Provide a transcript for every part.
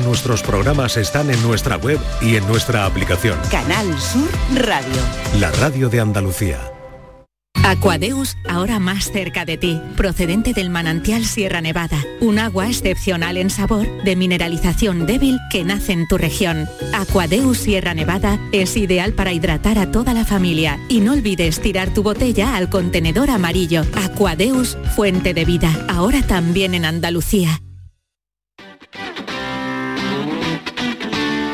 Nuestros programas están en nuestra web y en nuestra aplicación. Canal Sur Radio. La radio de Andalucía. Aquadeus, ahora más cerca de ti, procedente del manantial Sierra Nevada, un agua excepcional en sabor, de mineralización débil que nace en tu región. Aquadeus Sierra Nevada es ideal para hidratar a toda la familia y no olvides tirar tu botella al contenedor amarillo. Aquadeus, fuente de vida, ahora también en Andalucía.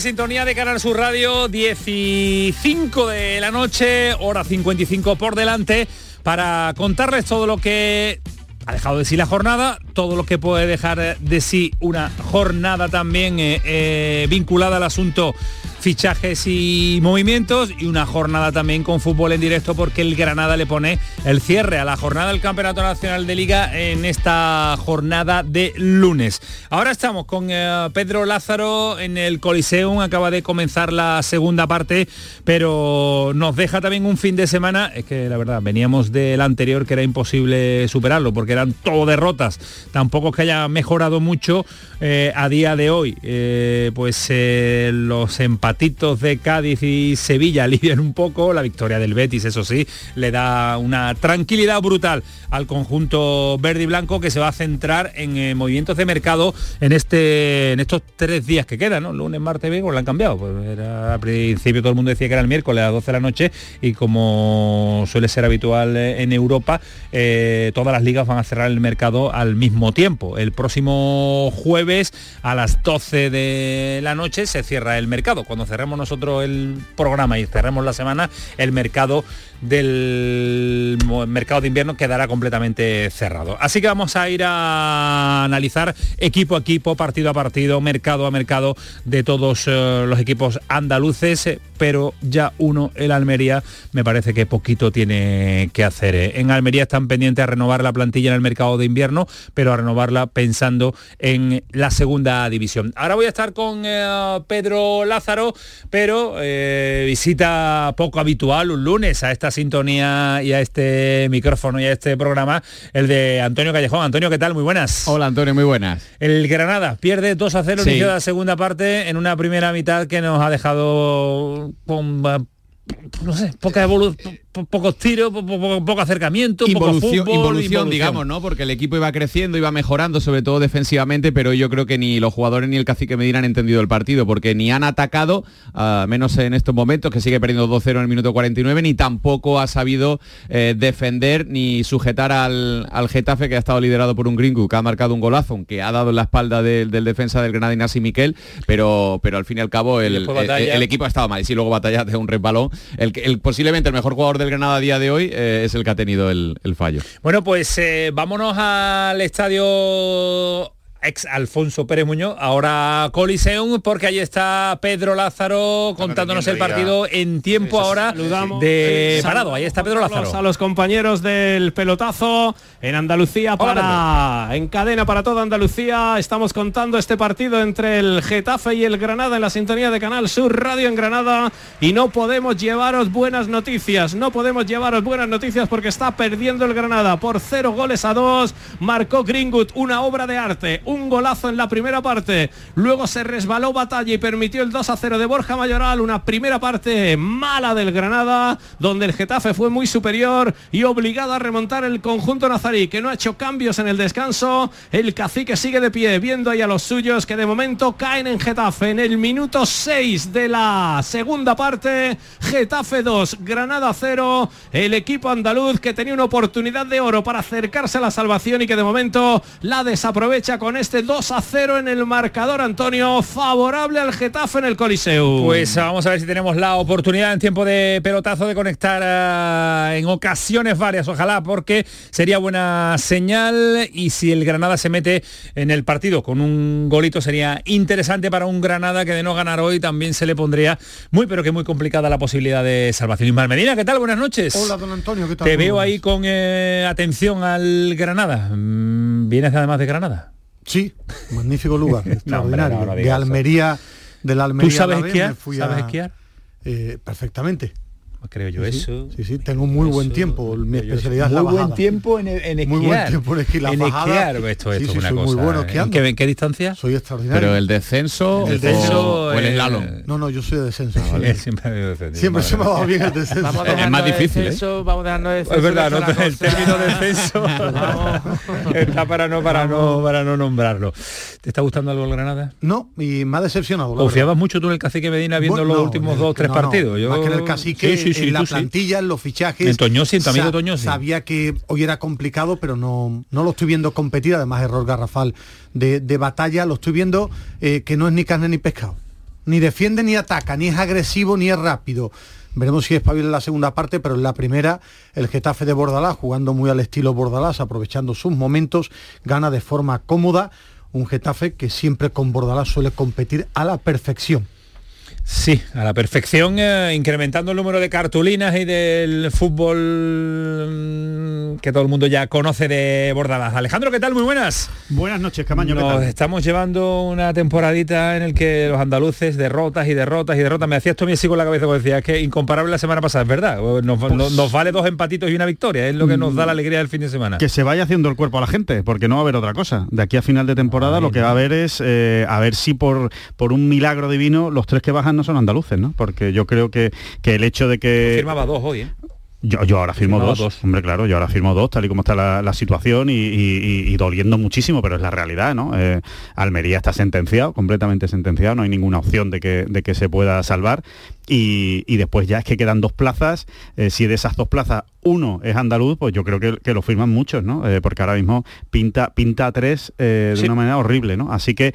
Sintonía de Canal Sur Radio, 15 de la noche, hora 55 por delante, para contarles todo lo que ha dejado de sí la jornada, todo lo que puede dejar de sí una jornada también eh, eh, vinculada al asunto fichajes y movimientos y una jornada también con fútbol en directo porque el Granada le pone el cierre a la jornada del Campeonato Nacional de Liga en esta jornada de lunes. Ahora estamos con eh, Pedro Lázaro en el Coliseum, acaba de comenzar la segunda parte, pero nos deja también un fin de semana, es que la verdad, veníamos del anterior que era imposible superarlo porque eran todo derrotas, tampoco es que haya mejorado mucho eh, a día de hoy, eh, pues los empates de Cádiz y Sevilla alivian un poco, la victoria del Betis, eso sí, le da una tranquilidad brutal al conjunto verde y blanco que se va a centrar en eh, movimientos de mercado en, este, en estos tres días que quedan, ¿no? Lunes, martes, viernes, lo han cambiado. Pues era, al principio todo el mundo decía que era el miércoles a las 12 de la noche y como suele ser habitual eh, en Europa, eh, todas las ligas van a cerrar el mercado al mismo tiempo. El próximo jueves a las 12 de la noche se cierra el mercado. Cuando cerremos nosotros el programa y cerremos la semana, el mercado del mercado de invierno quedará completamente cerrado. Así que vamos a ir a analizar equipo a equipo, partido a partido, mercado a mercado de todos eh, los equipos andaluces, eh, pero ya uno, el Almería, me parece que poquito tiene que hacer. Eh. En Almería están pendientes a renovar la plantilla en el mercado de invierno, pero a renovarla pensando en la segunda división. Ahora voy a estar con Pedro Lázaro, pero visita poco habitual un lunes a esta sintonía y a este micrófono y a este programa, el de Antonio Callejón. Antonio, ¿qué tal? Muy buenas. Hola Antonio, muy buenas. El Granada pierde 2 a 0 sí. inicio de la segunda parte en una primera mitad que nos ha dejado con no sé, poca evolución pocos tiros, poco, acercamiento, involución, poco involución, digamos, ¿no? Porque el equipo iba creciendo, iba mejorando, sobre todo defensivamente, pero yo creo que ni los jugadores ni el cacique Medina han entendido el partido, porque ni han atacado, uh, menos en estos momentos, que sigue perdiendo 2-0 en el minuto 49, ni tampoco ha sabido eh, defender ni sujetar al, al, Getafe, que ha estado liderado por un gringo, que ha marcado un golazo, que ha dado en la espalda del, del defensa del Granada Inasi Miquel, pero, pero al fin y al cabo el, el, el, equipo ha estado mal. Y si luego batalla de un resbalón, el, el, posiblemente el mejor jugador de Granada a día de hoy eh, es el que ha tenido el, el fallo. Bueno, pues eh, vámonos al estadio ex Alfonso Pérez Muñoz, ahora Coliseum, porque ahí está Pedro Lázaro contándonos el partido en tiempo ahora de parado. Ahí está Pedro Lázaro. A los compañeros del pelotazo en Andalucía para en cadena para toda Andalucía. Estamos contando este partido entre el Getafe y el Granada en la sintonía de Canal Sur Radio en Granada y no podemos llevaros buenas noticias. No podemos llevaros buenas noticias porque está perdiendo el Granada por cero goles a dos. Marcó Greenwood una obra de arte un golazo en la primera parte. Luego se resbaló batalla y permitió el 2 a 0 de Borja Mayoral. Una primera parte mala del Granada, donde el Getafe fue muy superior y obligado a remontar el conjunto nazarí, que no ha hecho cambios en el descanso. El cacique sigue de pie, viendo ahí a los suyos que de momento caen en Getafe en el minuto 6 de la segunda parte. Getafe 2, Granada 0. El equipo andaluz que tenía una oportunidad de oro para acercarse a la salvación y que de momento la desaprovecha con este 2 a 0 en el marcador Antonio, favorable al Getafe en el Coliseo. Pues vamos a ver si tenemos la oportunidad en tiempo de pelotazo de conectar uh, en ocasiones varias, ojalá, porque sería buena señal y si el Granada se mete en el partido con un golito sería interesante para un Granada que de no ganar hoy también se le pondría muy pero que muy complicada la posibilidad de salvación. Ismael Medina, ¿qué tal? Buenas noches. Hola, don Antonio, ¿qué tal? Te veo ahí con eh, atención al Granada. Mm, ¿Vienes además de Granada? Sí, magnífico lugar, extraordinario. No, no, no de Almería, de la Almería. ¿Tú sabes vez, esquiar? fui ¿Sabes a, esquiar? Eh, perfectamente. Creo yo sí, eso. Sí, sí, tengo muy buen eso, tiempo. Mi especialidad es muy la buen bajada. tiempo en, en esquiar. Muy buen tiempo en esquiar. La en esquiar, esto, esto sí, es sí, una soy cosa. muy bueno ¿En esquiando. qué, en qué distancia? Soy extraordinario. Pero el descenso, El o- descenso, o el eh, slalom. No, no, yo soy de descenso. Eh, Siempre, me he defendido, Siempre madre se me ha mía. dado bien el descenso. Es más difícil, ¿eh? descenso, Vamos dejando de descenso. Es verdad, no, el término descenso está para no, para no, para no nombrarlo. ¿Te está gustando algo el Granada? No, y me ha decepcionado. ¿Confiabas mucho tú en el cacique Medina viendo los últimos dos, tres partidos? Yo... Más que en el cacique, Sí, en la plantilla, en los fichajes. En Toñosi, en tu amigo Toñosi. Sabía que hoy era complicado, pero no, no lo estoy viendo competir, además error garrafal de, de batalla, lo estoy viendo eh, que no es ni carne ni pescado. Ni defiende ni ataca, ni es agresivo ni es rápido. Veremos si es en la segunda parte, pero en la primera el Getafe de Bordalás, jugando muy al estilo Bordalás, aprovechando sus momentos, gana de forma cómoda. Un Getafe que siempre con Bordalás suele competir a la perfección. Sí, a la perfección, eh, incrementando el número de cartulinas y del fútbol mm, que todo el mundo ya conoce de Bordalás. Alejandro, ¿qué tal? Muy buenas. Buenas noches, Camaño, ¿qué Nos tal? estamos llevando una temporadita en el que los andaluces derrotas y derrotas y derrotas. Me hacías tú así con la cabeza cuando decía, es que incomparable la semana pasada, es verdad. Nos, Pues- nos vale dos empatitos y una victoria, es lo que nos da la alegría del fin de semana. Que se vaya haciendo el cuerpo a la gente, porque no va a haber otra cosa. De aquí a final de temporada Ay, lo que no. va a haber es eh, a ver si por, por un milagro divino los tres que bajan no son andaluces, ¿no? Porque yo creo que, que el hecho de que... Firmaba dos hoy, ¿eh? Yo, yo ahora firmo dos. dos. hombre, claro, yo ahora firmo dos, tal y como está la, la situación y, y- y- y doliendo muchísimo, pero es la realidad, ¿no? Eh, Almería está sentenciado, completamente sentenciado, no hay ninguna opción de que, de que se pueda salvar. Y, y después ya es que quedan dos plazas, eh, si de esas dos plazas uno es andaluz, pues yo creo que, que lo firman muchos, ¿no? Eh, porque ahora mismo pinta, pinta a tres eh, de Sí. una manera horrible, ¿no? Así que,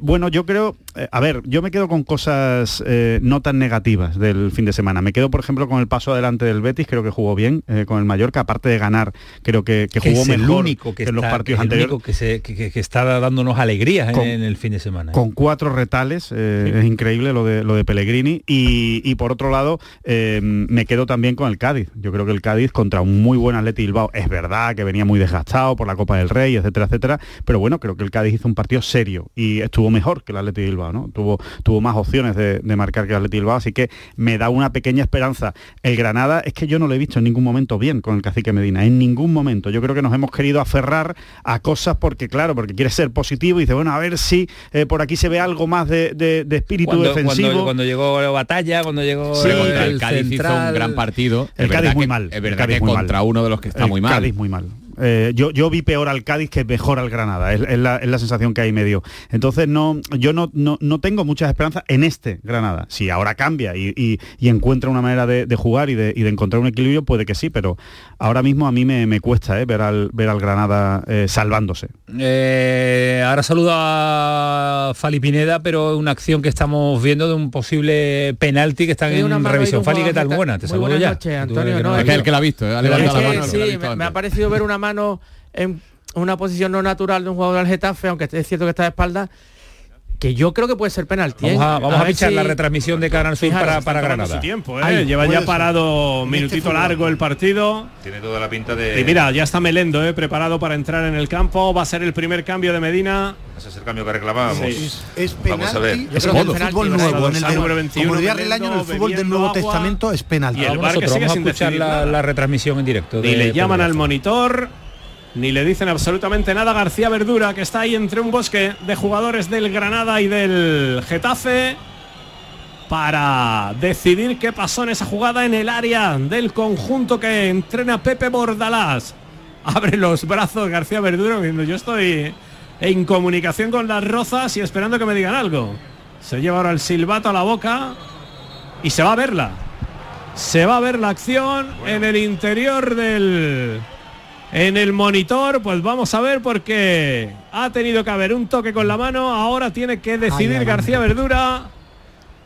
bueno, yo creo, a ver, yo me quedo con cosas no tan negativas del fin de semana. Me quedo, por ejemplo, con el paso adelante del Betis, creo que jugó bien con el Mallorca, aparte de ganar, creo que, que jugó es el mejor único que en los está- partidos el anteriores. único que, se- está dándonos alegrías en, Con- en el fin de semana. con cuatro retales, es increíble lo de, lo de Pellegrini. Y, y por otro lado, eh, me quedo también con el Cádiz. Yo creo que el Cádiz contra un muy buen Atleti Bilbao, es verdad que venía muy desgastado por la Copa del Rey, etcétera, etcétera, pero bueno, creo que el Cádiz hizo un partido serio y estuvo mejor que el Atleti Bilbao, ¿no? Tuvo, tuvo más opciones de, de marcar que el Atleti Bilbao, así que me da una pequeña esperanza. El Granada es que yo no lo he visto en ningún momento bien con el cacique Medina, en ningún momento. Yo creo que nos hemos querido aferrar a cosas porque, claro, porque quiere ser positivo y dice, bueno, a ver si eh, por aquí se ve algo más de, de- de espíritu cuando, defensivo. cuando- cuando llegó la batalla, cuando llegó Sí, el el Cádiz hizo central- un gran partido. El Cádiz muy mal, Es el verdad que contra uno de los que está muy mal. Cádiz muy mal. Eh, yo, yo vi peor al Cádiz que mejor al Granada, es, es la, es la sensación que hay medio. Entonces no, yo no, no, no tengo muchas esperanzas en este Granada. Si ahora cambia y, y- y encuentra una manera de, de jugar y de, y de encontrar un equilibrio, puede que sí, pero ahora mismo a mí me, me cuesta eh, ver, al, ver al Granada eh, salvándose. Eh, ahora saludo a Fali Pineda, pero una acción que estamos viendo de un posible penalti que Sí, una en mano revisión. Fali, ¿qué tal? Buena, te saludo buenas ya. noches, Antonio, no, que el que la ha visto, ¿eh? me, me ha parecido ver una mano en una posición no natural de un jugador del Getafe, aunque es cierto que está de espalda, que yo creo que puede ser penalti. ¿eh? Vamos a, vamos a ver pichar si- la retransmisión de Canal Sur Fijaros, para, Granada. su tiempo, ¿eh? Ay, Lleva ya ser. parado minutito este fútbol. largo el partido. Tiene toda la pinta de... Y mira, ya está Melendo, ¿eh? preparado para entrar en el campo. Va a ser el primer cambio de Medina. Ese es el cambio que reclamábamos. Sí. Es Vamos a ver. penalti Yo creo en que el penalti, en el Dorsal de- número 21, como diría Relaño, en el bebiendo fútbol del Nuevo agua. Testamento es penalti. Y el Vamos que sigue vamos a escuchar la, retransmisión en directo. Y le llaman al monitor. Ni le dicen absolutamente nada a García Verdura, que está ahí entre un bosque de jugadores del Granada y del Getafe, para decidir qué pasó en esa jugada en el área del conjunto que entrena Pepe Bordalás. Abre los brazos García Verdura, viendo yo estoy en comunicación con las rozas y esperando que me digan algo. Se lleva ahora el silbato a la boca y se va a verla. Se va a ver la acción en el interior del en el monitor, pues vamos a ver porque ha tenido que haber un toque con la mano, ahora tiene que decidir Ay, García. Verdura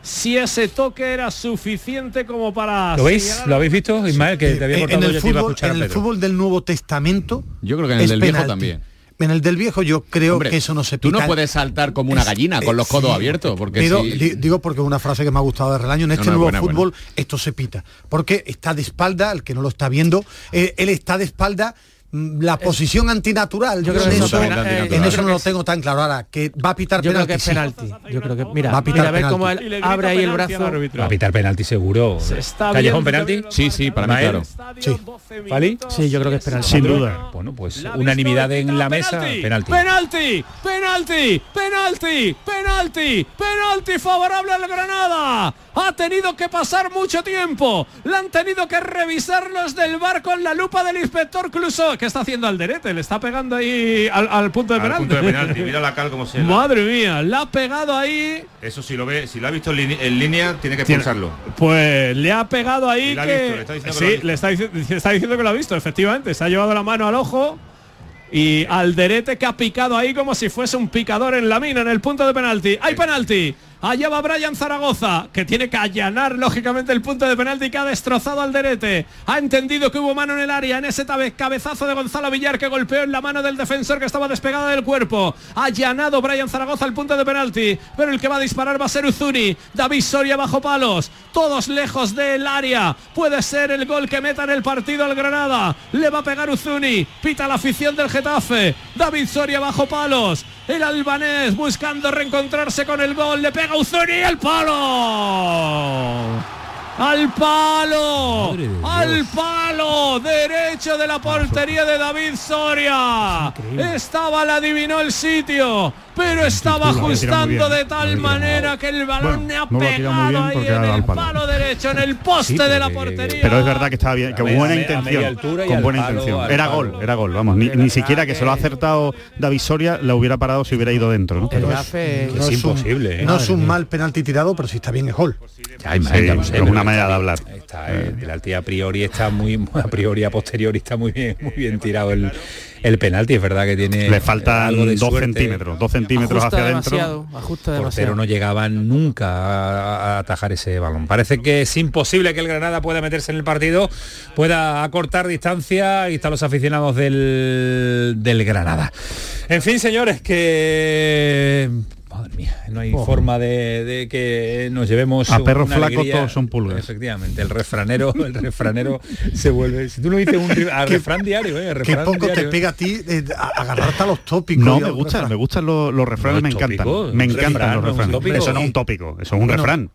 si ese toque era suficiente como para ¿Lo veis? ¿Lo habéis visto, Ismael? Que te había cortado en el yo te iba a fútbol, escuchar a en el Pedro. fútbol del Nuevo Testamento Yo creo que en el del viejo también. En el del viejo yo creo Hombre, que eso no se Tú pita. no puedes saltar como una Es- gallina con eh, los codos sí, abiertos, porque pero si- di- digo porque es una frase que me ha gustado de Relaño en este no, nuevo buena, fútbol esto se pita porque está de espalda el que no lo está viendo eh, él está de espalda la posición antinatural yo, creo en, que eso, en eso no lo tengo tan claro ahora que va a pitar Yo creo que es sí. penalti. Yo creo que mira, Va a pitar mira a ver cómo él abre ahí el brazo. Va a pitar penalti seguro. está ¿Callejón viendo penalti? Sí, sí, para mí claro. Sí. ¿Fali? Sí, yo creo que es penalti. Sin duda. Bueno, pues unanimidad en la mesa, penalti. Penalti, penalti, penalti, penalti, penalti favorable al Granada. Ha tenido que pasar mucho tiempo. La han tenido que revisar los del bar con la lupa del inspector Cluso. ¿Qué está haciendo Alderete? Le está pegando ahí al, al punto de Al penalti. punto de penalti, mira la cal como se Madre mía, la ha pegado ahí. Eso si lo ve, si lo ha visto en, línea- en línea, tiene que expulsarlo. Pues le ha pegado ahí que visto, le está diciendo que sí, lo ha visto. le está diciendo que lo ha visto, efectivamente. Se ha llevado la mano al ojo y Alderete que ha picado ahí como si fuese un picador en la mina en el punto de penalti. Hay penalti. Allá va Brian Zaragoza, que tiene que allanar lógicamente el punto de penalti que ha destrozado Alderete. Ha entendido que hubo mano en el área en ese cabezazo de Gonzalo Villar que golpeó en la mano del defensor que estaba despegada del cuerpo. Ha allanado Brian Zaragoza el punto de penalti, pero el que va a disparar va a ser Uzuni. David Soria bajo palos, todos lejos del área. Puede ser el gol que meta en el partido al Granada. Le va a pegar Uzuni, pita la afición del Getafe. David Soria bajo palos. El albanés buscando reencontrarse con el gol. Le pega Uzuni al palo. Al palo, al palo, derecho de la portería de David Soria. Estaba, la adivinó el sitio, pero estaba ajustando de tal manera que el balón Bueno, le ha no pegado ahí en el al palo. palo derecho, en el poste Sí, de la portería. Pero es verdad que estaba bien, que buena intención. Con buena intención. Era gol, era gol, vamos. Ni, ni siquiera que se lo ha acertado David Soria, la hubiera parado si hubiera ido dentro, ¿no? El Pero- Es no es un- imposible, ¿eh? no es un mal penalti tirado pero si está bien es gol ya una manera de hablar. Está, eh, el penalti a priori está muy a priori a posteriori está muy bien muy bien tirado el, el penalti es verdad que tiene Le faltan algo de dos suerte. centímetros, dos centímetros Ajusta hacia adentro. ajusta portero no llegaba nunca a, a atajar ese balón. Parece que es imposible que el Granada pueda meterse en el partido, pueda acortar distancia y están los aficionados del, del Granada. En fin, señores, que madre mía, no hay forma de, de que nos llevemos A flacos alegría. todos son pulgas. Efectivamente, el refranero, el refranero se vuelve. Si tú no dices un refrán diario, eh, qué refrán poco te diario. pega a ti eh, a- agarrarte a los tópicos No, me gustan, me gustan los, los refranes, me encantan. Me encantan refrán, los refranes. Eso no es un tópico, eso es un Bueno. refrán.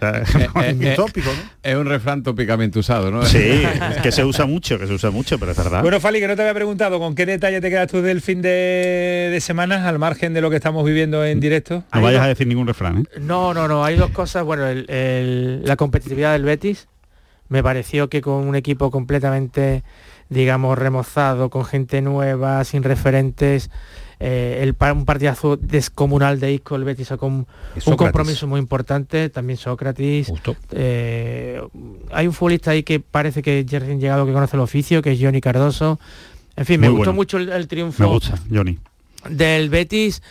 O sea, Eh, eh, tópico, ¿no? Es un refrán tópicamente usado, ¿no? sí, que se usa mucho, que se usa mucho, pero es verdad. Bueno, Fali, que no te había preguntado con qué detalle te quedas tú del fin de, de semana, al margen de lo que estamos viviendo en directo. no vayas a decir ningún refrán, ¿eh? No, no, no, hay dos cosas. Bueno, el- el- la competitividad del Betis me pareció que con un equipo completamente, digamos, remozado, con gente nueva, sin referentes, eh, el, un partidazo descomunal de Isco, el Betis sacó un, un compromiso muy importante, también Sócrates. Eh, hay un futbolista ahí que parece que es recién llegado que conoce el oficio, que es Johnny Cardoso. En fin, me Muy gustó bueno. mucho el, el triunfo Me gusta, Johnny. del Betis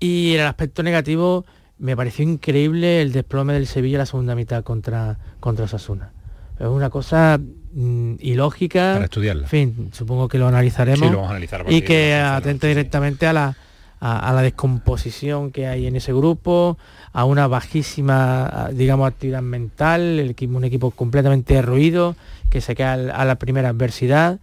y en el aspecto negativo me pareció increíble el desplome del Sevilla en la segunda mitad contra contra Osasuna. Es una cosa mm, ilógica. Para estudiarla. En fin, supongo que lo analizaremos. Sí, lo vamos a analizar a y que atenta directamente a la a, a la descomposición que hay en ese grupo, a una bajísima, digamos, actividad mental, el equipo, un equipo completamente derruido, que se queda a la primera adversidad.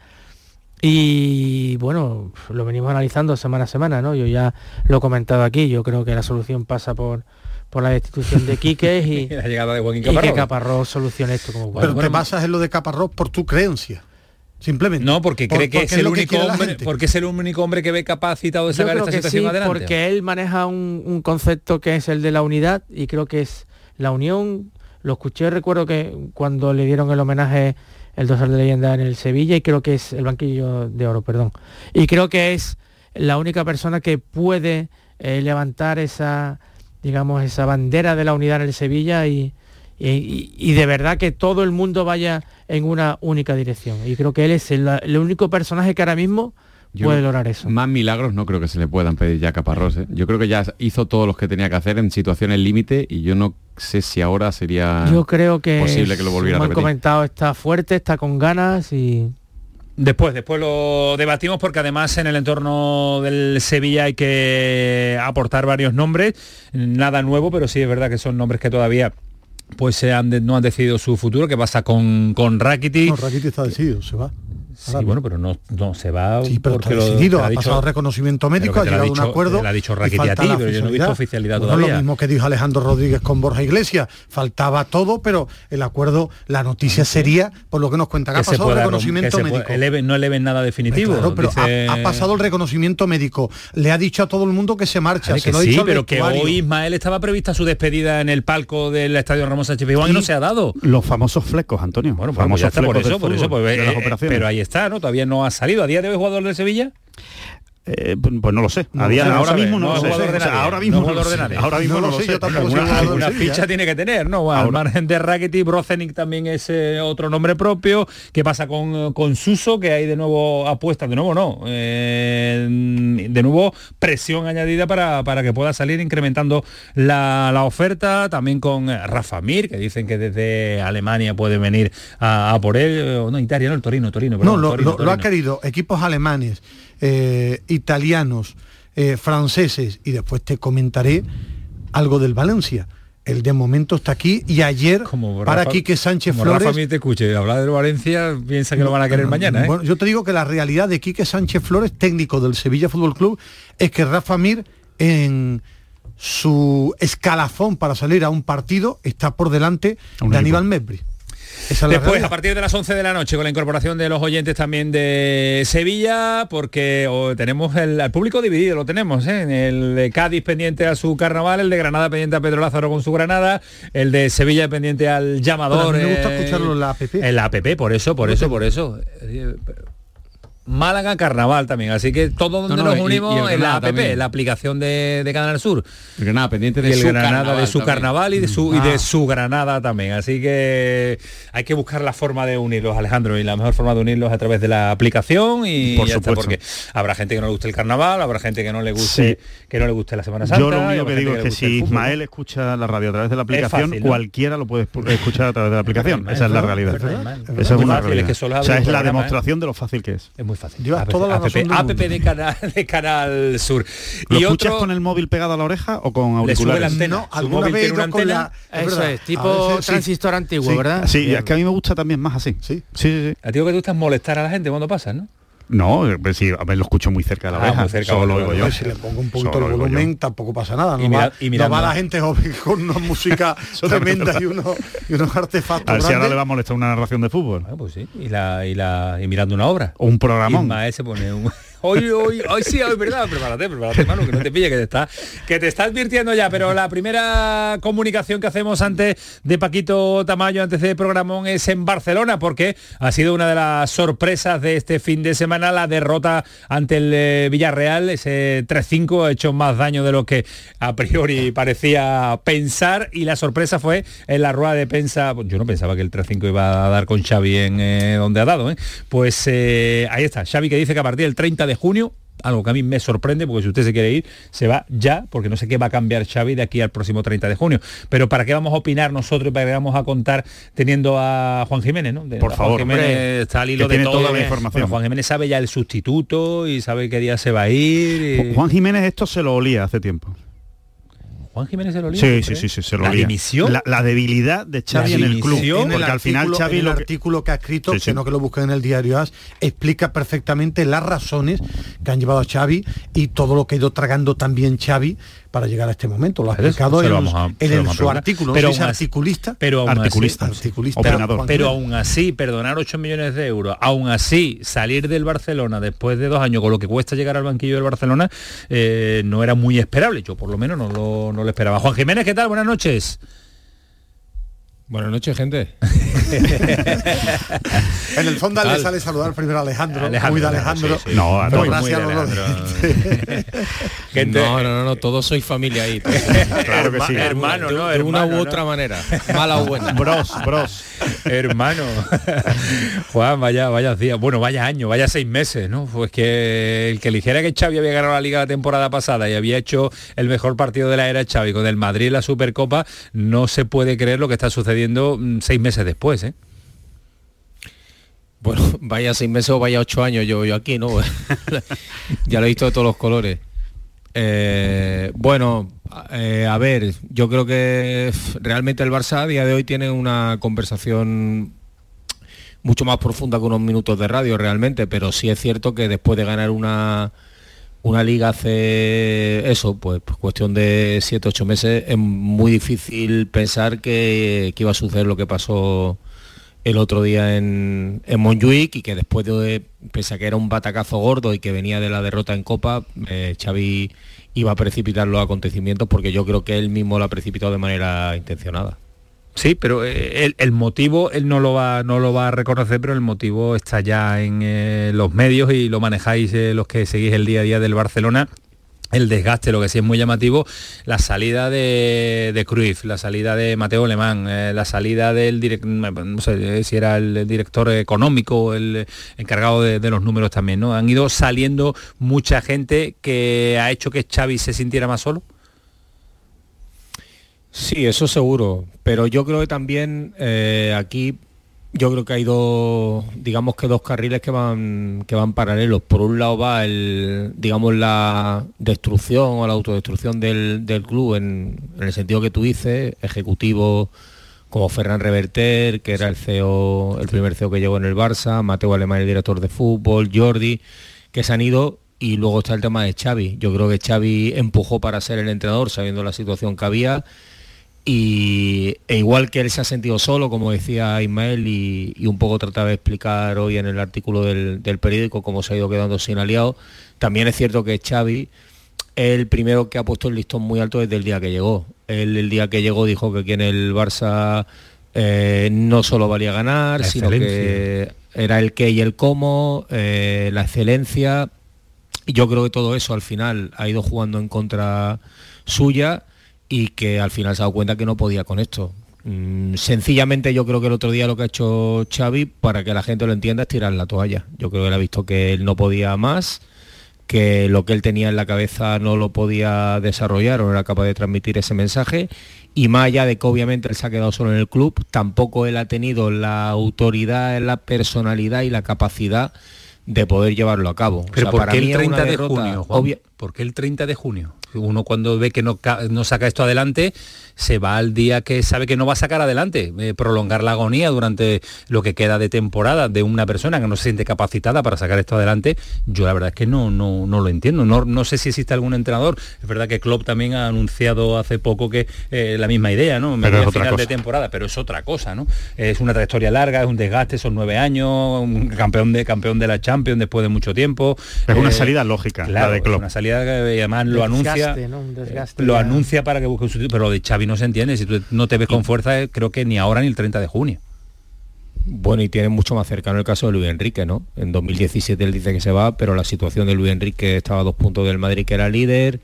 Y bueno, lo venimos analizando semana a semana, ¿no? Yo ya lo he comentado aquí, yo creo que la solución pasa por, por la destitución de Quique y, la llegada de Joaquín y que Caparrós. Caparrós solucione esto como pero te basas en lo de Caparrós por tu creencia simplemente. No, porque Por- cree que porque es el que único hombre, porque es el único hombre que ve capacitado de sacar esta que situación sí, adelante. porque él maneja un, un concepto que es el de la unidad y creo que es la unión. Lo escuché, recuerdo que cuando le dieron el homenaje el dorsal de leyenda en el Sevilla y creo que es el banquillo de oro, perdón. Y creo que es la única persona que puede eh, levantar esa, digamos, esa bandera de la unidad en el Sevilla y, y- de verdad que todo el mundo vaya en una única dirección. Y creo que él es el, el único personaje que ahora mismo Yo- puede lograr eso. Más milagros no creo que se le puedan pedir ya a Caparrós. ¿eh? Yo creo que ya hizo todos los que tenía que hacer en situaciones límite y yo no sé si ahora sería Yo creo que posible que lo volviera a como han repetir. comentado, está fuerte, está con ganas y Después, después lo debatimos porque además en el entorno del Sevilla hay que aportar varios nombres, nada nuevo, pero sí es verdad que son nombres que todavía pues se han de- no han decidido su futuro, ¿qué pasa con, con Rakitic? No, Rakitic está decidido, se va. Sí, bueno, pero no, no se va Sí, pero porque está decidido, lo ha dicho- pasado reconocimiento médico, ha llegado a ha un acuerdo. ha dicho y Rakitic a falta ti, la pero yo no he visto oficialidad Bueno, todavía. Lo mismo que dijo Alejandro Rodríguez con Borja Iglesias, faltaba todo, pero el acuerdo, la noticia sería, por lo que nos cuentan, ha que se pasado el reconocimiento que se pueda- médico. eleve- no eleven nada definitivo. Claro, pero dice- ha, ha pasado el reconocimiento médico. Le ha dicho a todo el mundo que se marcha. Vale, se que lo ha sí, dicho al pero que hoy Ismael estaba prevista su despedida en el palco del Estadio Ramón Sánchez Pizjuán y no se ha dado. Los famosos flecos, Antonio. Bueno, pues famosos por eso, por eso, pues, eh, operaciones. pero ahí está, ¿no? Todavía no ha salido. ¿A día de hoy jugador del Sevilla? Eh, pues pues no lo sé. No no ahora mismo no, no lo sé. ahora no mismo no, lo sé. Ahora mismo No no lo lo sé, sé. yo tampoco Alguna- Alguna Sevilla. ficha tiene que tener, ¿no? Al margen de Rakitic, Brozenik también es eh, otro nombre propio. ¿Qué pasa con, eh, con Suso? Que hay de nuevo apuestas, de nuevo no. eh, de nuevo presión añadida para, para que pueda salir incrementando la, la oferta. También con eh, Rafa Mir, que dicen que desde Alemania puede venir a, a por él. Eh, No, Italia, no, el Torino, Torino. No, perdón, lo, Torino, lo- lo ha querido equipos alemanes, eh, italianos, eh, franceses y después te comentaré algo del Valencia. El de momento está aquí y ayer para Rafa- Quique Sánchez como Flores. Rafa Mir te escuche hablar de Valencia, piensa que lo van a querer mañana, ¿eh? Bueno, yo te digo que la realidad de Quique Sánchez Flores, técnico del Sevilla Fútbol Club, es que Rafa Mir en su escalafón para salir a un partido está por delante Un de equipo. Aníbal Mesbri. Después, a partir de las 11 de la noche, con la incorporación de los oyentes también de Sevilla, porque oh, tenemos el, al público dividido, lo tenemos, ¿eh? el de Cádiz pendiente a su carnaval, el de Granada pendiente a Pedro Lázaro con su Granada, el de Sevilla pendiente al llamador. A mí me gusta eh, escucharlo en la app. En la app, por eso, por eso, por eso. Málaga Carnaval también, así que todo donde No, no, nos unimos y en la app, también. la aplicación de, de Canal Sur. El Granada pendiente de Y el su Granada carnaval de su también. carnaval y de su y Ah. de su Granada también. Así que hay que buscar la forma de unirlos, Alejandro, y la mejor forma de unirlos a través de la aplicación y Por ya está, supuesto. porque habrá gente que no le guste el carnaval, habrá gente que no le guste que no le guste la Semana Santa. Yo lo único que digo es que si. Ismael escucha la radio a través de la aplicación, fácil, ¿no? cualquiera lo puede escu- escuchar a través de la aplicación. Es Esa es la realidad. Esa Es una realidad. O sea, es la ¿eh? demostración de lo fácil que es. Es muy fácil. Llevas App, toda la app, razón de canal, de canal Sur. ¿Lo y escuchas otro, con el móvil pegado a la oreja o con le sube la auriculares? antena. No, alguna móvil vez tiene una con antena. la- es eso es, tipo veces sí. transistor antiguo, Sí. ¿verdad? Sí, Bien. es que a mí me gusta también más así. Sí. Sí, sí, sí. A ti lo que te gusta es molestar a la gente cuando pasas, ¿no? No, pues sí, a ver, lo escucho muy cerca de la Ah, oreja. muy cerca, Solo lo oigo yo. si le pongo un poquito Solo el volumen, tampoco pasa nada. Y No, mira- va, y no va la gente joven con una música tremenda y unos, y unos artefactos A ver si ahora le va a molestar una narración de fútbol. Bueno, pues sí. Y, la, y, la, y mirando una obra. O un programón. Ismael se pone un... Hoy, hoy, hoy sí, hoy verdad, prepárate, prepárate, mano, que no te pille, que te está, que te está advirtiendo ya, pero la primera comunicación que hacemos antes de Paquito Tamayo, antes de programón, es en Barcelona, porque ha sido una de las sorpresas de este fin de semana, la derrota ante el eh, Villarreal, ese 3-5 ha hecho más daño de lo que a priori parecía pensar, y la sorpresa fue en la rueda de prensa, yo no pensaba que el 3-5 iba a dar con Xavi en eh, donde ha dado, ¿eh? pues ahí está, Xavi que dice que a partir del 30 de junio algo que a mí me sorprende, porque si usted se quiere ir, se va ya, porque no sé qué va a cambiar Xavi de aquí al próximo 30 de junio. Pero ¿para qué vamos a opinar nosotros y para qué vamos a contar teniendo a Juan Jiménez, ¿no? De- Por Juan favor, Jiménez hombre, está al hilo que de tiene todo. toda la información. Bueno, Juan Jiménez sabe ya el sustituto y sabe qué día se va a ir. y- Juan Jiménez esto se lo olía hace tiempo. Juan Jiménez se lo olía, Sí, ¿tú sí, crees? sí, sí, se lo ¿La olía. dimisión? La, la debilidad de Xavi en el club. dimisión. en el Porque al final Xavi en el lo que- artículo que ha escrito, Sí, sí. que no que lo busquen en el diario AS, explica perfectamente las razones que han llevado a Xavi y todo lo que ha ido tragando también Xavi para llegar a este momento. Lo ha explicado en, en su artículo. Pero no aún articulista. pero aún así- Articulista, articulista. Pero, pero aún así, perdonar 8 millones de euros, aún así salir del Barcelona después de dos años con lo que cuesta llegar al banquillo del Barcelona, eh, no era muy esperable. Yo por lo menos no lo, no lo esperaba. Juan Jiménez, ¿qué tal? Buenas noches. Buenas noches, gente. En el fondo le sale saludar primero a Alejandro, Alejandro, muy de Alejandro, Alejandro. sí, sí. No, todos, gracias muy a de los dos. Gente- No, no, no, no, todos sois familia ahí. Claro que sí. Hermano, de, ¿no? de una u ¿no? otra manera, mala o buena. Bros, bros. Hermano. Juan, vaya, vaya días. Bueno, vaya año, vaya seis meses, ¿no? Pues que el que eligiera que Xavi había ganado la liga la temporada pasada y había hecho el mejor partido de la era Xavi con el Madrid en la Supercopa, no se puede creer lo que está sucediendo mm, seis meses después, ¿eh? Bueno, vaya seis meses o vaya ocho años yo, yo aquí, ¿no? ya lo he visto de todos los colores. Eh, bueno, eh, a ver, yo creo que realmente el Barça a día de hoy tiene una conversación mucho más profunda que unos minutos de radio realmente, pero sí es cierto que después de ganar una, una liga hace eso, pues, pues cuestión de 7, 8 meses, es muy difícil pensar que iba a suceder lo que pasó el otro día en, en y que después de, pese a que era un batacazo gordo y que venía de la derrota en Copa, eh, Xavi iba a precipitar los acontecimientos porque yo creo que él mismo lo ha precipitado de manera intencionada. Sí, pero eh, el, motivo él no lo va no lo va a reconocer, pero el motivo está ya en eh, los medios y lo manejáis los que seguís el día a día del Barcelona. El desgaste, lo que sí es muy llamativo, la salida de, de Cruyff, la salida de Mateo Alemán, eh, la salida del director, no sé si era el director económico, el encargado de, de los números también, ¿no? Han ido saliendo mucha gente que ha hecho que Xavi se sintiera más solo. Sí, eso seguro, pero yo creo que también eh, aquí yo creo que hay dos, digamos que dos carriles que van que van paralelos. Por un lado va el, digamos la destrucción o la autodestrucción del, del club en, en el sentido que tú dices, ejecutivo como Ferran Reverter, que era el CEO, el primer CEO que llegó en el Barça, Mateo Alemán, el director de fútbol, Jordi, que se han ido y luego está el tema de Xavi. Yo creo que Xavi empujó para ser el entrenador sabiendo la situación que había y e igual que él se ha sentido solo, como decía Ismael, y, y un poco trataba de explicar hoy en el artículo del, del periódico cómo se ha ido quedando sin aliado, también es cierto que Xavi es el primero que ha puesto el listón muy alto desde el día que llegó. Él el día que llegó dijo que aquí en el Barça eh, no solo valía ganar, La sino que era el qué y el cómo, eh, la excelencia. Y yo creo que todo eso al final ha ido jugando en contra suya y que al final se ha dado cuenta que no podía con esto. Mm, sencillamente yo creo que el otro día lo que ha hecho Xavi, para que la gente lo entienda, es tirar la toalla. Yo creo que él ha visto que él no podía más, que lo que él tenía en la cabeza no lo podía desarrollar o no era capaz de transmitir ese mensaje. Y más allá de que obviamente él se ha quedado solo en el club, tampoco él ha tenido la autoridad, la personalidad y la capacidad de poder llevarlo a cabo. O Pero sea, ¿por para qué el es una 30 de junio, obvia- ¿Por qué el 30 de junio? Uno cuando ve que no, no saca esto adelante, se va al día que sabe que no va a sacar adelante, eh, prolongar la agonía durante lo que queda de temporada de una persona que no se siente capacitada para sacar esto adelante, yo la verdad es que no, no, no lo entiendo. No, no sé si existe algún entrenador. Es verdad que Klopp también ha anunciado hace poco que eh, la misma idea, ¿no? Pero es final de cosa. temporada, pero es otra cosa, ¿no? Es una trayectoria larga, es un desgaste, son nueve años, un campeón de campeón de la Champions después de mucho tiempo. Es una Eh, salida lógica, Claro, la de es Klopp. una salida que además lo anuncia, Desgaste, ¿no? Un desgaste lo anuncia para que busque un sustituto, pero lo de Xavi no se entiende. Si tú no te ves con fuerza, eh, creo que ni ahora ni el 30 de junio. Bueno, y tiene mucho más cercano el caso de Luis Enrique, ¿no? En 2017 él dice que se va, pero la situación de Luis Enrique estaba a dos puntos del Madrid, que era líder,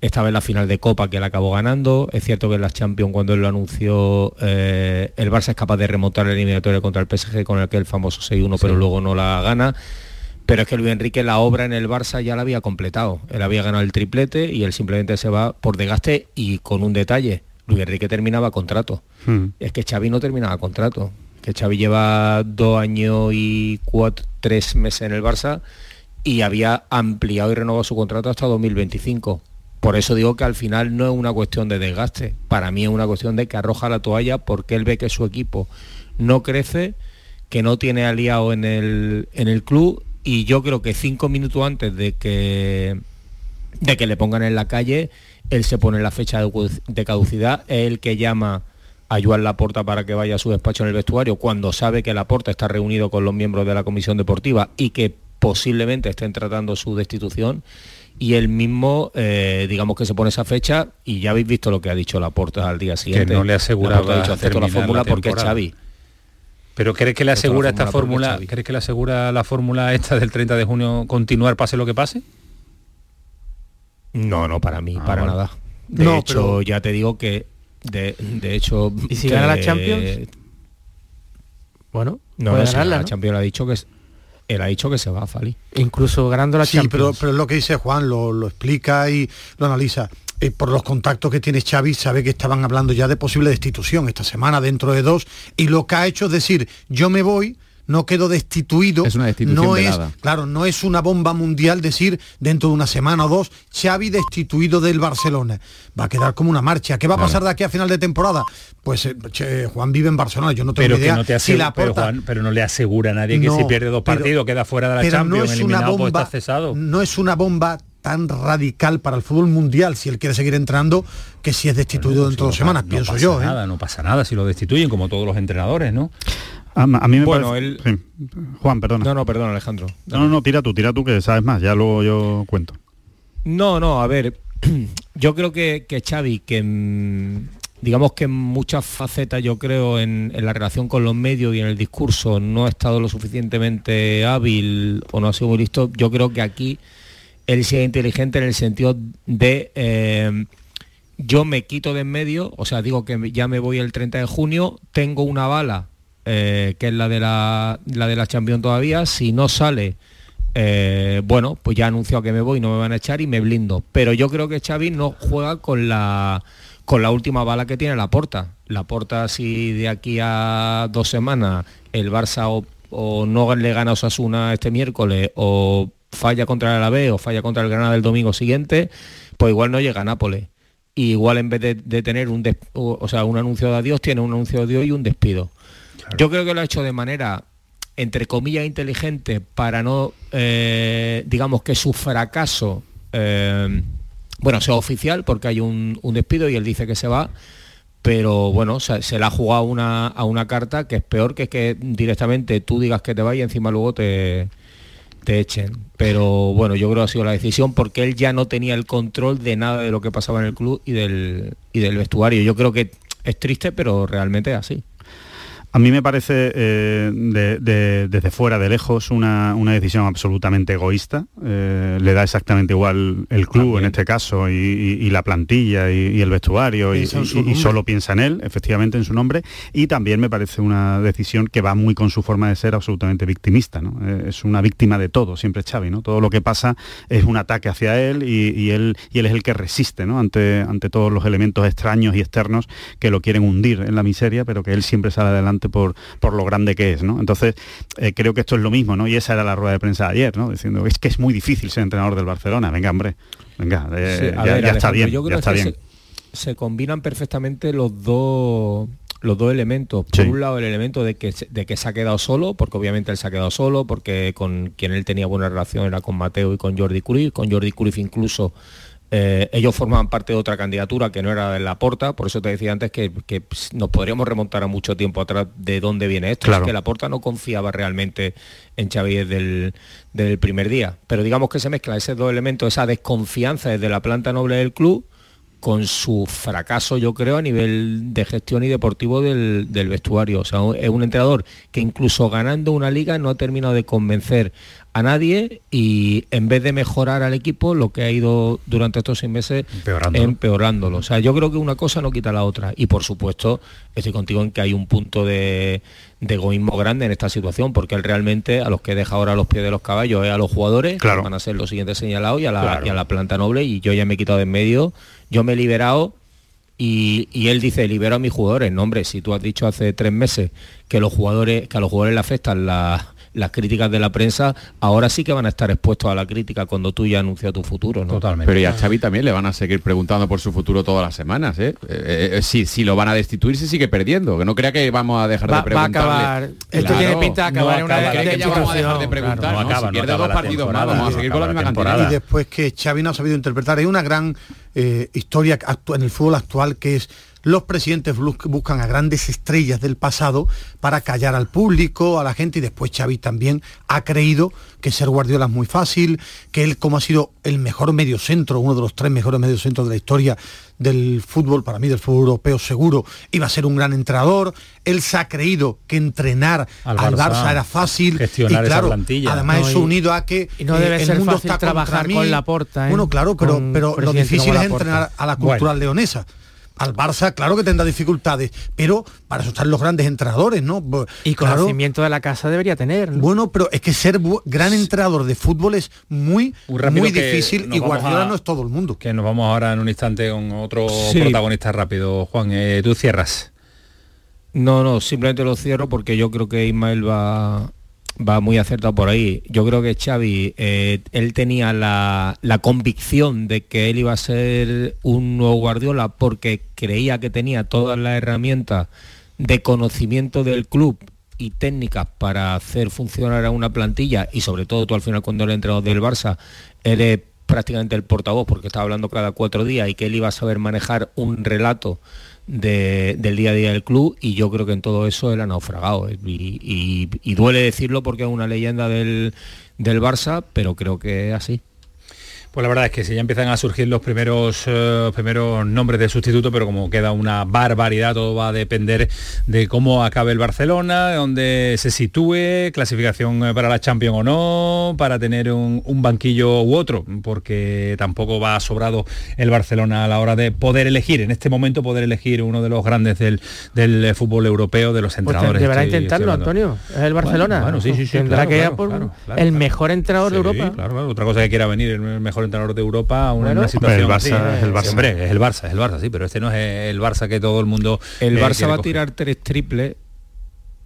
estaba en la final de Copa, que él acabó ganando. Es cierto que en las Champions, cuando él lo anunció, eh, el Barça es capaz de remontar la eliminatoria contra el PSG con aquel famoso 6-1, pero luego no la gana. Pero es que Luis Enrique la obra en el Barça ya la había completado. Él había ganado el triplete y él simplemente se va por desgaste y con un detalle. Luis Enrique terminaba contrato. Hmm. Es que Xavi no terminaba contrato. Que Xavi lleva dos años y cuatro, tres meses en el Barça y había ampliado y renovado su contrato hasta 2025. Por eso digo que al final no es una cuestión de desgaste. Para mí es una cuestión de que arroja la toalla porque él ve que su equipo no crece, que no tiene aliado en el, en el club y yo creo que cinco minutos antes de que de que le pongan en la calle, él se pone la fecha de caducidad, es el que llama a Joan Laporta para que vaya a su despacho en el vestuario cuando sabe que Laporta está reunido con los miembros de la comisión deportiva y que posiblemente estén tratando su destitución y él mismo, eh, digamos que se pone esa fecha y ya habéis visto lo que ha dicho Laporta al día siguiente. Que no le asegura ha dicho acepto la fórmula porque es Xavi. Pero ¿crees que le asegura esta fórmula? ¿Crees que le asegura la fórmula esta del 30 de junio continuar pase lo que pase? No, no, para mí, ah, para nada. De hecho, ya te digo que de, hecho. ¿Y si gana la Champions? Bueno, no, no la Champions ha dicho que él ha dicho que se va a Fali. Incluso ganando la sí, Champions. pero, pero lo que dice Juan, lo, explica y lo analiza. Eh, por los contactos que tiene Xavi, sabe que estaban hablando ya de posible destitución esta semana, dentro de dos, y lo que ha hecho es decir, yo me voy, no quedo destituido. Es una destitución no es, Claro, no es una bomba mundial decir dentro de una semana o dos, Xavi destituido del Barcelona. Va a quedar como una marcha. ¿Qué va a pasar de aquí a final de temporada? Pues eh, Juan vive en Barcelona, yo no tengo pero idea. no te si la pero, pero, no le asegura a nadie que si pierde dos partidos queda fuera de la Champions, no es una pues bomba, cesado. No es una bomba tan radical para el fútbol mundial si él quiere seguir entrando que si es destituido dentro de dos semanas, pienso yo. ¿eh? Nada, No pasa nada si lo destituyen, como todos los entrenadores, ¿no? A, mí me bueno, parece... Juan, perdona. No, no, perdón, Alejandro. No, no, no, tira tú, tira tú, que sabes más, ya luego yo cuento. No, no, a ver, yo creo que, que Xavi, que mm, digamos que en muchas facetas yo creo en, la relación con los medios y en el discurso no ha estado lo suficientemente hábil o no ha sido muy listo, yo creo que aquí él sea inteligente en el sentido de eh, yo me quito de en medio, o sea, digo que ya me voy el 30 de junio, tengo una bala eh, que es la de la, la de la Champions todavía. Si no sale, eh, bueno, pues ya anunció que me voy, no me van a echar y me blindo. Pero yo creo que Xavi no juega con la con la última bala que tiene la porta. La porta si de aquí a dos semanas el Barça o, no le gana a Osasuna este miércoles o falla contra el Alavés o falla contra el Granada el domingo siguiente, pues igual no llega a Nápoles. Y igual en vez de, tener un, o sea, un anuncio de adiós, tiene un anuncio de adiós y un despido. Yo creo que lo ha hecho de manera entre comillas inteligente para no, eh, digamos que su fracaso, eh, bueno, sea oficial porque hay un, despido y él dice que se va, pero bueno, se, la ha jugado una, a una carta que es peor que que directamente tú digas que te va y encima luego te, te echen. Pero bueno, yo creo que ha sido la decisión porque él ya no tenía el control de nada de lo que pasaba en el club y del, y del vestuario. Yo creo que es triste, pero realmente es así. A mí me parece eh, desde fuera, de lejos, una, decisión absolutamente egoísta. Eh, le da exactamente igual el club en este caso y, la plantilla y, el vestuario y, solo piensa en él, efectivamente en su nombre. Y también me parece una decisión que va muy con su forma de ser absolutamente victimista. Eh, es una víctima de todo, siempre Xavi. ¿no? Todo lo que pasa es un ataque hacia él y, él, y él es el que resiste ¿no? ante, ante todos los elementos extraños y externos que lo quieren hundir en la miseria, pero que él siempre sale adelante por, por lo grande que es, ¿no? Entonces, eh, creo que esto es lo mismo, ¿no? Y esa era la rueda de prensa de ayer, ¿no? Diciendo, es que es muy difícil ser entrenador del Barcelona. Venga, hombre, venga, eh, ya, está bien, ya está bien. Se, combinan perfectamente los dos los dos elementos. Por un lado, el elemento de que, de que se ha quedado solo, porque obviamente él se ha quedado solo, porque con quien él tenía buena relación era con Mateo y con Jordi Cruyff, con Jordi Cruyff incluso eh, ellos formaban parte de otra candidatura que no era de la Porta, por eso te decía antes que, nos podríamos remontar a mucho tiempo atrás de dónde viene esto. Es que la Porta no confiaba realmente en Xavi desde el, primer día. Pero digamos que se mezcla ese dos elementos, esa desconfianza desde la planta noble del club con su fracaso, yo creo, a nivel de gestión y deportivo del, del, vestuario. O sea, es un entrenador que incluso ganando una liga no ha terminado de convencer a nadie y en vez de mejorar al equipo, lo que ha ido durante estos seis meses empeorándolo. O sea, yo creo que una cosa no quita la otra. Y por supuesto, estoy contigo en que hay un punto de, egoísmo grande en esta situación, porque él realmente a los que deja ahora los pies de los caballos es a los jugadores, que van a ser los siguientes señalados, y a, la, y a la planta noble, y yo ya me he quitado de en medio, yo me he liberado y, él dice, libero a mis jugadores. No, hombre, si tú has dicho hace tres meses que los jugadores, que a los jugadores le afectan la, las críticas de la prensa, ahora sí que van a estar expuestos a la crítica cuando tú ya anuncias tu futuro, ¿no? Totalmente. Pero y a Xavi también le van a seguir preguntando por su futuro todas las semanas, ¿eh? eh, eh si, si lo van a destituir se sigue perdiendo, que no crea que vamos a dejar de preguntarle. Va a acabar. Esto tiene pinta de acabar en una que ya vamos a dejar de preguntar. Claro, no, acaba, no pierde dos partidos más, vamos a seguir con la misma cantidad. Y después que Xavi no ha sabido interpretar, hay una gran eh, historia en el fútbol actual, que es los presidentes bus- buscan a grandes estrellas del pasado para callar al público, a la gente, y después Xavi también ha creído que ser Guardiola es muy fácil, que él como ha sido el mejor mediocentro, uno de los tres mejores mediocentros de la historia del fútbol, para mí del fútbol europeo seguro, iba a ser un gran entrenador, él se ha creído que entrenar Al al, Barça, Barça, era fácil, gestionar y esa claro, plantilla. además No, eso y- unido a que y no debe el ser mundo fácil está contra trabajar mí. con Laporta, ¿eh? Bueno, claro, pero, pero lo difícil es entrenar a la cultural leonesa. Al Barça, claro que tendrá dificultades, pero para eso están los grandes entrenadores, ¿no? Y claro, conocimiento de la casa debería tener. ¿no? bueno, pero es que ser gran entrenador de fútbol es muy, Muy difícil y Guardiola a- no es todo el mundo. Que nos vamos ahora en un instante con otro Sí. protagonista rápido. Juan, eh, tú cierras. No, no, simplemente lo cierro porque yo creo que Ismael va, va muy acertado por ahí. Yo creo que Xavi, eh, él tenía la, la convicción de que él iba a ser un nuevo Guardiola porque creía que tenía todas las herramientas de conocimiento del club y técnicas para hacer funcionar a una plantilla y sobre todo tú al final cuando eres entrenador del Barça eres prácticamente el portavoz porque estaba hablando cada cuatro días y que él iba a saber manejar un relato de- del día a día del club y yo creo que en todo eso él ha naufragado. Y, y- y duele decirlo porque es una leyenda del, del Barça pero creo que es así Pues la verdad es que si ya empiezan a surgir los primeros, eh, primeros nombres de sustituto, pero como queda una barbaridad, todo va a depender de cómo acabe el Barcelona, de dónde se sitúe, clasificación eh, para la Champions o no, para tener un, un banquillo u otro, porque tampoco va sobrado el Barcelona a la hora de poder elegir, en este momento poder elegir uno de los grandes del, del fútbol europeo, de los Pues entrenadores. deberá estoy- intentarlo. Antonio. Es el Barcelona. Bueno, sí, sí, sí, Tendrá claro, que claro, por claro, claro, el mejor entrenador de Sí, Europa. Claro, claro. Otra cosa que quiera venir el mejor entrenador de Europa a una, Bueno, una situación el Barça así. es el Barça. Sí, hombre, es el Barça, es el Barça, sí, pero este no es el Barça que todo el mundo. el eh, Barça quiere va a tirar tres triples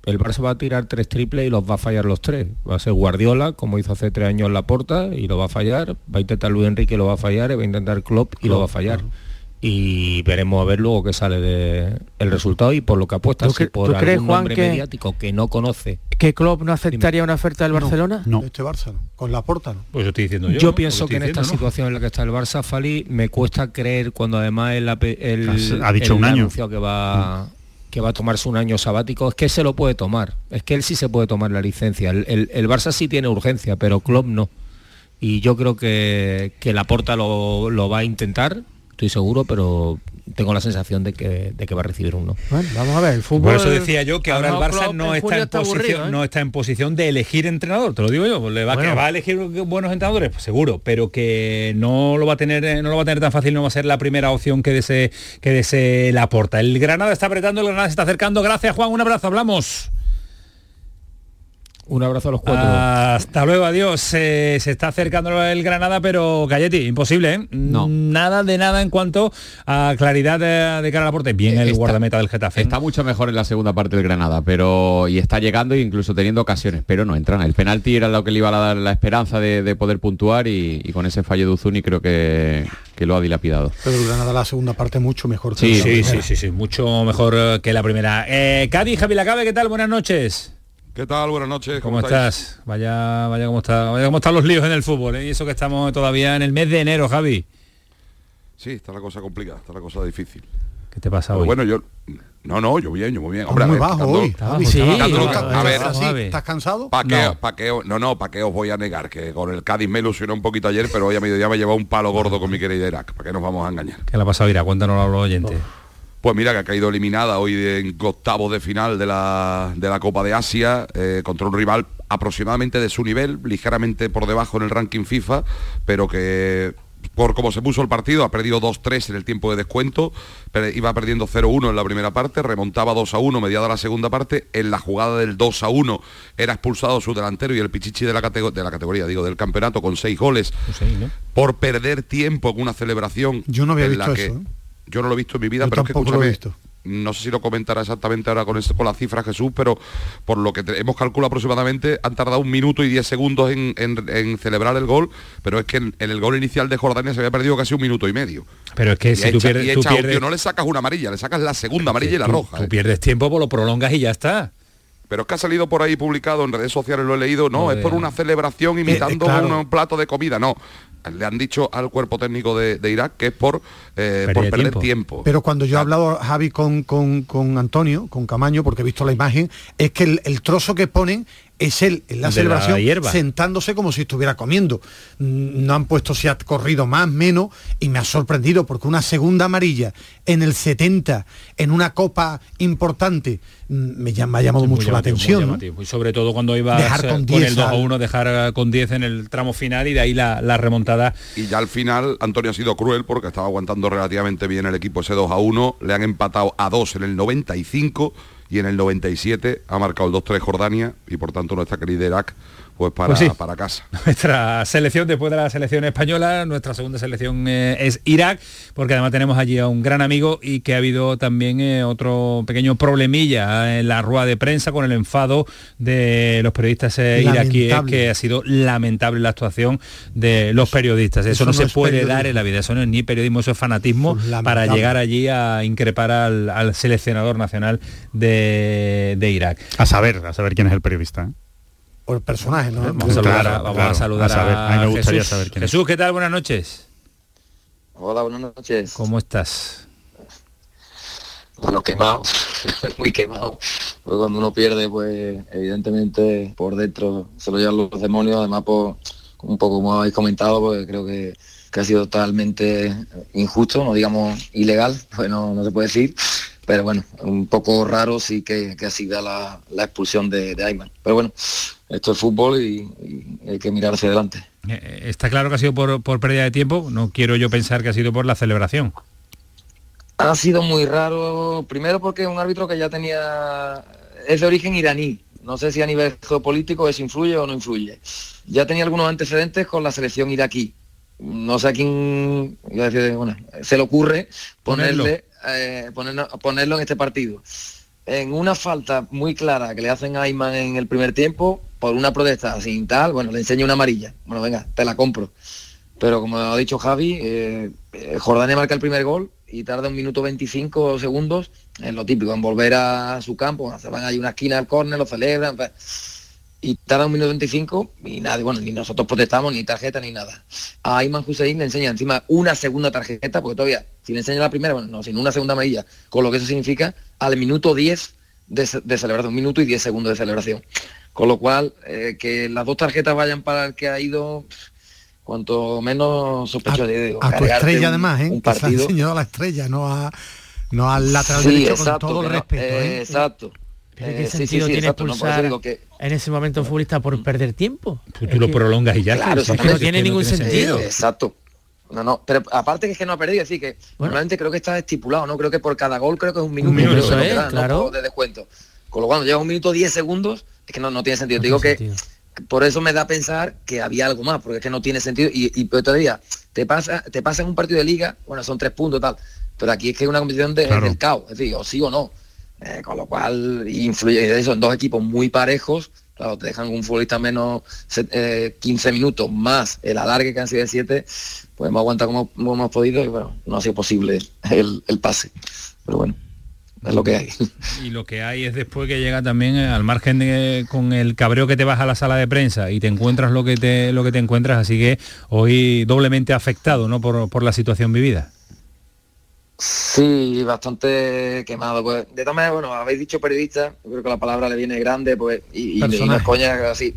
el Barça va a tirar tres triples y los va a fallar los tres. Va a ser Guardiola, como hizo hace tres años en la porta, y lo va a fallar. Va a intentar Luis Enrique y lo va a fallar. Y va a intentar Klopp y lo va a fallar. Y veremos a ver luego qué sale de el resultado y por lo que apuesta. ¿Tú Si por tú crees, algún Juan, nombre que- mediático que no conoce. ¿Que Klopp no aceptaría una oferta del Barcelona? No. Este Barça, ¿no? con la porta, ¿no? Pues yo estoy diciendo yo. Yo, ¿no? pienso que en esta situación en la que está el Barça, Fali, me cuesta creer cuando además él, ha pe- él- Ha dicho él un año. anunciado que va que va a tomarse un año sabático, es que se lo puede tomar, es que él sí se puede tomar la licencia. El, el- el Barça sí tiene urgencia, pero Klopp no. Y yo creo que, que Laporta lo, lo va a intentar, estoy seguro, pero tengo la sensación de que, de que va a recibir uno. Bueno, vamos a ver, el fútbol... Por eso decía yo que ahora el Barça no en está en, posición, aburrido, ¿eh? no está en posición de elegir entrenador, te lo digo yo, le va, Bueno. que va a elegir buenos entrenadores, pues seguro, pero que no lo va a tener, no lo va a tener tan fácil, no va a ser la primera opción que desee, que desee la porta. El Granada está apretando, el Granada se está acercando. Gracias Juan, un abrazo, hablamos. Un abrazo a los cuatro. Hasta luego, adiós. Eh, se está acercando el Granada, pero Galletti, imposible, ¿eh? No. Nada de nada en cuanto a claridad de, de cara al aporte. Bien el Está- guardameta del Getafe. ¿eh? Está mucho mejor en la segunda parte del Granada, pero y está llegando e incluso teniendo ocasiones, pero no entran. El penalti era lo que le iba a dar la esperanza de, de poder puntuar y, y con ese fallo de Uzuni creo que, que lo ha dilapidado. Pero el Granada la segunda parte mucho mejor. que Sí, la Sí, primera. sí, sí, sí, mucho mejor eh, que la primera. Eh, Cádiz, Javi Lacabe, ¿qué tal? Buenas noches. ¿Qué tal? Buenas noches. ¿Cómo, estás? Vaya, vaya cómo está, vaya cómo están los líos en el fútbol, ¿eh? Y eso que estamos todavía en el mes de enero, Javi. Sí, está la cosa complicada, está la cosa difícil. ¿Qué te pasa Pero hoy? bueno, yo... No, no, yo bien, yo muy bien. Está muy a ver, bajo quitando- hoy. Está Javi, bajo, sí, está bajo. no, A no, ver, ¿estás así? Javi. ¿Estás cansado? ¿Para qué, No. pa' qué os- no, no, ¿para qué os voy a negar? Que con el Cádiz me ilusionó un poquito ayer, pero hoy a mediodía me llevó un palo gordo con mi querida Irak. ¿Para qué nos vamos a engañar? ¿Qué le ha pasado, Ira? Cuéntanos a los oyentes. Pues mira que ha caído eliminada hoy en octavos de final de la, de la Copa de Asia eh, contra un rival aproximadamente de su nivel, ligeramente por debajo en el ranking FIFA, pero que por cómo se puso el partido ha perdido 2-3 en el tiempo de descuento, pero iba perdiendo 0-1 en la primera parte, remontaba 2-1 mediada la segunda parte, en la jugada del 2-1 era expulsado su delantero y el pichichi de la, de la categoría, digo, del campeonato con seis goles por perder tiempo en una celebración. Yo no había en la que- eso, ¿eh? Yo no lo he visto en mi vida, Yo pero es que tampoco lo he escúchame, visto. no sé si lo comentará exactamente ahora con, esto- con las cifras Jesús, pero por lo que te- hemos calculado aproximadamente, han tardado un minuto y diez segundos en, en- en celebrar el gol, pero es que en, en el gol inicial de Jordania se había perdido casi un minuto y medio. Pero es que Y si tú pierdes, y tú tío, no le sacas una amarilla, le sacas la segunda amarilla y la tú- roja. tú ¿eh? pierdes tiempo, pues lo prolongas y ya está. Pero es que ha salido por ahí publicado en redes sociales, lo he leído, no, es por una celebración imitando claro. un plato de comida, no. Le han dicho al cuerpo técnico de, de Irak que es por, eh, por perder tiempo. tiempo. Pero cuando yo he hablado, Javi, con, con- con Antonio, con Camaño, porque he visto la imagen, es que el, el trozo que ponen es él en la De la celebración hierba. sentándose como si estuviera comiendo. Mm, No han puesto si ha corrido más, menos, y me ha sorprendido porque una segunda amarilla en el 70, en una copa importante, mm, me, llama, me ha llamado mucho la atención. Y sobre todo cuando iba Dejar con 10 el 2 a al- 1, dejar con 10 en el tramo final y de ahí la, la remontada. Y ya al final Antonio ha sido cruel porque estaba aguantando relativamente bien el equipo ese 2 a 1. Le han empatado a 2 en el 95 y en el 97 ha marcado el 2-3 Jordania y por tanto nuestra querida Irak pues para, Pues sí. para casa. Nuestra selección, después de la selección española, nuestra segunda selección eh, es Irak, porque además tenemos allí a un gran amigo y que ha habido también eh, otro pequeño problemilla en la rueda de prensa con el enfado de los periodistas eh, iraquíes, que ha sido lamentable la actuación de los periodistas. Eso, eso no, no se es puede periodismo. dar en la vida, eso no es ni periodismo, eso es fanatismo para llegar allí a increpar al, al seleccionador nacional de, de Irak. A saber, a saber quién es el periodista. ¿Eh? O el personaje, ¿no? Vamos a saludar, a, vamos claro, a, saludar a saber. A mí me gustaría Jesús. saber quién es. Jesús, ¿qué tal? Buenas noches. Hola, buenas noches. ¿Cómo estás? Bueno, quemado, muy quemado. Pues cuando uno pierde, pues evidentemente por dentro se lo llevan los demonios. Además, por, un poco como habéis comentado, pues creo que, que ha sido totalmente injusto, no digamos ilegal, pues no, no se puede decir. Pero bueno, un poco raro sí que, que ha sido la, la expulsión de, de Ayman. Pero bueno, esto es fútbol y, y hay que mirar hacia adelante. Eh, Está claro que ha sido por, por pérdida de tiempo. No quiero yo pensar que ha sido por la celebración. Ha sido muy raro, primero porque es un árbitro que ya tenía, es de origen iraní, no sé si a nivel geopolítico eso influye o no influye. Ya tenía algunos antecedentes con la selección iraquí. No sé a quién, iba a decir, bueno, se le ocurre ponerle, eh, ponerlo, ponerlo en este partido. En una falta muy clara que le hacen a Ayman en el primer tiempo, por una protesta sin tal, bueno, le enseña una amarilla. Bueno, venga, te la compro. Pero como ha dicho Javi, eh, Jordania marca el primer gol y tarda un minuto 25 segundos en lo típico, en volver a su campo, se van ahí una esquina al córner, lo celebran, pa- y tarda un minuto 25 y nada, bueno, ni nosotros protestamos, ni tarjeta, ni nada. A Ayman Hussein le enseña encima una segunda tarjeta, porque todavía, si le enseña la primera, bueno, no, sino una segunda amarilla, con lo que eso significa al minuto 10 de, de celebración, un minuto y 10 segundos de celebración. Con lo cual, eh, que las dos tarjetas vayan para el que ha ido, cuanto menos sospechoso. yo digo, A tu estrella un- además, ¿eh? un Que se ha partido. enseñado a la estrella, no, a, no al lateral Sí, derecho exacto, con todo el no- respeto. eh, ¿eh? exacto. ¿Pero Eh, qué sí, sí, sentido sí, tiene exacto, no, por eso expulsar digo que- en ese momento a un futbolista por perder tiempo? Tú, lo que- prolongas y ya. Claro, es que no tiene ningún sentido. Exacto. No, no, pero aparte que es que no ha perdido, es decir, que normalmente creo que está estipulado, ¿no? Creo que por cada gol creo que es un minuto, minuto, creo que eso claro. de descuento. Con lo cual, cuando llega un minuto 10 segundos, es que no, no tiene sentido. Te digo que por eso me da a pensar que había algo más, porque es que no tiene sentido. Y, y pero todavía, te pasa, te pasa en un partido de liga, bueno, son tres puntos tal, pero aquí es que es una competición de, Claro. del caos, es decir, o sí o no. Eh, con lo cual influye, son dos equipos muy parejos, claro, te dejan un futbolista menos eh, 15 minutos más el alargue que han sido de 7, pues hemos aguantado como, como hemos podido y bueno, no ha sido posible el, el pase. Pero bueno, es lo que hay. Y lo que hay es después que llega también eh, al margen de, con el cabreo que te vas a la sala de prensa y te encuentras lo que te lo que te encuentras, así que hoy doblemente afectado, ¿no? Por, por la situación vivida. Sí, bastante quemado. Pues, de todas maneras, bueno, habéis dicho periodista, yo creo que la palabra le viene grande, pues, y, y- y no es Personaje. coña así.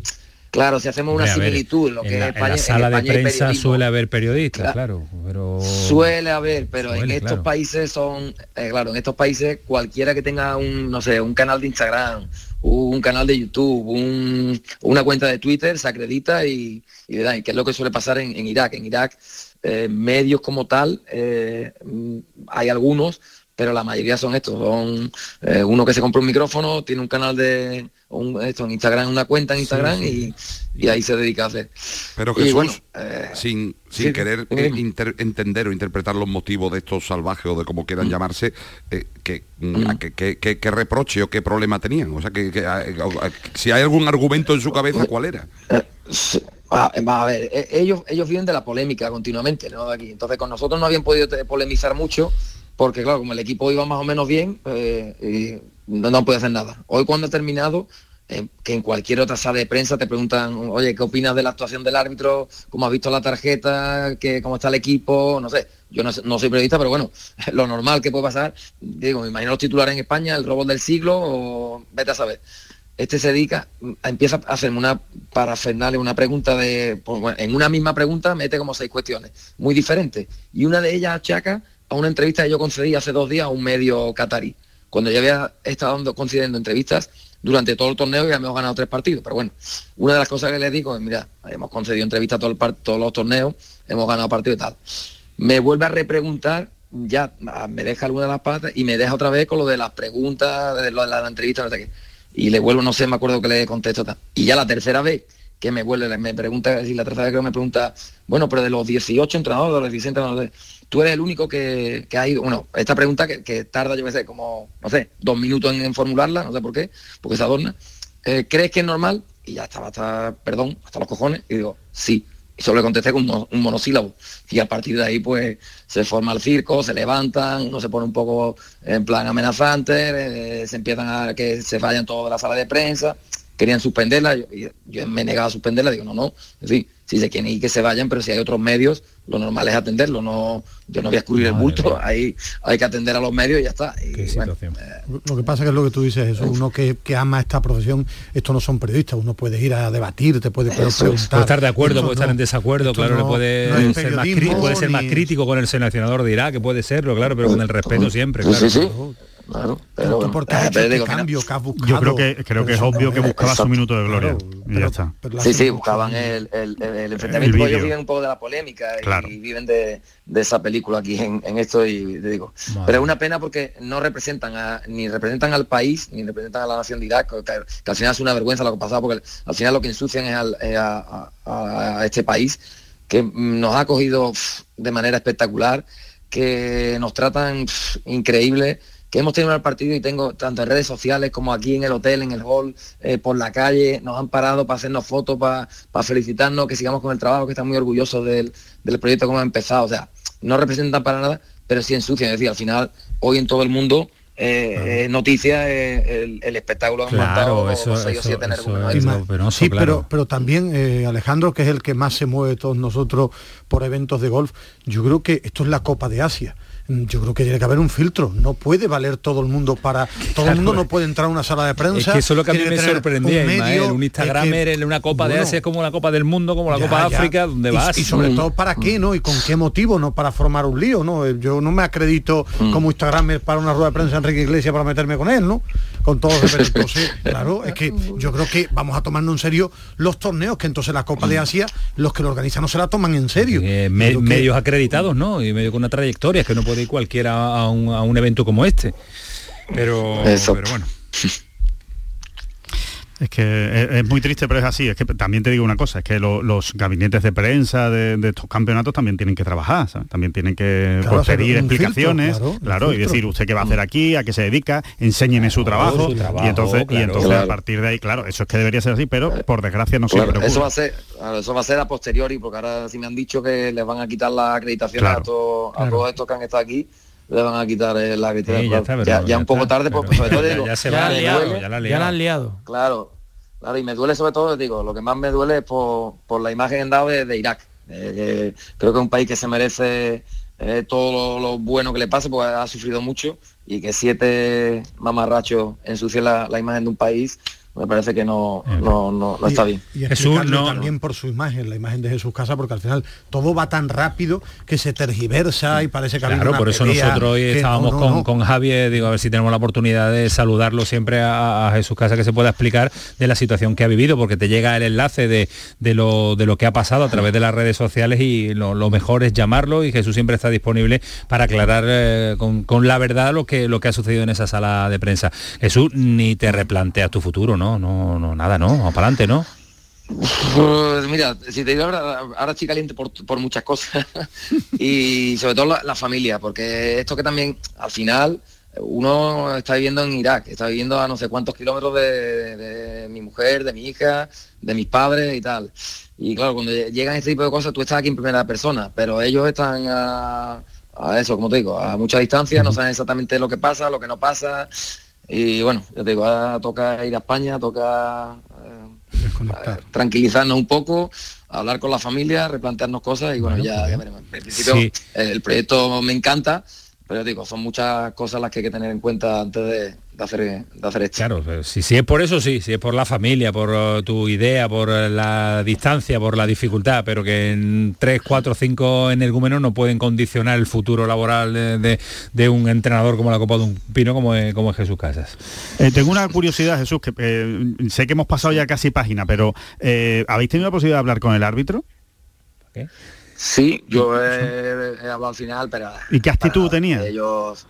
Claro, si hacemos una ver, similitud, lo que en es la, en España, la en sala de España hay prensa suele haber periodistas, claro, pero Suele haber, pero en estos claro. países son, eh, claro, en estos países cualquiera que tenga un, no sé, un canal de Instagram, un canal de YouTube, un- una cuenta de Twitter, se acredita y, y le dan, que es lo que suele pasar en, en Irak. En Irak, eh, medios como tal, eh, mm, hay algunos, pero la mayoría son estos, son eh, uno que se compra un micrófono, tiene un canal de un, esto en Instagram, una cuenta en Instagram Y, y ahí se dedica a hacer. Pero Jesús, bueno, eh, sin, sin sí, querer eh, inter- entender o interpretar los motivos de estos salvajes o de como quieran llamarse, eh, que, mm, a que- que- que- reproche o qué problema tenían. O sea, que, si hay algún argumento en su cabeza, ¿cuál era? Ah, va a ver, e- ellos, ellos viven de la polémica continuamente, ¿no? Aquí. Entonces con nosotros no habían podido polemizar mucho, porque claro, como el equipo iba más o menos bien, eh, no, no puede hacer nada. Hoy cuando ha terminado, eh, que en cualquier otra sala de prensa te preguntan, oye, ¿qué opinas de la actuación del árbitro? ¿Cómo has visto la tarjeta? ¿Qué, ¿Cómo está el equipo? No sé, yo no, soy periodista, pero bueno, lo normal que puede pasar, digo, me imagino los titulares en España, el robot del siglo, o vete a saber. Este se dedica, empieza a hacerme una parafernalia, una pregunta de, pues, en una misma pregunta mete como seis cuestiones, muy diferentes. Y una de ellas achaca a una entrevista que yo concedí hace dos días a un medio catarí, cuando yo había estado concediendo entrevistas durante todo el torneo y ya hemos ganado tres partidos. Pero bueno, una de las cosas que les digo es, mira, hemos concedido entrevistas todo todos los torneos, hemos ganado partidos y tal. Me vuelve a repreguntar, ya ah, me deja alguna de las patas y me deja otra vez con lo de las preguntas, de lo de la, entrevista, no sé qué. Y le vuelvo, no sé, me acuerdo que le contesto tal. Y ya la tercera vez que me vuelve, me pregunta, y la tercera vez que me pregunta, bueno, pero de los 18 entrenadores, de los 16 entrenadores, tú eres el único que, que ha ido, bueno, esta pregunta que, tarda, yo qué sé, como, no sé, dos minutos en, formularla, no sé por qué, porque se adorna. Eh, ¿Crees que es normal? Y ya estaba hasta, perdón, hasta los cojones, y digo, sí. Y solo le contesté con un monosílabo. Y a partir de ahí, pues, se forma el circo, se levantan, uno se pone un poco en plan amenazante, eh, se empiezan a que se vayan todos de la sala de prensa, querían suspenderla, yo, me negaba a suspenderla, digo, no, no, en fin, si se quieren ir que se vayan, pero si hay otros medios, lo normal es atenderlo, no, yo no voy a escurrir el bulto, ahí hay que atender a los medios y ya está. Y, bueno, Lo que pasa que es lo que tú dices, Jesús, uno que, que ama esta profesión, estos no son periodistas, uno puede ir a debatir, te puede Eso es. estar de acuerdo, Esto puede estar en desacuerdo, esto claro, le no- puede no es ser más, puede ser crítico con el seleccionador de Irak, que puede serlo, claro, pero con el respeto siempre, Sí, claro. sí, sí. Claro, pero porque pero este digo, mira, cambio que has buscado. Yo creo que creo que es obvio que buscaba su minuto de gloria. y ya está. Sí, sí, buscaban el, el, el- el enfrentamiento, ellos viven un poco de la polémica y- Claro. y, viven de, de esa película aquí en, en esto y te digo. Madre. Pero es una pena porque no representan a, ni representan al país, ni representan a la nación de Irak, que, que al final es una vergüenza lo que ha pasado, porque al final lo que ensucian es, al- es a, a- este país que nos ha acogido de manera espectacular, que nos tratan pf, increíble, que hemos tenido el partido y tengo tanto en redes sociales como aquí en el hotel, en el hall, eh, por la calle, nos han parado para hacernos fotos, para, para felicitarnos, que sigamos con el trabajo, que están muy orgullosos del, del proyecto como ha empezado. O sea, no representan para nada, pero sí ensucian. Es decir, al final, hoy en todo el mundo, eh, eh, noticia eh, el, el espectáculo que han Claro, montado eso- los seis o lo penoso, Sí, claro. pero, pero también eh, Alejandro, que es el que más se mueve de todos nosotros por eventos de golf, yo creo que esto es la Copa de Asia. Mm, Yo creo que tiene que haber un filtro. No puede valer todo el mundo para. Todo el mundo no puede entrar a una sala de prensa. Es que eso es lo que a mí tiene me que sorprendía, un medio. Un es Instagramer que- en una Copa de Asia es como la Copa del Mundo, como la Ya, Copa de. África, donde Y- vas. Y, sobre todo para qué, ¿no? Y con qué motivo, no para formar un lío, ¿no? Eh, Yo no me acredito como Instagram para una rueda de prensa Enrique Iglesias para meterme con él, ¿no? Con todos los. Entonces, claro, es que yo creo que vamos a tomarnos en serio los torneos, que entonces la Copa de Asia, los que lo organizan no se la toman en serio. Eh, me- que- medios acreditados, ¿no? Y medio con una trayectoria, es que no puede cualquiera a un, a un evento como este. Pero, Eso. pero bueno. Es que es, es muy triste, pero es así. Es que también te digo una cosa, es que lo- los gabinetes de prensa de, de estos campeonatos también tienen que trabajar, ¿sabes? también tienen que Claro, pues, pedir filtro, explicaciones, claro, claro, y decir usted qué va a hacer aquí, a qué se dedica, enséñeme su trabajo, su trabajo, y entonces, y claro. entonces Claro. a partir de ahí, claro, eso es que debería ser así, pero por desgracia no Claro, siempre ocurre. eso va a ser claro, eso va a ser a posteriori porque ahora sí me han dicho que les van a quitar la acreditación Claro. a, todos, a Claro. todos estos que han estado aquí les van a quitar eh, la acreditación Sí, ya Claro, está, ya, pero ya ya un poco está, tarde pues, pero sobre todo ya- digo, ya se me va, ya la ha duele- liado, ya la ha liado. Ya la han liado. claro claro y me duele sobre todo digo lo que más me duele es por, por la imagen que han dado de, de Irak Eh, creo que es un país que se merece eh, todo lo, lo bueno que le pase porque ha sufrido mucho y que siete mamarrachos ensucien la, la imagen de un país me parece que no, no, no, no está bien Y explicarle también por su imagen, la imagen de Jesús Casa, porque al final todo va tan rápido que se tergiversa y parece que ha Claro, una por eso pelea, nosotros hoy no, estábamos no, con, no. con Javier, digo, a ver si tenemos la oportunidad de saludarlo siempre a, a Jesús Casa, que se pueda explicar de la situación que ha vivido, porque te llega el enlace de, de lo, de lo que ha pasado a través de las redes sociales y lo, lo mejor es llamarlo y Jesús siempre está disponible para aclarar eh, con, con la verdad lo que, lo que ha sucedido en esa sala de prensa. Jesús, ni te replanteas tu futuro, ¿no? No, no, nada, ¿no? Para adelante, ¿no? Pues mira, si te digo ahora, ahora estoy caliente por, por muchas cosas y sobre todo la, la familia, porque esto que también al final uno está viviendo en Irak, está viviendo a no sé cuántos kilómetros de, de mi mujer, de mi hija, de mis padres y tal. Y claro, cuando llegan este tipo de cosas tú estás aquí en primera persona, pero ellos están a, a eso, como te digo, a mucha distancia, no saben exactamente lo que pasa, lo que no pasa. Y bueno, ya te digo, ahora toca ir a España, toca eh, tranquilizarnos un poco, hablar con la familia, replantearnos cosas y bueno, ya, ya veremos. En principio Sí. el proyecto me encanta, pero ya te digo, son muchas cosas las que hay que tener en cuenta antes de, de hacer, de hacer esto. Claro, si, si es por eso, sí, si es por la familia, por eh, tu idea, por eh, la distancia, por la dificultad, pero que en 3, 4, 5 energúmenos no pueden condicionar el futuro laboral de, de- de un entrenador como la Copa de un Pino, como es, como es Jesús Casas. Eh, tengo una curiosidad, Jesús, que eh, sé que hemos pasado ya casi página, pero eh, ¿habéis tenido la posibilidad de hablar con el árbitro? Sí, yo he, he hablado al final, pero... ¿Y qué actitud tenía? Ellos...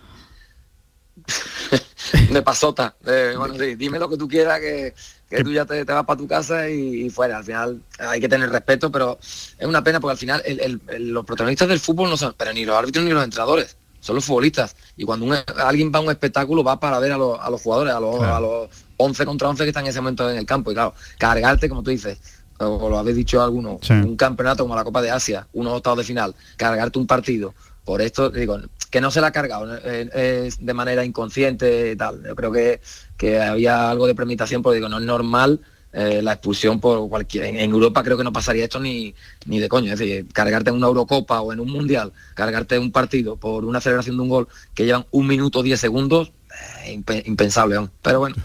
de pasota. de, bueno, sí, dime lo que tú quieras, que, que tú ya te, te vas para tu casa y, y fuera. Al final hay que tener respeto, pero es una pena porque al final el- el- el- los protagonistas del fútbol no son, pero ni los árbitros ni los entrenadores, son los futbolistas. Y cuando un- alguien va a un espectáculo va para ver a los, a los jugadores, a los, Claro. a los 11 contra 11 que están en ese momento en el campo. Y claro, cargarte, como tú dices, o lo habéis dicho alguno, Sí. un campeonato como la Copa de Asia, unos octavos de final, cargarte un partido, por esto, digo, que no se la ha cargado eh, de manera inconsciente y tal. Yo creo que, que había algo de premeditación, porque digo, no es normal eh, la expulsión por cualquier. En, en Europa creo que no pasaría esto ni, ni de coño. Es decir, cargarte en una Eurocopa o en un Mundial, cargarte un partido por una celebración de un gol que llevan un minuto diez segundos, impensable. ¿no? Pero bueno,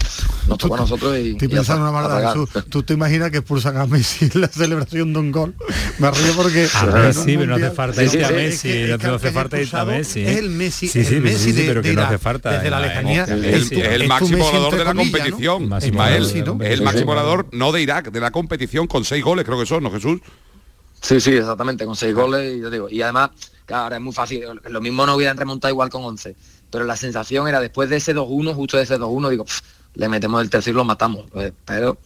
nos tocó a nosotros y. Estoy pensando una maldad. ¿Tú te imaginas que expulsan a Messi en la celebración de un gol? Me río porque... A Messi, pero no hace falta irte a Messi, es no es hace el falta irte a Messi. Es el Messi, Sí, el sí, Messi de, pero que de no Irak, hace falta. Desde la eh, lejanía. eh, El, es el es máximo entre de la competición, la El máximo goleador no de Irak, de la competición con seis goles, creo que son, ¿no, Jesús? Sí, sí, exactamente, con seis goles y yo digo, y además, claro, ahora es muy fácil, lo mismo no hubieran remontado igual con 11, pero la sensación era después de ese 2-1, justo de ese 2-1, digo, "Pff, le metemos el tercero y lo matamos, Eh, pero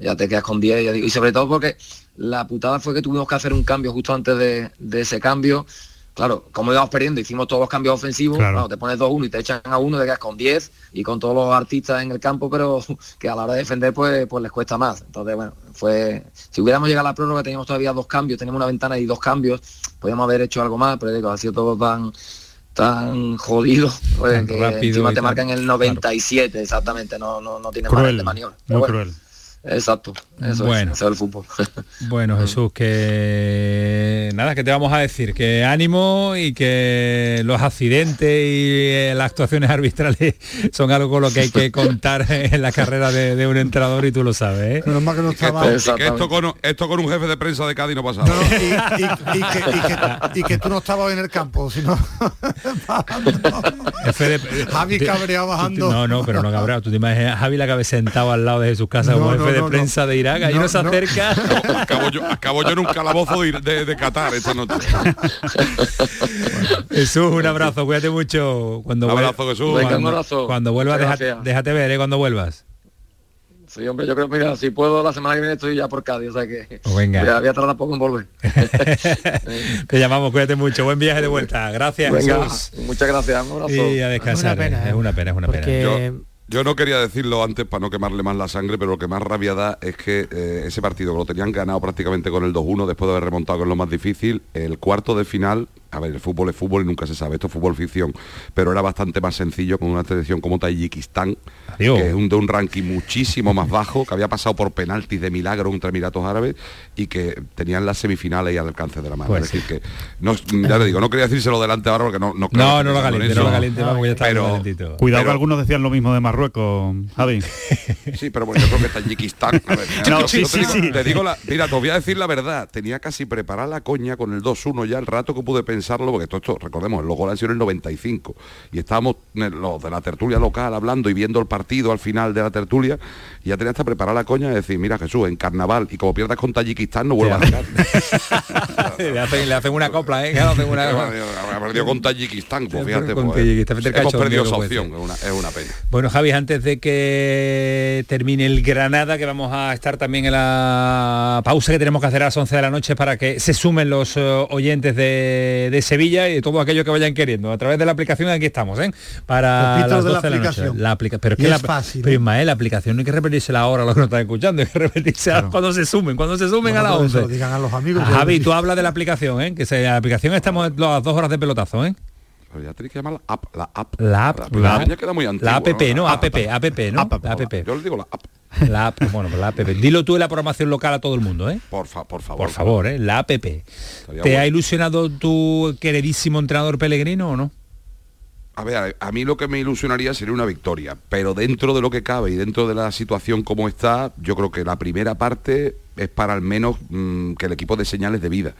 ya te quedas con 10, ya digo, y sobre todo porque la putada fue que tuvimos que hacer un cambio justo antes de, de ese cambio, claro, como íbamos perdiendo, hicimos todos los cambios ofensivos, Claro. claro, te pones 2-1 y te echan a uno, te quedas con 10 y con todos los artistas en el campo, pero que a la hora de defender pues, pues les cuesta más. Entonces, bueno, fue si hubiéramos llegado a la prórroga teníamos todavía dos cambios, teníamos una ventana y dos cambios, podíamos haber hecho algo más, pero digo, ha sido todo tan tan jodido pues, Tan que rápido encima te marcan el 97 exactamente no no no tiene Cruel, de maniobra muy Pero bueno, cruel. Exacto eso Bueno. es, eso es el fútbol Bueno, Jesús, que nada, que te vamos a decir, que ánimo y que los accidentes y eh, las actuaciones arbitrales son algo con lo que hay que contar en la carrera de, de un entrenador y tú lo sabes. ¿eh? Menos mal que no que, estaba... esto, que con, esto con un jefe de prensa de Cádiz no pasaba. No, no, y, y- y que, y que- y que tú no estabas en el campo, sino Jefe de- Javi cabreado bajando. No, no, pero no cabreado. Tú te imaginas Javi la cabeza sentado al lado de Jesús Casa No, como no, jefe de no, no. prensa de Irak. Ahí no, No, se no. acerca. Acabo yo, acabo yo en un calabozo de, de- de Qatar esta noche. Jesús, un abrazo, cuídate mucho. Cuando vuel- abrazo, Jesús. Venga, un Cuando, abrazo. cuando vuelvas, déjate, déjate ver, ¿eh? Cuando vuelvas. sí hombre yo creo mira si puedo la semana que viene estoy ya por Cádiz o sea que Pues venga. voy a, voy a tardar poco en volver Te llamamos, cuídate mucho. Buen viaje de vuelta. Gracias, venga Jesús. muchas gracias un abrazo Y a descansar. Es una pena, es una pena, es una porque pena. Yo no quería decirlo antes para no quemarle más la sangre, pero lo que más rabia da es que eh, ese partido que lo tenían ganado prácticamente con el 2-1 después de haber remontado, es lo más difícil, el cuarto de final, a ver, el fútbol es fútbol y nunca se sabe, esto es fútbol ficción, pero era bastante más sencillo con una selección como Tayikistán, Adiós. que es un, de un ranking muchísimo más bajo, que había pasado por penaltis de milagro contra Emiratos Árabes y que tenían las semifinales ahí al alcance de la mano. Pues es decir, que, no, ya te digo, no quería decírselo delante ahora porque no... No, creo No, que no lo caliente, eso. no lo caliente, vamos, que ya está Pero-. Cuidado Pero- que algunos decían lo mismo de Marruecos, Javi. Sí, pero bueno, yo creo que Tayikistán. No, yo- sí, yo sí, te, digo, sí. te digo la, mira, te voy a decir la verdad. Tenía casi preparada la coña con el 2-1 ya el rato que pude pensarlo, porque todo esto, recordemos, los goles han sido en el 95 y estábamos en los de la tertulia local hablando y viendo el partido al final de la tertulia y ya tenía hasta preparada la coña de decir, mira Jesús, en carnaval y como pierdas con Tayikistán no vuelvas a ganar. le, hacen, le hacen una copla, ¿eh? Claro, hacen una... Ha perdido con Tayikistán, pues fíjate, Con pues, Tayikistán, vete el hemos perdido esa opción, es una, es una pena. Bueno, Javi, antes de que termine el Granada, que vamos a estar también en la pausa que tenemos que hacer a las 11 de la noche para que se sumen los eh, oyentes de, de Sevilla y de todo aquello que vayan queriendo. A través de la aplicación aquí estamos, ¿eh? Para las de la 12 de la, noche. aplicación. La aplica- pero es Y que es la, fácil, pero ¿eh? Ismael, la aplicación no hay que repetírsela ahora a los que nos están escuchando, hay que repetírsela cuando se sumen, cuando se sumen Bueno, a se 11. lo digan a los amigos. Javi, tú hablas de la aplicación, ¿eh? Que se, la aplicación estamos las dos horas de pelotazo, ¿eh? Pero ya tenéis que llamar la app, la app. La app, La, la, app ya queda muy antigua, la app, ¿no? La app, app, ¿no? App, La app. Yo le digo la app. La app, bueno, pues la app. Dilo tú en la programación local a todo el mundo, ¿eh? Por, fa- por favor. Por favor, ¿eh? La app. ¿Te bueno. ha ilusionado tu queridísimo entrenador Pellegrino o no? A ver, a mí lo que me ilusionaría sería una victoria, pero dentro de lo que cabe y dentro de la situación como está, yo creo que la primera parte es para al menos mm, que el equipo dé señales de vida.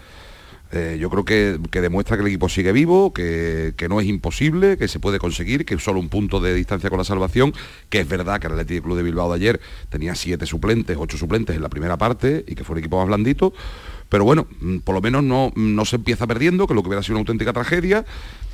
Eh, yo creo que, que demuestra que el equipo sigue vivo, que, que no es imposible, que se puede conseguir, que solo un punto de distancia con la salvación, que es verdad que el Athletic Club de Bilbao de ayer tenía siete suplentes, ocho suplentes en la primera parte y que fue un equipo más blandito, pero bueno, mm, por lo menos no, no se empieza perdiendo, que lo que hubiera sido una auténtica tragedia.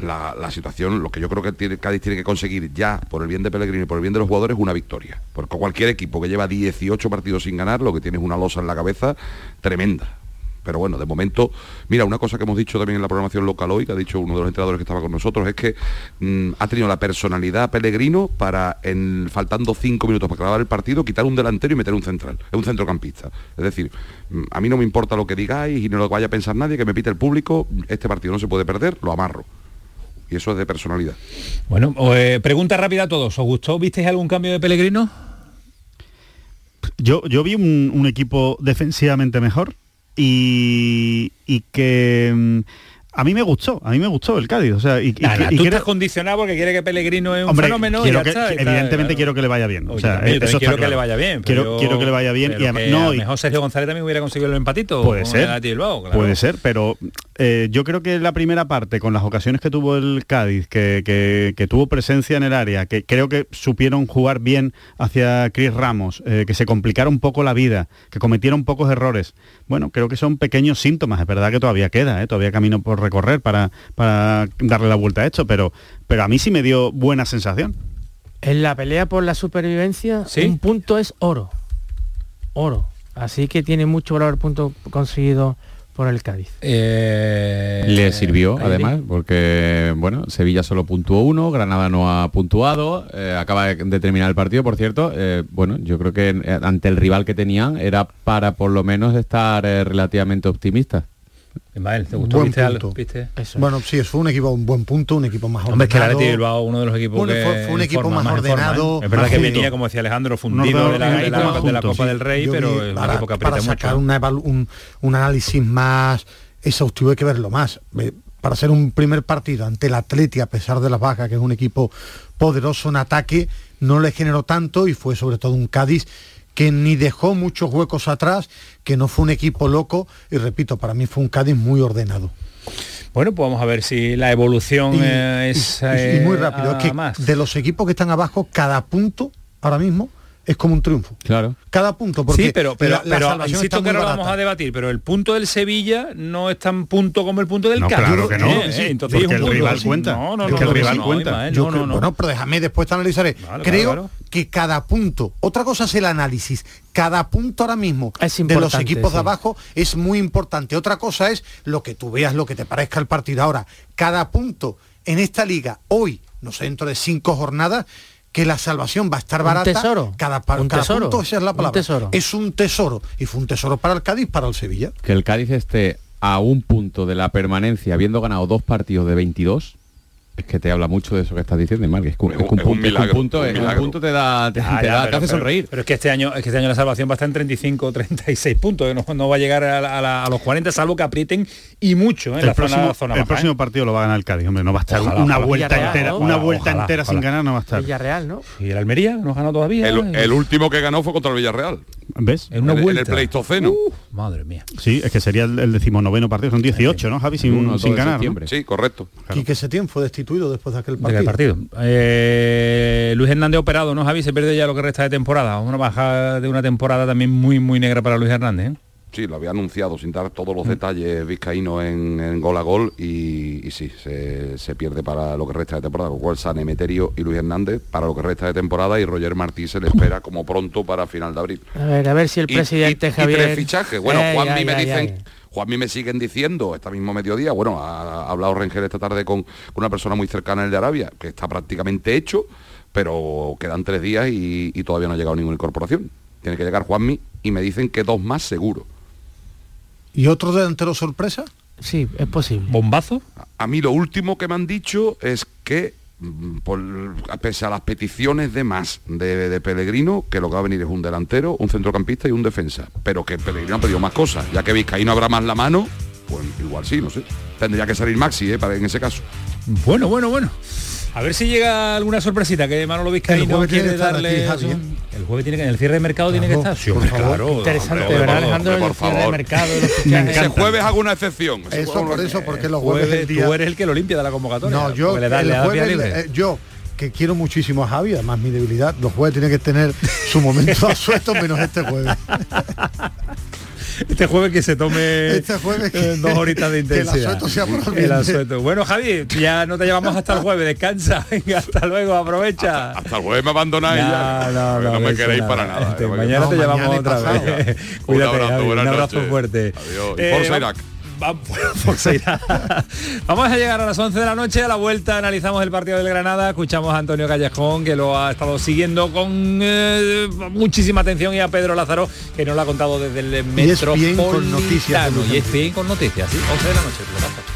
La, situación, lo que yo creo que tiene, Cádiz tiene que conseguir ya, por el bien de Pellegrini y por el bien de los jugadores, es una victoria. Porque cualquier equipo que lleva 18 partidos sin ganar, lo que tiene es una losa en la cabeza tremenda. Pero bueno, de momento, mira, una cosa que hemos dicho también en la programación local hoy, que ha dicho uno de los entrenadores que estaba con nosotros, es que mm, ha tenido la personalidad Pellegrino para, en, faltando cinco minutos para acabar el partido, quitar un delantero y meter un central, es un centrocampista. Es decir, mm, a mí no me importa lo que digáis y no lo vaya a pensar nadie, que me pite el público, este partido no se puede perder, lo amarro. Y eso es de personalidad. Bueno, eh, pregunta rápida a todos. ¿Os gustó? ¿Visteis algún cambio de Pellegrino? Yo, yo vi un, un equipo defensivamente mejor y, y que mm, a mí me gustó, a mí me gustó el Cádiz. O sea, y, que- y tú estás condicionado porque quiere que Pellegrino es un Hombre, fenómeno. quiero que- está, evidentemente claro. quiero que le vaya bien. O sea, eso quiero que le vaya bien. Quiero, quiero que le vaya bien y no, a mejor Sergio González también hubiera conseguido el empatito. Puede ser. Bilbao, claro. Puede ser, pero eh, yo creo que la primera parte, con las ocasiones que tuvo el Cádiz, que, que- que tuvo presencia en el área, que creo que supieron jugar bien hacia Chris Ramos, eh, que se complicaron un poco la vida, que cometieron pocos errores. Bueno, creo que son pequeños síntomas. Es verdad que todavía queda, eh, todavía camino por recorrer para, para darle la vuelta a esto, pero, pero a mí sí me dio buena sensación. En la pelea por la supervivencia, un punto es oro. Oro. Así que tiene mucho valor el punto conseguido por el Cádiz. Eh, Le sirvió, además, porque bueno, Sevilla solo puntuó uno, Granada no ha puntuado, eh, acaba de, terminar el partido, por cierto. eh, bueno, yo creo que ante el rival que tenían era para por lo menos estar eh, relativamente optimista. Ismael, ¿te gustó? Buen ¿Viste algo? punto. ¿Viste? Bueno, sí, es fue un equipo, un buen punto, un equipo más Hombre, es que el ordenado. Athletic Bilbao uno de los equipos Fue un- que fue- fue un en equipo forma, más forma, ¿eh? ordenado, Es verdad que junto. venía, como decía Alejandro, fundido Un de la, de de Copa sí. del Rey, Yo pero es un para, equipo que para sacar mucho. una evalu- un, un análisis más exhaustivo hay que verlo más. Para ser un primer partido ante el Atleti, a pesar de las bajas, que es un equipo poderoso en ataque, no le generó tanto y fue sobre todo un Cádiz que ni dejó muchos huecos atrás, que no fue un equipo loco y repito, para mí fue un Cádiz muy ordenado. Bueno, pues vamos a ver si la evolución Y- eh, es y, y muy eh, rápido, es que más. de los equipos que están abajo, cada punto ahora mismo es como un triunfo. Claro. Cada punto, porque sí, pero, pero, la- pero insisto está que ahora vamos a debatir, pero el punto del Sevilla no es tan punto como el punto del No, Cádiz. claro que no. Eh, sí, entonces porque es un el rival cuenta. No, no, Es no, que el no, rival no, cuenta. Ismael, Yo no, creo- no, no. Bueno, pero déjame después te analizaré. Creo claro, claro. que cada punto, otra cosa es el análisis, cada punto ahora mismo Es de los equipos de abajo es muy importante. Otra cosa es lo que tú veas, lo que te parezca el partido. Ahora, cada punto en esta liga, hoy, no sé, dentro de cinco jornadas, que la salvación va a estar Un barata. tesoro. Cada, pa- Un cada tesoro. punto, esa es la Un palabra. tesoro. Es un tesoro. Y fue un tesoro para el Cádiz, para el Sevilla. Que el Cádiz esté a un punto de la permanencia, habiendo ganado dos partidos de 22, es que te habla mucho de eso que estás diciendo, Marc. Es que un, Es es un- que un es un punto, es que un milagro, punto, un es que un milagro. punto te da, te, Ah, te ya, da- te pero- hace pero- sonreír. Pero es que este año, es que este año la salvación va a estar en 35 o 36 puntos, que no, no va a llegar a, la- a la- a los 40, salvo que aprieten y mucho ¿eh? en El la próximo, zona, zona el baja, próximo ¿eh? partido lo va a ganar el Cádiz, hombre, no va a estar Ojalá, una ojalá. vuelta Villarreal, entera, ¿no? una Ojalá, vuelta ojalá, entera sin ganar no va a estar. Villarreal, ¿no? Y el Almería no ganó todavía. El, el último que ganó fue contra el Villarreal. ¿Ves? en una en, el- en vuelta. el Pleistoceno. Uh, madre mía. Sí, es que sería el, decimonoveno partido, son 18, ¿no, Javi? Sin, ganar. Sí, correcto. Quique Setién fue destituido después de aquel De partido. aquel partido. Eh, Luis Hernández operado, ¿no, Javi? Se pierde ya lo que resta de temporada. Una baja de una temporada también muy, muy negra para Luis Hernández. ¿eh? Sí, lo había anunciado sin dar todos los detalles vizcaínos en, en gol a gol y, y sí, se, se pierde para lo que resta de temporada, con lo cual San Emeterio y Luis Hernández para lo que resta de temporada y Roger Martí se le espera como pronto para final de abril. A ver, a ver si el Y- presidente y, y Javier... tres fichajes. Bueno, Ay, Juanmi ay, me ay, dicen, ay. Juanmi me siguen diciendo, este mismo mediodía, bueno, ha, ha hablado Rengel esta tarde con, con una persona muy cercana, el de Arabia, que está prácticamente hecho, pero quedan tres días y, y todavía no ha llegado ninguna incorporación. Tiene que llegar Juanmi y me dicen que dos más seguro. ¿Y otro delantero sorpresa? sí, es posible. ¿Bombazo? A mí lo último que me han dicho es que por, pese a las peticiones de más de, de Pellegrino, que lo que va a venir es un delantero, un centrocampista y un defensa. Pero que Pellegrino ha pedido más cosas. Ya que Vizcaíno habrá más la mano, pues igual sí, no sé. Tendría que salir Maxi, ¿eh? Para, en ese caso. Bueno, bueno, bueno. A ver si llega alguna sorpresita que Manolo Vizcaíno El jueves tiene quiere que estar darle. aquí, a ¿eh? El jueves tiene que, en el cierre de mercado tiene que estar. Sí, hombre, por favor. claro. Interesante, hombre, ¿verdad, Alejandro? hombre, El por cierre de favor. mercado de los Me fichajes. Ese encanta. jueves hago una excepción. Eso jueves- por eso, porque los jueves del día... tú eres el que lo limpia de la convocatoria. No, yo, le da, el le da jueves, libre. eh, yo, que quiero muchísimo a Javi, además mi debilidad, los jueves tienen que tener su momento asuesto menos este jueves. Este jueves que se tome Este jueves que- eh, dos horitas de que el intensidad. asueto sea por el asueto. Bueno, Javi, ya no te llevamos hasta el jueves. Descansa. Venga, hasta luego. Aprovecha. Hasta el jueves me abandonáis ya. No, no, no, me queréis nada. para nada. Este, eh, mañana No, te mañana llamamos y otra pasado. vez. Un Cuídate, abrazo, Javi, un abrazo fuerte. Adiós. Y Eh, Forza va- Irak. Vamos a llegar a las 11 de la noche. A la vuelta analizamos el partido del Granada. Escuchamos a Antonio Callejón, que lo ha estado siguiendo con eh, muchísima atención, y a Pedro Lázaro, que nos lo ha contado desde el metro. ESPN con noticias Y es bien con noticias, ¿sí? 11 de la noche.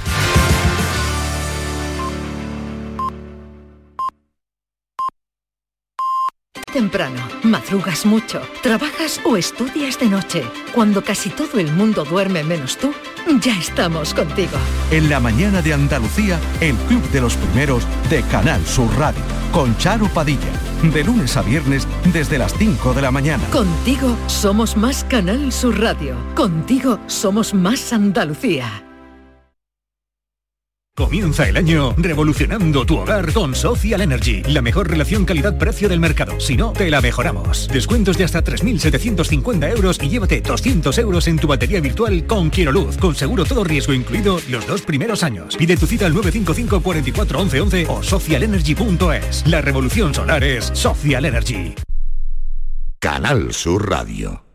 Temprano, madrugas mucho, trabajas o estudias de noche. Cuando casi todo el mundo duerme menos tú, ya estamos contigo. En la mañana de Andalucía, el Club de los Primeros de Canal Sur Radio, con Charo Padilla, de lunes a viernes desde las 5 de la mañana. Contigo somos más Canal Sur Radio. Contigo somos más Andalucía. Comienza el año revolucionando tu hogar con Social Energy, la mejor relación calidad-precio del mercado. Si no, te la mejoramos. Descuentos de hasta 3.750 euros y llévate 200 euros en tu batería virtual con Luz, con seguro todo riesgo incluido los dos primeros años. Pide tu cita al 955 44 11 11 o socialenergy.es. La revolución solar es Social Energy. Canal Sur Radio.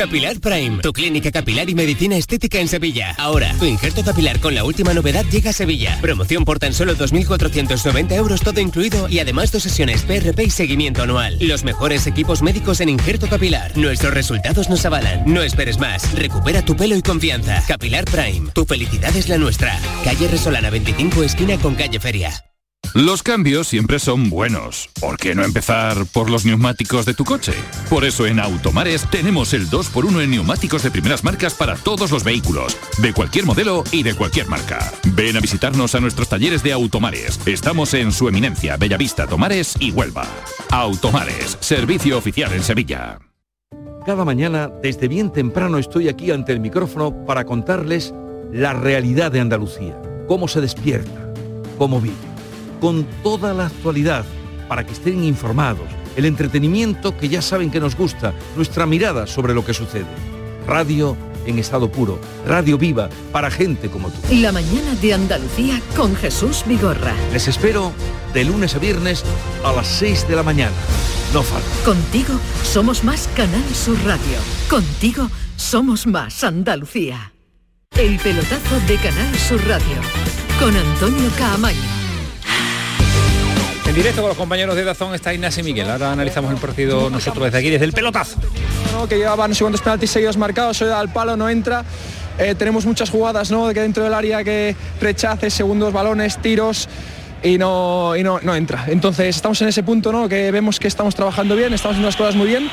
Capilar Prime, tu clínica capilar y medicina estética en Sevilla. Ahora, tu injerto capilar con la última novedad llega a Sevilla. Promoción por tan solo 2.490 euros todo incluido y además dos sesiones PRP y seguimiento anual. Los mejores equipos médicos en injerto capilar. Nuestros resultados nos avalan. No esperes más. Recupera tu pelo y confianza. Capilar Prime, tu felicidad es la nuestra. Calle Resolana 25, esquina con calle Feria. Los cambios siempre son buenos. ¿Por qué no empezar por los neumáticos de tu coche? Por eso en Automares tenemos el 2x1 en neumáticos de primeras marcas para todos los vehículos, de cualquier modelo y de cualquier marca. Ven a visitarnos a nuestros talleres de Automares. Estamos en su eminencia, Bellavista, Tomares y Huelva. Automares, servicio oficial en Sevilla. Cada mañana, desde bien temprano, estoy aquí ante el micrófono para contarles la realidad de Andalucía, cómo se despierta, cómo vive, con toda la actualidad, para que estén informados, el entretenimiento que ya saben que nos gusta, nuestra mirada sobre lo que sucede. Radio en estado puro, radio viva para gente como tú. La mañana de Andalucía con Jesús Vigorra. Les espero de lunes a viernes a las 6 de la mañana. No falta. Contigo somos más Canal Sur Radio. Contigo somos más Andalucía. El pelotazo de Canal Sur Radio con Antonio Caamaño. En directo con los compañeros de Dazón está Ignacio Miguel. Ahora analizamos el partido nosotros desde aquí, desde el pelotazo. que llevaba no sé cuántos penaltis seguidos marcados, al palo no entra. Eh, tenemos muchas jugadas ¿no? que dentro del área que rechaces, segundos balones, tiros y no, y no, no entra. Entonces estamos en ese punto ¿no? que vemos que estamos trabajando bien, estamos haciendo las cosas muy bien,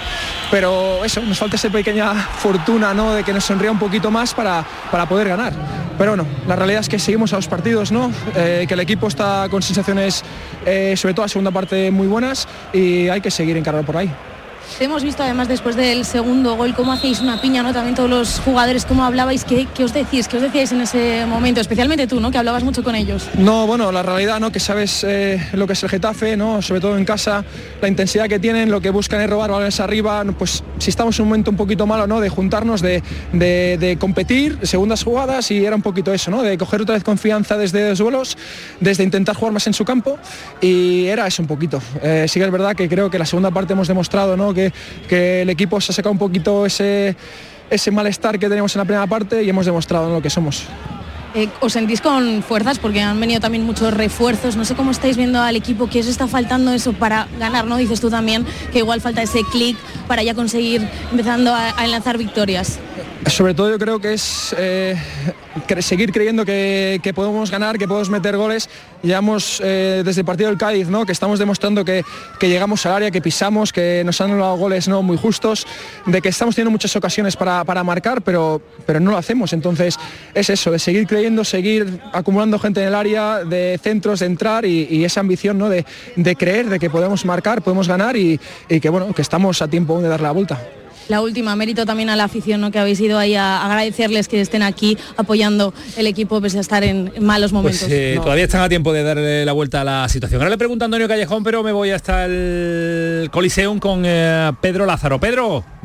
pero eso, nos falta esa pequeña fortuna ¿no? de que nos sonría un poquito más para, para poder ganar. Pero bueno, la realidad es que seguimos a los partidos, ¿no? Eh, que el equipo está con sensaciones, eh, sobre todo la segunda parte, muy buenas y hay que seguir encargado por ahí. Hemos visto además después del segundo gol cómo hacéis una piña, ¿no? También todos los jugadores, cómo hablabais, qué, qué os decís, qué os decíais en ese momento, especialmente tú, ¿no? Que hablabas mucho con ellos. No, bueno, la realidad, ¿no? Que sabes eh, lo que es el Getafe, ¿no? Sobre todo en casa, la intensidad que tienen, lo que buscan es robar balones arriba, pues si estamos en un momento un poquito malo, ¿no? De juntarnos, de, de- competir, segundas jugadas y era un poquito eso, ¿no? De coger otra vez confianza desde los duelos, desde intentar jugar más en su campo y era eso un poquito. Eh, sí que es verdad que creo que la segunda parte hemos demostrado, ¿no? Que, que el equipo se ha sacado un poquito ese ese malestar que teníamos en la primera parte y hemos demostrado ¿no? lo que somos. Eh, ¿Os sentís con fuerzas? Porque han venido también muchos refuerzos. No sé cómo estáis viendo al equipo, que os está faltando eso para ganar, ¿no? Dices tú también que igual falta ese clic para ya conseguir empezando a, a enlazar victorias. sobre todo yo creo que es eh, seguir creyendo que, que podemos ganar, que podemos meter goles. Llevamos eh, desde el partido del Cádiz, ¿no? que estamos demostrando que, que llegamos al área, que pisamos, que nos han dado goles no muy justos, de que estamos teniendo muchas ocasiones para, para marcar, pero, pero no lo hacemos. Entonces es eso, de seguir creyendo, seguir acumulando gente en el área, de centros, de entrar y, esa ambición ¿no? de, de creer de que podemos marcar, podemos ganar y, y que bueno, que estamos a tiempo de dar la vuelta. La última, mérito también a la afición, ¿no? que habéis ido ahí a agradecerles que estén aquí apoyando el equipo pese a estar en malos momentos. Pues eh, No. todavía están a tiempo de darle la vuelta a la situación. Ahora le pregunto a Antonio Callejón, pero me voy hasta el Coliseum con eh, Pedro Lázaro. Pedro.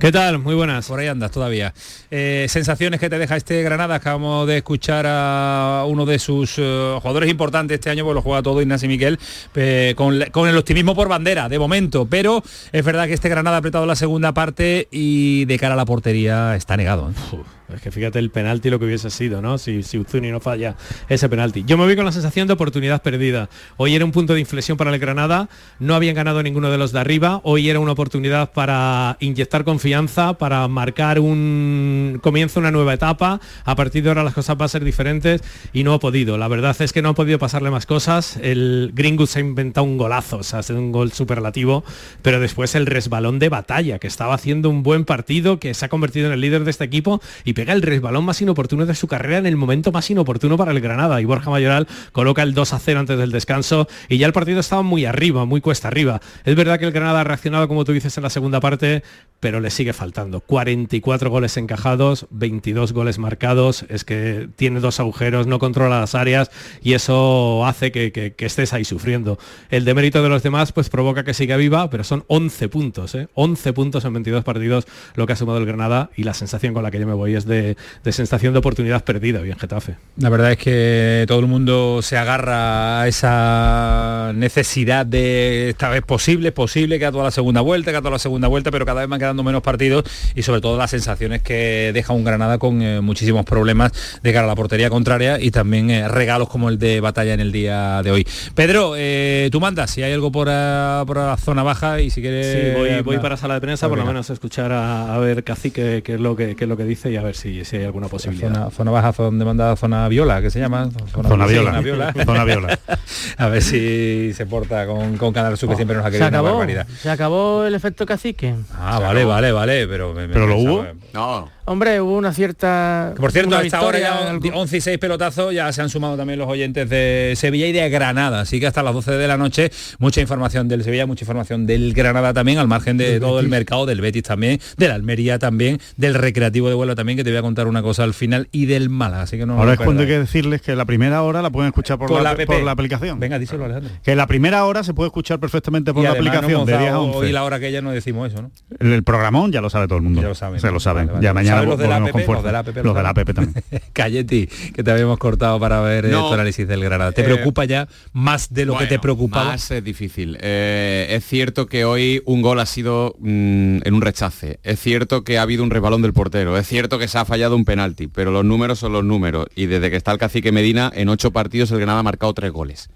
¿Qué tal? Muy buenas. Por ahí andas todavía. Eh, sensaciones que te deja este Granada. Acabamos de escuchar a uno de sus eh, jugadores importantes este año, pues lo juega todo Ignacio Miguel, eh, con, el optimismo por bandera, de momento. Pero es verdad que este Granada ha apretado la segunda parte y de cara a la portería está negado. ¿eh? Es que fíjate el penalti lo que hubiese sido, ¿no? Si, si Uzuni no falla ese penalti. Yo me voy con la sensación de oportunidad perdida. Hoy era un punto de inflexión para el Granada, no habían ganado ninguno de los de arriba, hoy era una oportunidad para inyectar confianza, para marcar un comienzo una nueva etapa, a partir de ahora las cosas van a ser diferentes y no ha podido. La verdad es que no ha podido pasarle más cosas. El se ha inventado un golazo, o sea, ha sido un gol superlativo, pero después el resbalón de batalla, que estaba haciendo un buen partido, que se ha convertido en el líder de este equipo pega el resbalón más inoportuno de su carrera en el momento más inoportuno para el Granada. Y Borja Mayoral coloca el 2 a 0 antes del descanso y ya el partido estaba muy arriba, muy cuesta arriba. Es verdad que el Granada ha reaccionado, como tú dices, en la segunda parte, pero le sigue faltando. 44 goles encajados, 22 goles marcados, es que tiene dos agujeros, no controla las áreas y eso hace que, estés ahí sufriendo. El demérito de los demás pues provoca que siga viva, pero son 11 puntos, ¿eh? 11 puntos en 22 partidos lo que ha sumado el Granada y la sensación con la que yo me voy es de, de sensación de oportunidad perdida bien Getafe. La verdad es que todo el mundo se agarra a esa necesidad de esta vez posible, posible, que a toda la segunda vuelta, que a toda la segunda vuelta, pero cada vez van quedando menos partidos y sobre todo las sensaciones que deja un Granada con eh, muchísimos problemas de cara a la portería contraria y también eh, regalos como el de batalla en el día de hoy. Pedro, eh, tú mandas si hay algo por, ah, por la zona baja y si quieres... Sí, voy, voy para sala de prensa, por lo menos a escuchar a, a ver Cacique qué es lo que qué es lo que dice y a ver si, si hay alguna posibilidad. Zona, zona baja, donde manda zona viola, que se llama. Zona viola. Zona viola. Zona viola. A ver si se porta con, con Canal Sur, que siempre nos ha Se querido una acabó, barbaridad. se acabó el efecto cacique. Ah, vale, vale, vale, pero... me- me ¿Pero lo pensaba- hubo? No. Hombre, hubo una cierta... Que, Por cierto, una a esta hora victoria, ya algo- 11 y 6 pelotazos, ya se han sumado también los oyentes de Sevilla y de Granada, así que hasta las 12 de la noche mucha información del Sevilla, mucha información del Granada también, al margen de Del todo el mercado, del Betis también, del Almería también, del Recreativo de Huelva también, que te voy a contar una cosa al final, y del Málaga, así que no Ahora es cuando hay que decirles que la primera hora la pueden escuchar por, la, la por la aplicación. Venga, díselo Alejandro. Que la primera hora se puede escuchar perfectamente por Y la no aplicación hemos de 10 a dado 11. hoy la hora que ya no decimos eso, ¿no? El, el programón ya lo sabe todo el mundo. Ya lo saben. Se lo saben. Vale, vale. Ya mañana ¿Saben los de la app? Los de la app, Los de la app también. Calletti, que te habíamos cortado para ver No. tu análisis del Granada. ¿Te Eh, preocupa ya más de lo que te preocupaba? Más es difícil. Eh, es cierto que hoy un gol ha sido mm, en un rechace. Es cierto que ha habido un resbalón del portero. Es cierto que se ha fallado un penalti. Pero los números son los números. Y desde que está el cacique Medina, en ocho partidos el Granada ha marcado tres goles.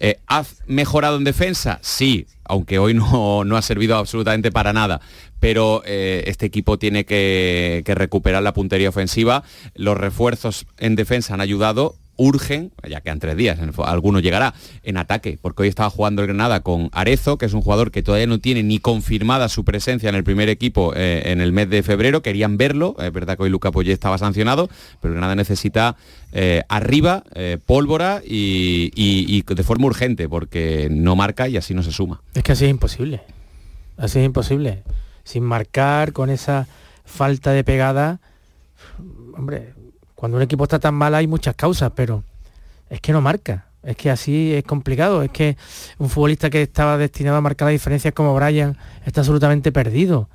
Eh, ¿Ha mejorado en defensa? Sí, aunque hoy no, no ha servido absolutamente para nada. Pero eh, este equipo tiene que recuperar la puntería ofensiva. Los refuerzos en defensa han ayudado. Urgen, ya tres días, en el fo- alguno llegará, en ataque, porque hoy estaba jugando el Granada con Arezo, que es un jugador que todavía no tiene ni confirmada su presencia en el primer equipo eh, en el mes de febrero, querían verlo, es verdad que hoy Luca Poyet estaba sancionado, pero el Granada necesita eh, arriba, eh, pólvora y, y- y de forma urgente, porque no marca y así no se suma. Es que así es imposible. Así es imposible. Sin marcar, con esa falta de pegada. Hombre, cuando un equipo está tan mal hay muchas causas, pero es que no marca. Es que así es complicado. Es que un futbolista que estaba destinado a marcar la diferencia como Brian está absolutamente perdido.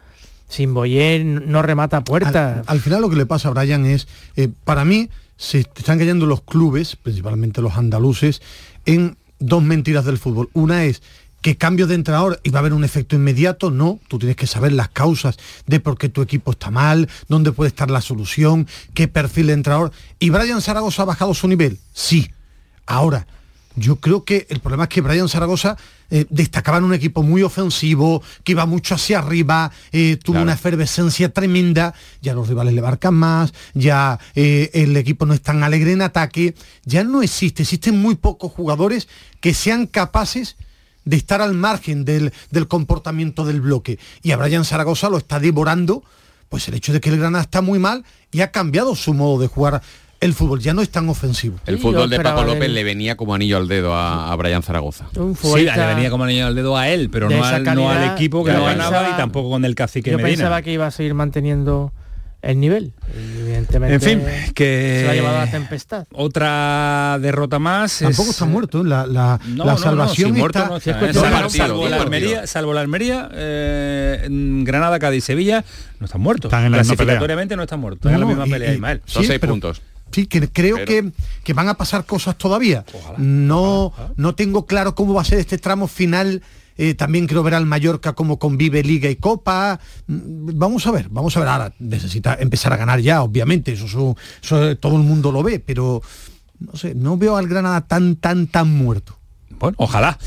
Sin Boyer no remata a puerta. Al, al final lo que le pasa a Brian es, eh, para mí, se están cayendo los clubes, principalmente los andaluces, en dos mentiras del fútbol. Una es que cambios de entrenador y va a haber un efecto inmediato, no, tú tienes que saber las causas de por qué tu equipo está mal, dónde puede estar la solución, qué perfil de entrenador. ¿Y Brian Zaragoza ha bajado su nivel? Sí. Ahora, Yo creo que el problema es que Brian Zaragoza eh, destacaba en un equipo muy ofensivo, que iba mucho hacia arriba, eh, tuvo una efervescencia tremenda, ya los rivales le marcan más, ya eh, el equipo no es tan alegre en ataque, ya no existe, existen muy pocos jugadores que sean capaces de estar al margen del, del comportamiento del bloque. Y a Brian Zaragoza lo está devorando pues el hecho de que el Granada está muy mal y ha cambiado su modo de jugar el fútbol ya no es tan ofensivo. El fútbol de Paco López le venía como anillo al dedo a, a Brian Zaragoza. Sí, le venía como anillo al dedo a él, pero no al, no al, equipo que no ganaba y tampoco con el cacique yo Medina. Yo pensaba que iba a seguir manteniendo el nivel. Evidentemente en fin, que se lo ha llevado a la tempestad. Otra derrota más. Tampoco es... está muerto. La, la, no, la no, salvación no, si muerto está... no está. Es salvo, salvo, la Almería, salvo la Almería, eh, Granada, Cádiz, Sevilla, no están muertos. Están en la Clasificatoriamente no están muertos. Están en la misma y, pelea, y, Ismael. Son sí, seis pero, puntos. Sí, que creo Pero- que, que van a pasar cosas todavía. no, no tengo claro cómo va a ser este tramo final. Eh, también quiero ver al Mallorca cómo convive Liga y Copa. Mm, Vamos a ver, vamos a ver. Ahora necesita empezar a ganar ya, obviamente. Eso, eso todo el mundo lo ve, pero no sé, no veo al Granada tan, tan, tan muerto. Bueno, ojalá.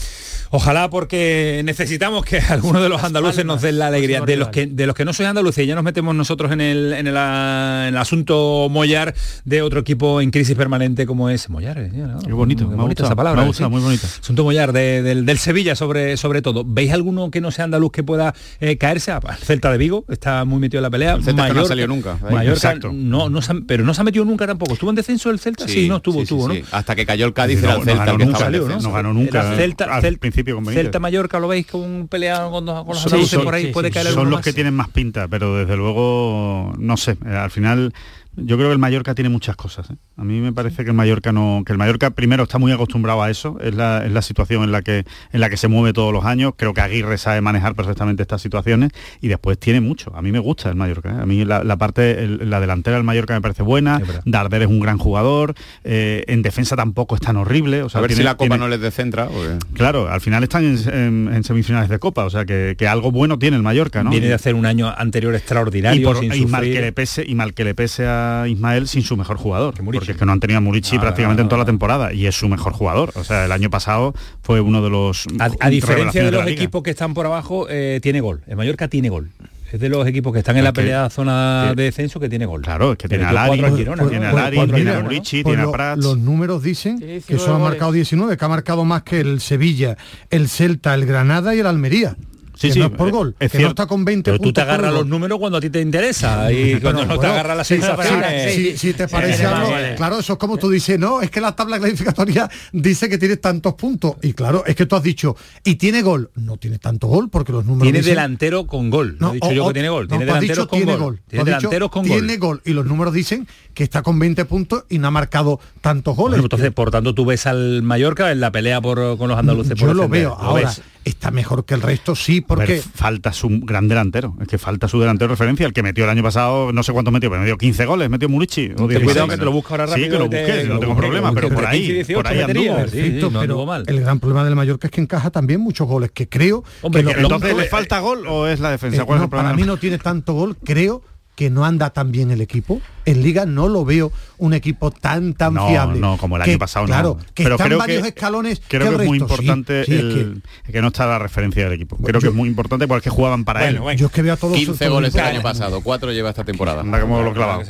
Ojalá porque necesitamos que algunos de los andaluces nos den la alegría. De los que de los que no soy andaluces, y ya nos metemos nosotros en el, en el, en el asunto Mollar de otro equipo en crisis permanente como es Mollar. eh, ¿no? Qué bonito, me esa palabra. me ¿eh? muy bonito. Asunto Mollar de- del, del Sevilla sobre, sobre todo. ¿Veis alguno que no sea andaluz que pueda eh, caerse? Ah, El Celta de Vigo está muy metido en la pelea. El Celta que no salido nunca. Mallorca Exacto. no, no se pero no se ha metido nunca tampoco. ¿Estuvo en descenso el Celta? Sí, no estuvo, sí, estuvo, sí. ¿no? Hasta que cayó el Cádiz No, era el no Celta ganó el que nunca, estaba en Leo, ¿no? ganó nunca. Era Celta, al Cel- principio con Benítez. Celta Mallorca lo veis con un pelea con, dos- con los Son- andaluces son- por ahí, puede caer son los más. que tienen más pinta, pero desde luego, no sé, al final yo creo que el Mallorca tiene muchas cosas. ¿eh? A mí me parece que el Mallorca no, que el Mallorca primero está muy acostumbrado a eso, es la, es la situación en la que en la que se mueve todos los años. Creo que Aguirre sabe manejar perfectamente estas situaciones y después tiene mucho. A mí me gusta el Mallorca. ¿eh? A mí la, la parte, el- la delantera del Mallorca me parece buena. Darder es un gran jugador. eh, en defensa tampoco es tan horrible. O sea, a ver tiene- si la Copa tiene- no les descentra. Claro, al final están en, en- en semifinales de Copa, o sea que, que algo bueno tiene el Mallorca, ¿no? Viene de hacer un año anterior extraordinario y, por- sin y mal que le pese y mal que le pese a Ismael sin su mejor jugador porque es que no han tenido a Murici Nada, prácticamente en nada, toda la temporada y es su mejor jugador o sea el año pasado fue uno de los A, a diferencia de los equipos que están por abajo, eh, tiene gol. El Mallorca tiene gol. Es de los equipos que están en la que- pelea zona de descenso que tiene gol. Claro, es que tiene Le a Lari, cuatro al Girona, tiene a Lari, tiene a. Murici, tiene a Prats. los números dicen que 19 solo ha marcado 19, que ha marcado más que el Sevilla, el Celta, el Granada y el Almería. Sí, que sí, no es por gol, es que no está con 20 Pero tú te agarras los números cuando a ti te interesa y cuando no te agarras las sensaciones. sí, si te parece algo, claro, eso es como tú dices, no, es que la tabla clasificatoria dice que tienes tantos puntos. Y claro, es que tú has dicho, y tiene gol. No tiene tanto gol porque los números Tiene dicen- delantero con gol. No, he dicho o- yo que tiene gol. Tiene delanteros con tiene gol. Tiene delanteros con gol. Tiene gol. Y los números dicen que está con 20 puntos y no ha marcado tantos goles. Bueno, entonces, por tanto, tú ves al Mallorca en la pelea por, con los andaluces. Yo por lo veo. Ahora. Está mejor que el resto, sí, A ver, porque... falta su gran delantero, es que falta su delantero de referencia, el que metió el año pasado, no sé cuántos metió, pero metió 15 goles, metió Murici. o Ten 16. cuidado que te lo busca ahora Sí, rápido que lo te- que no lo tengo busques, problema, pero por 15 y ahí, 18 por ahí metería, anduvo. sí, Perfecto, no pero anduvo mal. el gran problema del Mallorca es que encaja también muchos goles, que creo Hombre, que Entonces, ¿le falta gol o es la defensa? Eh, ¿Cuál es no, el problema? para mí no tiene tanto gol, creo que no anda tan bien el equipo. En Liga no lo veo un equipo tan tan no, fiable. No, como el Que, año pasado Claro, no. que Pero están creo varios que, escalones creo que que, el es muy. Sí, importante sí, es el- que... no está la referencia del equipo. Creo que yo- es muy importante porque es que jugaban para Bueno, él. Yo es que veo a todos 15 todos goles el año pasado, 4 lleva esta temporada. Anda como lo clavado.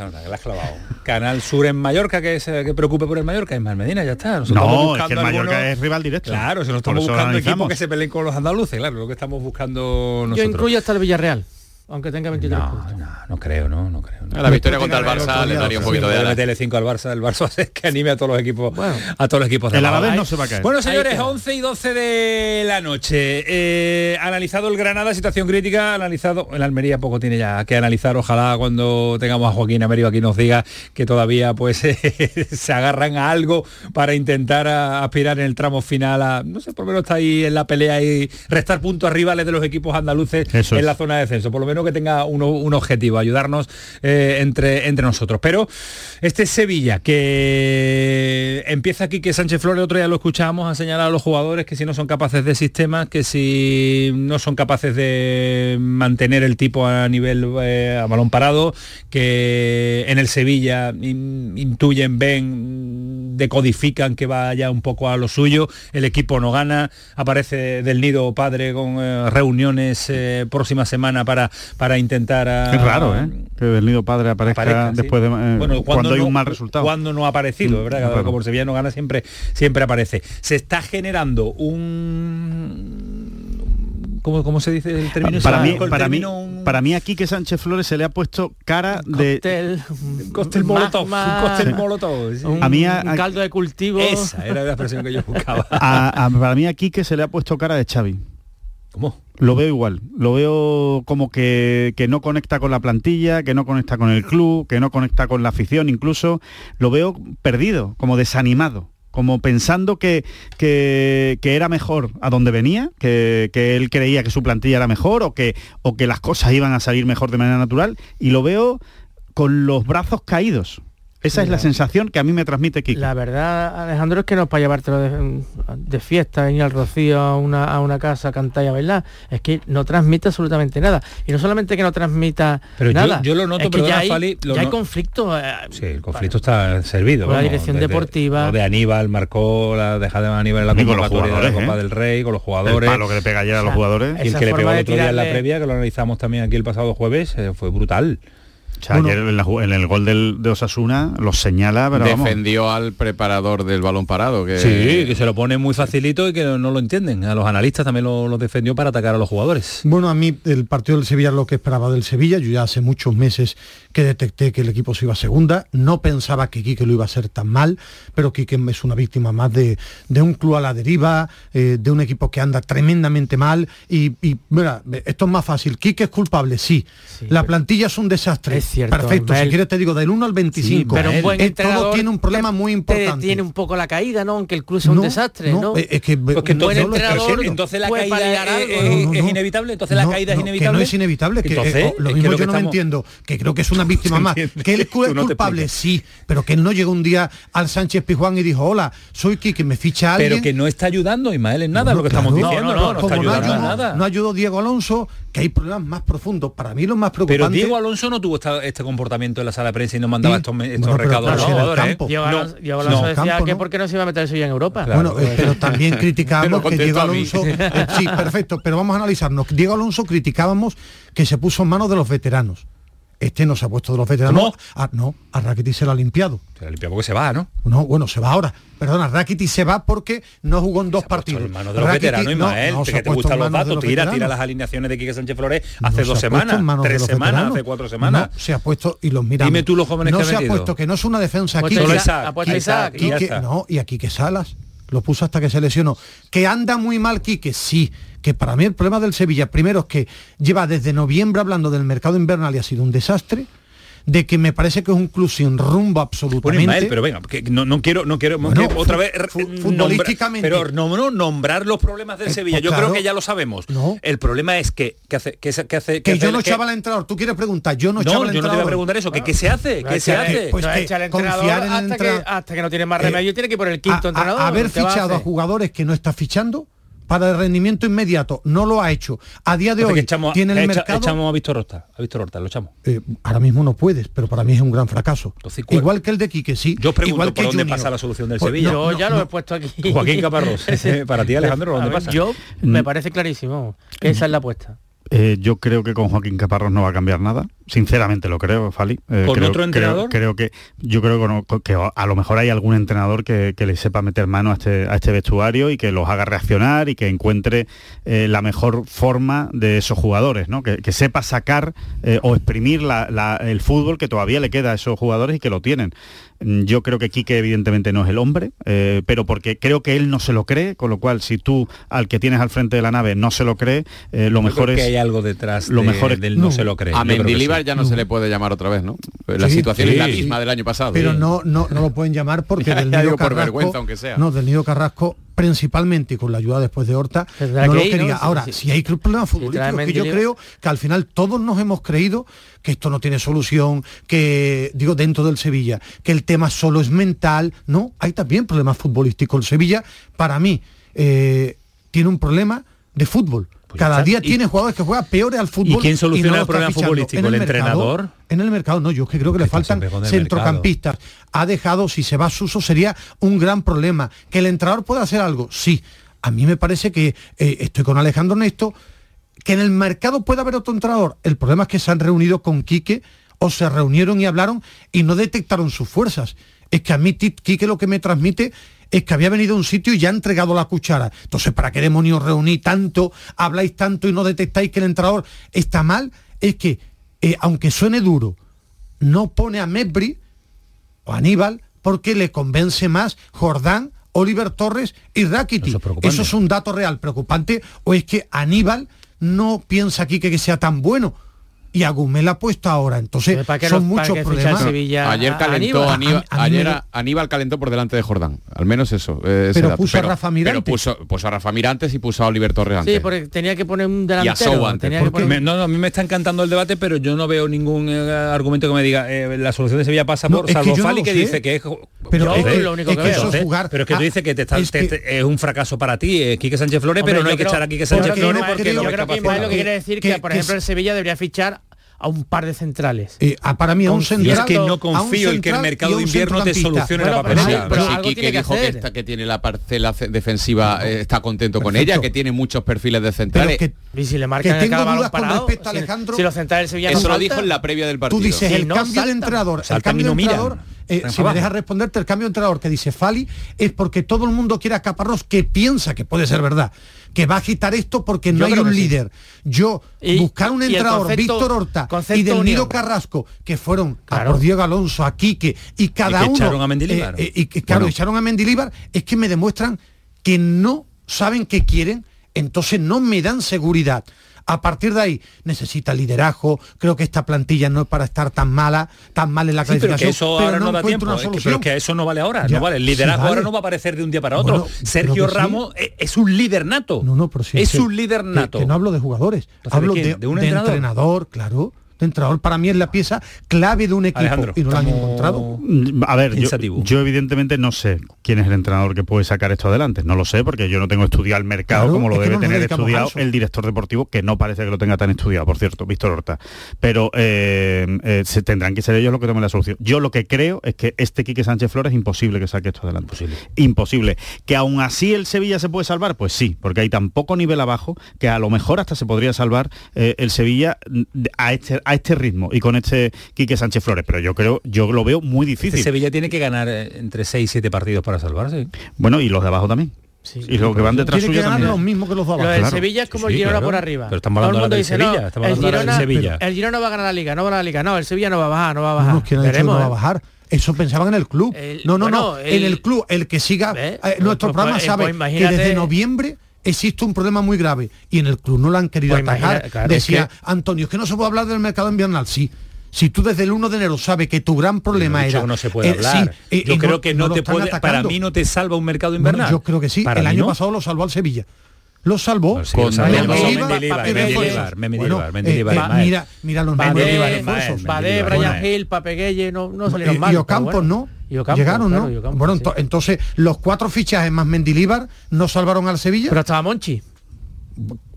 Canal Sur en Mallorca, que se que preocupe por el Mallorca, es Mal Medina, ya está. Nosotros No, es que el Mallorca algunos- es rival directo. Claro, se nos estamos buscando equipos que se peleen con los andaluces, claro, lo que estamos buscando Yo nosotros. incluyo hasta el Villarreal, aunque tenga 23 puntos. No creo, no, no creo. no. La victoria contra el Barça le daría un poquito de meterle 5 al Barça, el Barça es que anime a todos los equipos, a todos los equipos de El no se va a caer. Bueno, señores, queda. 11 y 12 de la noche. Eh, analizado el Granada, situación crítica, analizado el Almería poco tiene ya que analizar. Ojalá cuando tengamos a Joaquín Amerio aquí nos diga que todavía pues se agarran a algo para intentar a- aspirar en el tramo final a, no sé, por lo menos está ahí en la pelea y restar puntos a rivales de los equipos andaluces Eso en es. la zona de descenso. Por lo menos que tenga uno- un objetivo, ayudarnos eh, entre, entre nosotros. Pero este Sevilla, que empieza aquí, que Sánchez Flores, otro día lo escuchábamos, a señalar a los jugadores que si no son capaces de sistemas, que si no son capaces de mantener el tipo a nivel eh, a balón parado, que en el Sevilla in- intuyen, ven decodifican que vaya un poco a lo suyo, el equipo no gana, aparece del nido padre con eh, reuniones eh, próxima semana para, para intentar... a- Es raro, ¿eh? Que del nido padre aparezca después de eh, Bueno, cuando, hay no- un mal resultado. Cuando no ha aparecido, Mm, ¿verdad? Claro. como el Sevilla no gana siempre, siempre aparece. Se está generando un... ¿Cómo, cómo se dice el término? para ese? mí, El para mí, un- para mí aquí que Sánchez Flores se le ha puesto cara de Cóctel, un cóctel molotov, un cóctel molotov. sí. un, A mí a- un caldo de cultivo. Esa era la expresión que yo buscaba. a, a- para mí aquí que se le ha puesto cara de Xavi. ¿Cómo? Lo veo igual, lo veo como que, que no conecta con la plantilla, que no conecta con el club, que no conecta con la afición incluso, lo veo perdido, como desanimado, como pensando que, que, era mejor a donde venía, que, que él creía que su plantilla era mejor o que, o que las cosas iban a salir mejor de manera natural, y lo veo con los brazos caídos. Esa es la sensación que a mí me transmite Kike. La verdad, Alejandro, es que no es para llevártelo de, de fiesta, ir al rocío a una, a una casa a cantar y a bailar. Es que no transmite absolutamente nada. Y no solamente que no transmita Pero yo- nada. yo lo noto, es que perdona, ya hay, Fali, lo ya hay conflicto. eh, Sí, el conflicto está servido. Con la dirección deportiva. Lo de Aníbal marcó la dejada de Aníbal en la Y con los convocatoria de la Copa ¿eh? del Rey, con los El jugadores. palo que le pega ayer a los jugadores. Y el Esa que le pegó forma el de otro día en la previa, que lo analizamos también aquí el pasado jueves, eh, fue brutal. O sea, ayer en, la ju- en el gol del, de Osasuna los señala, pero vamos. Defendió al preparador del balón parado. Que... Sí, que se lo pone muy facilito y que no, no lo entienden. A los analistas también lo, lo defendió para atacar a los jugadores. Bueno, a mí el partido del Sevilla es lo que esperaba del Sevilla. Yo ya hace muchos meses que detecté que el equipo se iba a segunda. No pensaba que Quique lo iba a hacer tan mal, pero Quique es una víctima más de, de un club a la deriva, eh, de un equipo que anda tremendamente mal. Y, y, mira, esto es más fácil. Quique es culpable, sí. la plantilla es un desastre. Es cierto, Perfecto. Si quieres te digo, del 1 al 25. pero un buen Eh, todo tiene un problema muy te importante. tiene un poco la caída, ¿no? Aunque el club sea un No, desastre, no, ¿no? eh, es que- Porque no estoy entrenador. Entonces la caída es, algo, es- ¿no? No, no, es no. inevitable. Entonces la No, caída es inevitable. Que no es inevitable, que Entonces, eh, lo es que mismo lo yo que no me entiendo, que creo que es una víctima más. entiende. Que él es no culpable, sí, pero que él no llegó un día al Sánchez Pizjuán y dijo, hola, soy Quique, me ficha alguien. Pero que no está ayudando, Ismael, en nada No, lo que claro. estamos diciendo. No, no, como está ayudando en ayudó, nada. no ayudó Diego Alonso, que hay problemas más profundos. Para mí lo más Pero preocupante... Diego Alonso no tuvo esta- este comportamiento en la sala de prensa y no mandaba Sí. estos, estos Bueno, pero recados a los jugadores. campo. Diego No, Alonso, Diego Alonso no, decía campo, que no. por qué no se iba a meter eso ya en Europa. Bueno, eh, pero también criticábamos que Diego. Alonso... eh, sí, perfecto, pero vamos a analizarnos. Diego Alonso criticábamos que se puso en manos de los veteranos. Este no se ha puesto de los veteranos. ¿Cómo? Ah, no, a Rakitic se lo ha limpiado. Se la limpia porque se va, ¿no? No, bueno, se va ahora. Perdona, Rakitic se va porque no jugó en dos partidos. En manos de los Rakitic- veteranos, no, Ismael, no, se que ha te puesto gustan los datos, tira, tira veteranos. las alineaciones de Quique Sánchez Flores No hace se dos ha puesto semanas, tres los semanas, veteranos. hace cuatro semanas. No, se ha puesto y los miramos. Dime tú los jóvenes no que ha se ha puesto que no es una defensa aquí. Ha no, y a Quique Salas. Lo puso hasta que se lesionó. Que anda muy mal Quique, sí. Que para mí el problema del Sevilla, primero es que lleva desde noviembre hablando del mercado invernal y ha sido un desastre. De que me parece que es un club sin rumbo Bueno, absolutamente. Ismael, pero venga, que no, no quiero, no quiero Bueno, otra vez nombra- futbolísticamente. pero no, no, nombrar los problemas del Eh, Sevilla. pues Yo claro. creo que ya lo sabemos. No. El problema es que, que hace, que, hace, que hace- yo no echaba al entrenador. Tú quieres preguntar, yo no, echaba No, al yo no te entrenador. voy a preguntar eso. que ¿Qué se hace? No ¿Qué se hace? pues no que echa al entrenador confiar en el hasta, entrenador- que, hasta que no tiene más Eh, remedio. tiene que ir por el quinto a- a- entrenador. haber ¿qué va a fichado a jugadores que no está fichando para el rendimiento inmediato no lo ha hecho a día de Entonces, hoy echamos, tiene el echa- mercado echamos a Víctor Horta. A Víctor Horta, lo echamos. Eh, ahora mismo no puedes pero para mí es un gran fracaso Entonces, ¿cuál- igual que el de Quique sí Yo os pregunto igual que por dónde Junior. pasa la solución del Pues, Sevilla. no, Yo ya no, lo no. he puesto aquí. Joaquín Caparrós. Para ti, Alejandro, ¿dónde ver, pasa? Yo me parece clarísimo que esa es la apuesta. Eh, yo creo que con Joaquín Caparrós no va a cambiar nada. Sinceramente lo creo, Fali. Eh, ¿Con creo, otro entrenador? Creo, creo que yo creo que, no- que a lo mejor hay algún entrenador que, que le sepa meter mano a este, a este vestuario y que los haga reaccionar y que encuentre eh, la mejor forma de esos jugadores, ¿no? Que, que sepa sacar o exprimir la- la- el fútbol que todavía le queda a esos jugadores y que lo tienen. Mm, Yo creo que Quique evidentemente no es el hombre, eh, pero porque creo que él no se lo cree, con lo cual si tú al que tienes al frente de la nave no se lo cree, eh, lo Yo mejor creo es que hay algo detrás lo de- mejor es- del no, no. se lo cree. A Mendilibar sí. ya no se le puede llamar otra vez, ¿no? La Sí, situación sí, es la sí. misma del año pasado. pero Sí. no, no no lo pueden llamar porque del Nido por Carrasco vergüenza, aunque sea. no del Nido Carrasco principalmente y con la ayuda después de Horta no quería. Sí, ahora sí. si hay problemas futbolísticos que yo creo que al final todos nos hemos creído que esto no tiene solución que digo dentro del Sevilla que el tema solo es mental no hay también problemas futbolísticos. El Sevilla para mí eh, tiene un problema de fútbol cada día tiene jugadores que juegan peores al fútbol. ¿Y quién soluciona no el problema futbolístico? ¿En ¿El, entrenador? En el mercado, no, yo es que creo que le faltan centrocampistas. Ha dejado, si se va a Suso, sería un gran problema. ¿Que el entrenador pueda hacer algo? Sí. A mí me parece que eh, estoy con Alejandro Nesto, que en el mercado pueda haber otro entrenador. El problema es que se han reunido con Quique o se reunieron y hablaron y no detectaron sus fuerzas. Es que a mí Quique lo que me transmite es que había venido a un sitio y ya ha entregado la cuchara. Entonces, ¿para qué demonios reunís tanto, habláis tanto y no detectáis que el entrador está mal? Es que, eh, aunque suene duro, no pone a Medbri o a Aníbal porque le convence más Jordán, Oliver Torres y Rakitic. Eso, es Eso es un dato real preocupante o es que Aníbal no piensa aquí que sea tan bueno y Agumel ha puesto ahora. Entonces, que son muchos problemas. Ayer calentó, Aníbal, ayer Aníbal calentó por delante de Jordán, al menos eso. Eh, pero puso a Rafa Mirantes. Pero a Rafa Mirantes y puso a Oliver Torres antes. Sí, porque tenía que poner un delantero. Y a tenía que no, no, a mí me está encantando el debate, pero yo no veo ningún eh, argumento que me diga eh, la solución de Sevilla pasa por salvo que Fali que dice que es... Pero es, que, lo único que, que es ¿eh? jugar. Pero es que tú ah, dices que, te, es, un fracaso para ti, Quique Sánchez Flores, pero no hay que echar a Quique Sánchez Flores porque yo creo que lo que quiere decir que, por ejemplo, el Sevilla debería fichar a un par de centrales. Eh, a, para mí a un central. es que no confío en que el mercado de invierno te solucione bueno, la que, que, tiene la parcela defensiva eh, está contento con ella, que tiene muchos perfiles de centrales. Que, y si le que Alejandro. Si, si centrales Eso lo dijo en la previa del partido. Tú dices, el, cambio de entrador, el cambio de eh, si me dejas responderte, el cambio de entrenador que dice Fali es porque todo el mundo quiere a Caparrós, que piensa que puede ser verdad, que va a agitar esto porque no hay un líder. Yo, buscar un entrador, Víctor Horta y Del Nido Carrasco, que fueron ah, claro. a por Diego Alonso, a Quique, y cada y que uno... Echaron a Mendilibar. Eh, eh, y que, claro, echaron a Mendilibar, es que me demuestran que no saben qué quieren, entonces no me dan seguridad. A partir de ahí necesita liderazgo, creo que esta plantilla no es para estar tan mala, tan mal en la sí, pero que eso ahora no, da tiempo, es que, eso no vale ahora, no vale. El liderazgo ahora no va a aparecer de un día para otro. Sergio Ramos e-, es un líder nato. No, no, pero es, es un líder nato. Que, no hablo de jugadores, hablo de, un entrenador, claro. Entrador para mí es la pieza clave de un equipo y no la han encontrado. Mm, a ver, yo, evidentemente no sé quién es el entrenador que puede sacar esto adelante. No lo sé porque yo no tengo estudiado el mercado como lo debe tener estudiado el director deportivo, que no parece que lo tenga tan estudiado, por cierto, Víctor Horta. Pero eh, eh, se tendrán que ser ellos los que tomen la solución. Yo lo que creo es que este Quique Sánchez Flores es imposible que saque esto adelante. Imposible. Que aún así el Sevilla se puede salvar, pues sí, porque hay tan poco nivel abajo que a lo mejor hasta se podría salvar eh, el Sevilla mm, a este a este ritmo y con este Quique Sánchez Flores, pero yo creo, yo lo veo muy este difícil. Este Sevilla tiene que ganar eh, entre 6 y 7 partidos para salvarse. Bueno, y los de abajo también. Sí, y los que van detrás suyo también. los mismos que los de abajo. Claro. Sevilla es como el Girona por arriba. Pero estamos hablando de Sevilla. No, el, Girona, de el Girona va a ganar la Liga, no va a ganar la Liga. No, el Sevilla no va a bajar, no va a bajar. Eso pensaban en el club. No, no, no. En el club, el que siga eh, nuestro pues, programa pues, sabe pues que desde noviembre existe un problema muy grave y en el club no lo han querido pues Decía. Antonio, es que no se puede hablar del mercado invernal. Sí, si tú desde el 1 de enero sabes que tu gran problema era no se puede eh, hablar. Sí, eh, yo creo que no, te puede para mí no te salva un mercado invernal yo creo que sí el año pasado lo salvó al Sevilla lo salvó pues con eh, mira, mira los nombres Badé, Brian eh. Hill, Papegueye, no, no salieron mal. Y Ocampos no. Llegaron, ¿no? Bueno, entonces los cuatro fichajes más Mendilibar no salvaron al Sevilla. Pero estaba Monchi.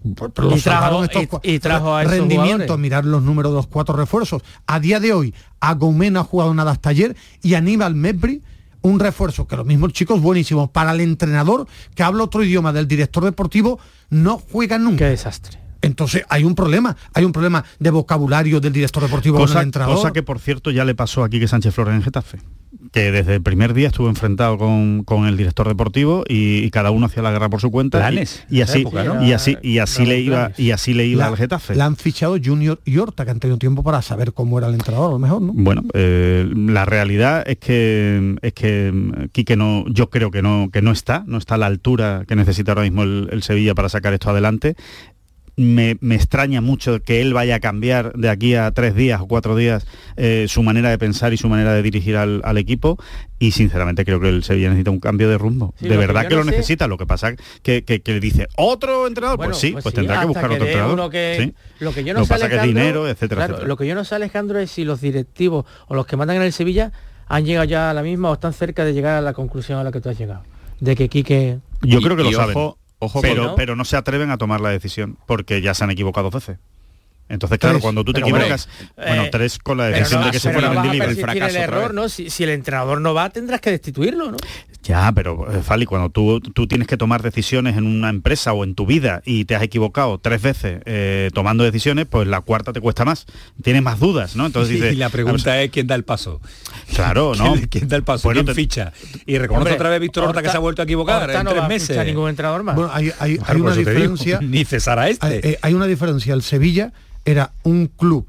Y, trajo, estos y, rendimientos, mirar los números de los cuatro refuerzos. A día de hoy, Agomena ha jugado nada hasta ayer y Aníbal Mebri un refuerzo, que lo mismo chicos chico es buenísimo, para el entrenador que habla otro idioma del director deportivo, no juega nunca. Qué desastre. Entonces hay un problema, hay un problema de vocabulario del director deportivo cosa, con el entrador. Cosa que por cierto ya le pasó aquí que Sánchez Flores en Getafe, que desde el primer día estuvo enfrentado con, con el director deportivo y, cada uno hacía la guerra por su cuenta. Planes. Y, así, y así, y así le iba, y así le iba al Getafe. La han fichado Junior y Horta, que han tenido tiempo para saber cómo era el entrenador, a lo mejor. Bueno, eh, la realidad es que es que mm, Quique no, yo creo que no, que no está, no está a la altura que necesita ahora mismo el Sevilla para sacar esto adelante me, extraña mucho que él vaya a cambiar de aquí a tres días o cuatro días eh, su manera de pensar y su manera de dirigir al, equipo. Y sinceramente creo que el Sevilla necesita un cambio de rumbo. De verdad que, lo necesita. Lo que pasa que, que, dice otro entrenador. Pues sí, pues, pues tendrá que buscar otro entrenador. Lo que yo no, sé Alejandro, es si los directivos o los que mandan en el Sevilla han llegado ya a la misma o están cerca de llegar a la conclusión a la que tú has llegado. De que Quique... Yo creo que lo saben. Ojo, pero, ¿no? pero no se atreven a tomar la decisión porque ya se han equivocado dos veces. Entonces, claro, Tres. cuando tú te Pero, equivocas, hombre, bueno, eh, tres con la decisión no de que se fuera no vas a Mendilibar. persistir el error, ¿no? Si, si el entrenador no va, tendrás que destituirlo, ¿no? Ya, pero eh, Fali, cuando tú, tú tienes que tomar decisiones en una empresa o en tu vida y te has equivocado tres veces eh, tomando decisiones, pues la cuarta te cuesta más. Tienes más dudas, ¿no? Entonces dices, y la pregunta es quién da el paso. Claro, ¿no? ¿Quién, quién da el paso? Bueno, ¿Quién te- ficha? Y reconoce Hombre, otra vez Víctor Horta, que se ha vuelto a equivocar Horta en no tres va meses. ningún entrenador más. Bueno, hay, hay- Claro, hay una diferencia. ni César a este. Hay, hay una diferencia. El Sevilla era un club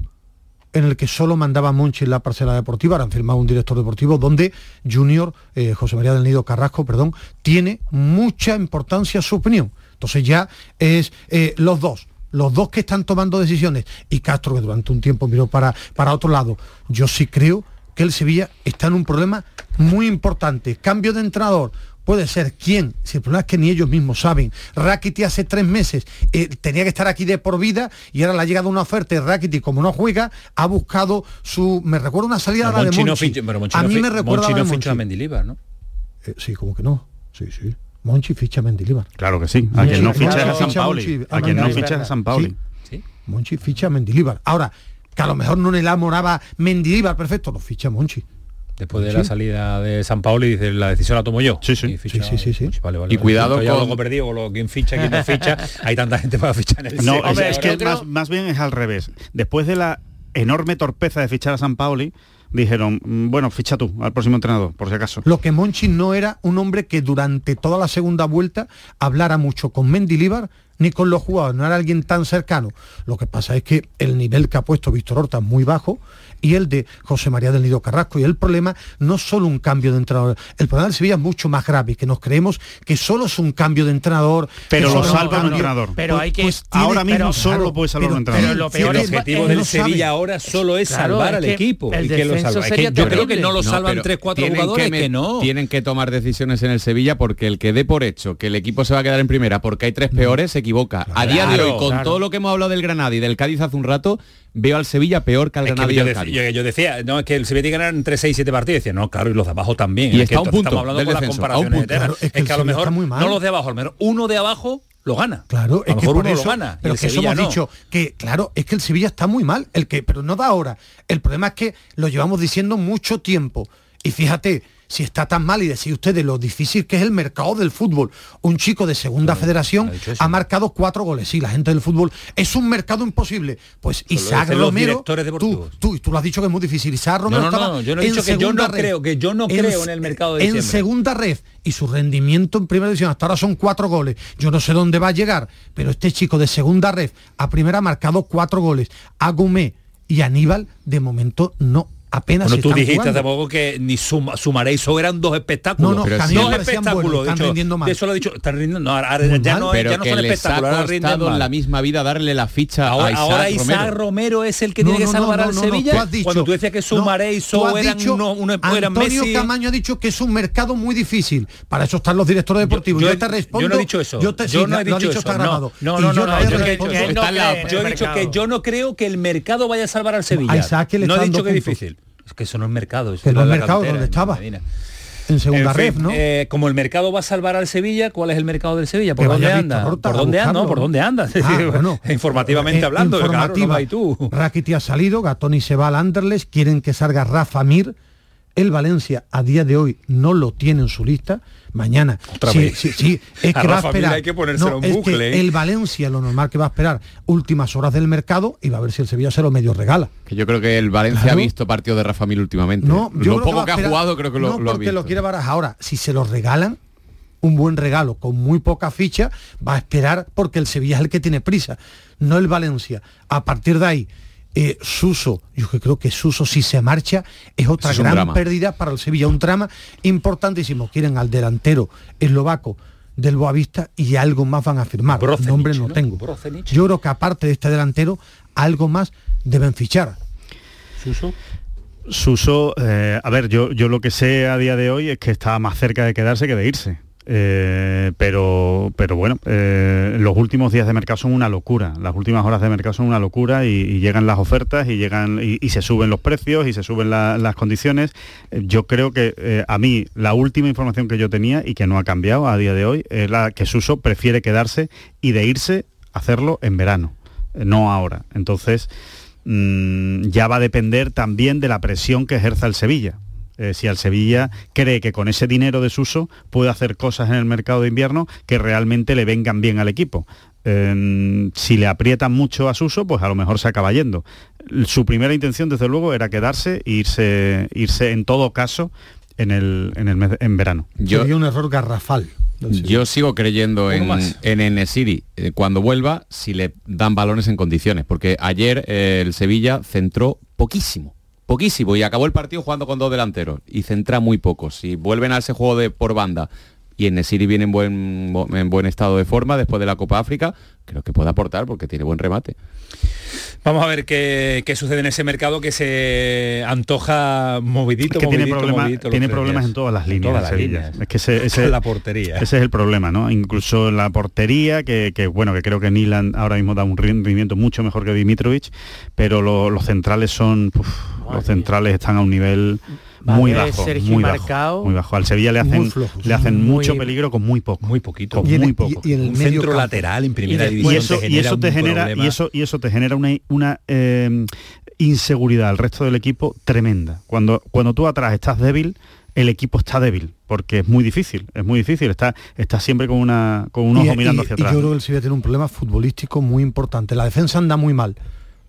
en el que solo mandaba Monchi en la parcela deportiva, ahora han firmado un director deportivo, donde Junior, eh, José María del Nido Carrasco, perdón, tiene mucha importancia su opinión. Entonces ya es eh, los dos, los dos que están tomando decisiones, y Castro, que durante un tiempo miró para, para otro lado, yo sí creo que el Sevilla está en un problema muy importante. Cambio de entrenador. Puede ser quién, si el problema es que ni ellos mismos saben. Rakiti hace tres meses eh, tenía que estar aquí de por vida y ahora le ha llegado una oferta y Rakiti, como no juega, ha buscado su. Me recuerda una salida a la de Monchi no Monchi. ficha- pero Monchi a no mí me recuerda Monchi a la no de ficha a Monchi. Mendilibar, ¿no? Eh, sí, como que no. Sí, sí. Monchi ficha a Mendilibar. Claro que sí. A Monchi- quien no ficha Monchi es a San a Pauli. Monchi- A quien no ficha es a San Pauli. Sí. Monchi ficha a Mendilibar. Ahora, que a lo mejor no le enamoraba Mendilibar, perfecto, lo ficha Monchi. Después de Sí. la salida de San Paulo y dice la decisión la tomo yo. Sí, sí. Y ficha- Sí, sí, sí, sí. Vale, vale, Y cuidado con- loco perdido con lo quién ficha, quién no ficha. Hay tanta gente para fichar en el No, es, que más, más bien es al revés. Después de la enorme torpeza de fichar a San Pauli, dijeron, "Mm, bueno, ficha tú al próximo entrenador, por si acaso. Lo que Monchi no era un hombre que durante toda la segunda vuelta hablara mucho con Mendilibar ni con los jugadores, no era alguien tan cercano. Lo que pasa es que el nivel que ha puesto Víctor Horta es muy bajo y el de José María del Nido Carrasco. Y el problema no es solo un cambio de entrenador, el problema del Sevilla es mucho más grave, que nos creemos que solo es un cambio de entrenador. Pero lo solo es un salva un entrenador. Pero hay que- tiene- ahora mismo pero- solo claro, puede salvar pero- un entrenador. pero lo peor el es- objetivo del no sabe. Sevilla ahora solo es Claro, salvar es al que equipo. el y que lo salva. Es que yo creo que no lo No, salvan pero tres, cuatro tienen jugadores que, no. Tienen que tomar decisiones en el Sevilla porque el que dé por hecho que el equipo se va a quedar en primera porque hay tres peores se equivoca. a día de hoy, con todo lo que hemos hablado del Granada y del Cádiz hace un rato, veo al Sevilla peor que al Es que Granada y yo, al dec- Cádiz. yo- yo decía, no, es que el Sevilla tiene que ganar entre 6 y 7 partidos. Y decía, no, claro, y los de abajo también. Y Es está que a un punto estamos hablando del con las comparaciones. Claro, es que es que a lo mejor está muy mal. no los de abajo, al menos uno de abajo lo gana. Claro, a es que por uno eso, lo gana. pero que eso Sevilla hemos no. dicho que claro, es que el Sevilla está muy mal, el que, pero no da ahora. El problema es que lo llevamos diciendo mucho tiempo. Y fíjate, si está tan mal y decís ustedes lo difícil que es el mercado del fútbol. Un chico de segunda federación ha, marcado cuatro goles. Sí, la gente del fútbol es un mercado imposible. Pues Isaac dicen los Romero, directores tú, tú, tú lo has dicho que es muy difícil. Isaac Romero no, no, estaba yo no he dicho que yo no red. creo, que yo no creo en el mercado de En diciembre. segunda red y su rendimiento en primera división hasta ahora son cuatro goles. Yo no sé dónde va a llegar, pero este chico de segunda red a primera ha marcado cuatro goles. Agumé y Aníbal de momento no apenas Bueno, tú están dijiste jugando. hace poco que ni Sum- Sumaré y So eran dos espectáculos. No, no, dos espectáculos. buenos, están rindiendo mal. de Eso lo he dicho. Están rindiendo. No, ahora, ya mal. no, pero ya no que son les ha espectáculos, ahora rinden costado en mal. la misma vida darle la ficha Ahora, a Isaac, ahora Isaac Romero. Romero. es el que No, tiene que salvar no, al no, no, Sevilla. tú has dicho- Cuando tú decías que no, Sumaré y tú So has eran, dicho- uno, uno- eran Antonio Messi. Camaño ha dicho que es un mercado muy difícil. Para eso están los directores deportivos. Yo, yo- te respondo. yo no he dicho eso. Yo, te, Yo no he ha dicho está eso. No, grabado. no, no, yo no, he dicho que yo no creo que el mercado vaya a salvar al Sevilla. No he dicho que es difícil. Es que eso no es mercado. eso Que no es mercado, ¿dónde estaba? En segunda En fin, red, ¿no? eh, como el mercado va a salvar al Sevilla, ¿cuál es el mercado del Sevilla? ¿Por Que dónde anda? Horta ¿Por dónde anda? buscarlo, No, ¿Por ¿no? dónde anda? Bueno. Informativamente Eh, hablando, claro, no informativa. vas y tú. Rakiti ha salido, Gatoni se va al Anderlecht, quieren que salga Rafa Mir. El Valencia a día de hoy no lo tiene en su lista. Mañana. Otra sí, vez. sí, sí, es A que va a esperar. hay que ponérselo en es bucle, que ¿eh? el Valencia lo normal que va a esperar últimas horas del mercado y va a ver si el Sevilla se lo medio regala. Que yo creo que el Valencia Claro. ha visto partido de Rafa Mir últimamente. No, yo creo lo poco que, ha jugado creo que lo, no, lo ha visto. lo quiere barajar. Ahora, si se lo regalan, un buen regalo con muy poca ficha, va a esperar porque el Sevilla es el que tiene prisa, no el Valencia. A partir de ahí, eh, Suso, yo que creo que Suso si se marcha es otra es gran pérdida para el Sevilla, un drama importantísimo. Quieren al delantero eslovaco del Boavista y algo más van a firmar. Brozovic, Nombre no, ¿no? tengo. Yo creo que aparte de este delantero, algo más deben fichar. Suso. Suso, eh, a ver, yo, yo lo que sé a día de hoy es que está más cerca de quedarse que de irse. Eh, pero, pero bueno, eh, los últimos días de mercado son una locura, las últimas horas de mercado son una locura y, llegan las ofertas y llegan y, se suben los precios y se suben la- las condiciones. Eh, Yo creo que a mí la última información que yo tenía y que no ha cambiado a día de hoy es la que Suso prefiere quedarse y de irse hacerlo en verano, no ahora. Entonces mm, ya va a depender también de la presión que ejerza el Sevilla. Eh, si al Sevilla cree que con ese dinero de Suso puede hacer cosas en el mercado de invierno que realmente le vengan bien al equipo. Eh, si le aprietan mucho a Suso, pues a lo mejor se acaba yendo. Su primera intención, desde luego, era quedarse e irse, irse en todo caso en el, en el mes- en verano. Sería un error garrafal. Yo sigo creyendo en, en Enesiri eh, cuando vuelva si le dan balones en condiciones, porque ayer eh, el Sevilla centró poquísimo, poquísimo y acabó el partido jugando con dos delanteros y centra muy poco. Si vuelven a ese juego de por banda y Enesiri viene en buen, en buen estado de forma después de la Copa África, creo que puede aportar porque tiene buen remate. Vamos a ver qué, qué sucede en ese mercado que se antoja movidito, Es que tiene, movidito, problema- movidito los tiene problemas días. en todas las líneas. todas el las Sevilla. líneas. Es que ese, la portería. Ese es el problema, ¿no? Incluso en la portería, que, que, bueno, que creo que Nilan ahora mismo da un rendimiento mucho mejor que Dimitrovic, pero lo- los centrales son, uf, los centrales están a un nivel muy bajo, Sergio muy bajo, muy bajo. Al Sevilla le hacen, flojos. le hacen Muy- mucho peligro con muy poco, muy poquito, con Y en muy el- poco. y- y en el Un medio centro campo. lateral en primera Y división y eso, te y genera eso te un genera problema. y eso y eso te genera una, una eh, inseguridad al resto del equipo tremenda cuando cuando tú atrás estás débil el equipo está débil porque es muy difícil es muy difícil está está siempre con una con un ojo y, mirando y- hacia y atrás yo creo que el Sevilla tiene un problema futbolístico muy importante. La defensa anda muy mal.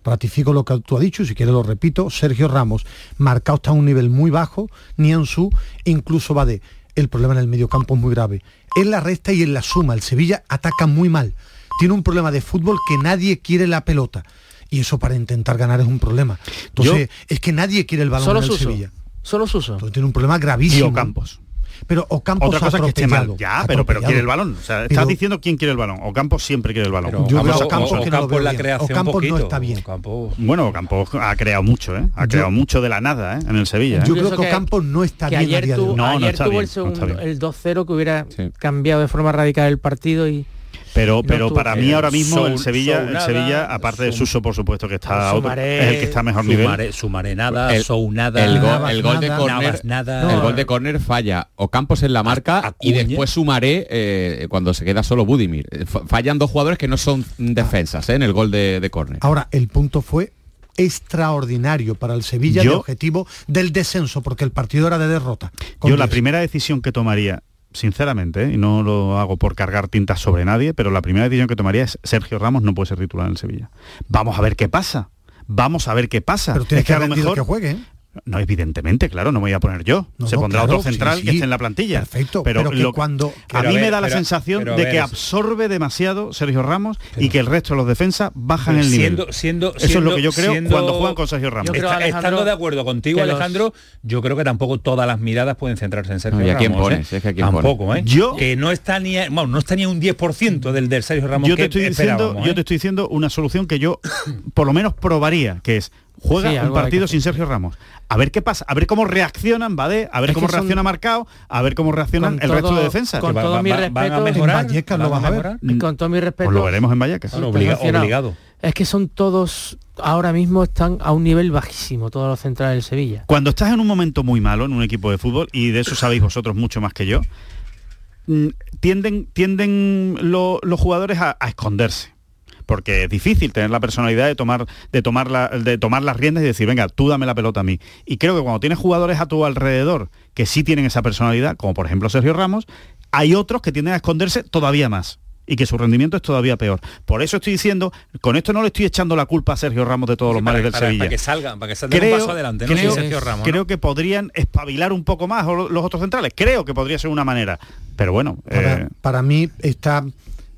Ratifico lo que tú has dicho, y si quieres lo repito. Sergio Ramos, marcado está a un nivel muy bajo, Nianzú, incluso Bade. El problema en el mediocampo es muy grave. En la resta y en la suma, el Sevilla ataca muy mal. Tiene un problema de fútbol que nadie quiere la pelota. Y eso para intentar ganar es un problema. Entonces, es que nadie quiere el balón Solo en el. Sevilla. Solo Suso. Entonces tiene un problema gravísimo. y Ocampos Pero Ocampos otra cosa es que esté mal atropellado, ya pero pero quiere el balón o sea estás Pero- diciendo quién quiere el balón Ocampos siempre quiere el balón Pero Yo a Ocampos que no lo Ocampos veo la creación Ocampos no poquito. está bien. Ocampos- bueno Ocampos ha creado mucho ¿eh? ha creado mucho de la nada ¿eh? en el Sevilla ¿eh? Yo creo que Ocampos no está que bien a ayer, tu-. No, no ayer está tuvo bien, el, no está el 2-0 que hubiera Sí. cambiado de forma radical el partido y Pero, No pero para mí ahora mismo el Sevilla, el Sevilla, aparte de Suso, por supuesto, que está a otro- Sumaré- es el que está a mejor nivel. Sumaré, Sumaré nada, El- Sou nada, el, el gol de nada, córner Navas nada. el gol de córner falla Ocampos en la marca y después sumaré eh, cuando se queda solo Budimir Eh, fa- fallan dos jugadores que no son defensas eh, en el gol de, de córner Ahora, el punto fue extraordinario para el Sevilla Yo- de objetivo del descenso, porque el partido era de derrota. Yo la primera decisión que tomaría, sinceramente, ¿eh? y no lo hago por cargar tintas sobre nadie, pero la primera decisión que tomaría es Sergio Ramos no puede ser titular en el Sevilla. Vamos a ver qué pasa. Vamos a ver qué pasa. Pero tienes es que que a lo mejor que juegue. No, evidentemente, claro, no me voy a poner yo. No, Se no, pondrá claro, otro central sí. que esté en la plantilla. Perfecto, Pero, pero que lo- cuando- a mí a me da la pero- sensación de ver, que absorbe demasiado Sergio Ramos y que el resto de los defensas bajan el nivel. siendo, siendo, Eso es lo que yo creo siendo- cuando juegan con Sergio Ramos. Creo, Está- estando de acuerdo contigo, los- Alejandro, yo creo que tampoco todas las miradas pueden centrarse en Sergio No, ¿y a quién Ramos. pones? ¿eh? Es que a quién tampoco, pones. ¿eh? Yo- que no está ni a- bueno, no está ni a un 10% del del Sergio Ramos yo te que estoy diciendo, yo ¿eh? te estoy diciendo una solución que yo por lo menos probaría, que es juega Sí, un partido sin Sergio Ramos. A ver qué pasa, a ver cómo reaccionan Badé, a ver Es cómo reacciona Marcado, a ver cómo reaccionan el resto de defensas. con va- todo va- mi respeto, van a en mejorar, Vallecas lo vas a ver. y con todo mi respeto Pues lo veremos en Vallecas. Obliga- obligado. es que son todos ahora mismo están a un nivel bajísimo todos los centrales del Sevilla Cuando estás en un momento muy malo en un equipo de fútbol, y de eso sabéis vosotros mucho más que yo, mm, tienden, tienden lo- los jugadores a, a esconderse. Porque es difícil tener la personalidad de tomar, de, tomar la- de tomar las riendas y decir, venga, tú dame la pelota a mí. Y creo que cuando tienes jugadores a tu alrededor que sí tienen esa personalidad, como por ejemplo Sergio Ramos, hay otros que tienden a esconderse todavía más y que su rendimiento es todavía peor. Por eso estoy diciendo, con esto no le estoy echando la culpa a Sergio Ramos de todos los para, males del para- Sevilla para que salgan, para que salgan creo, un paso adelante, ¿no? creo- Sí, Sergio Ramos, ¿no? creo que podrían espabilar un poco más los otros centrales. Creo que podría ser una manera. Pero bueno, Para, eh, para mí está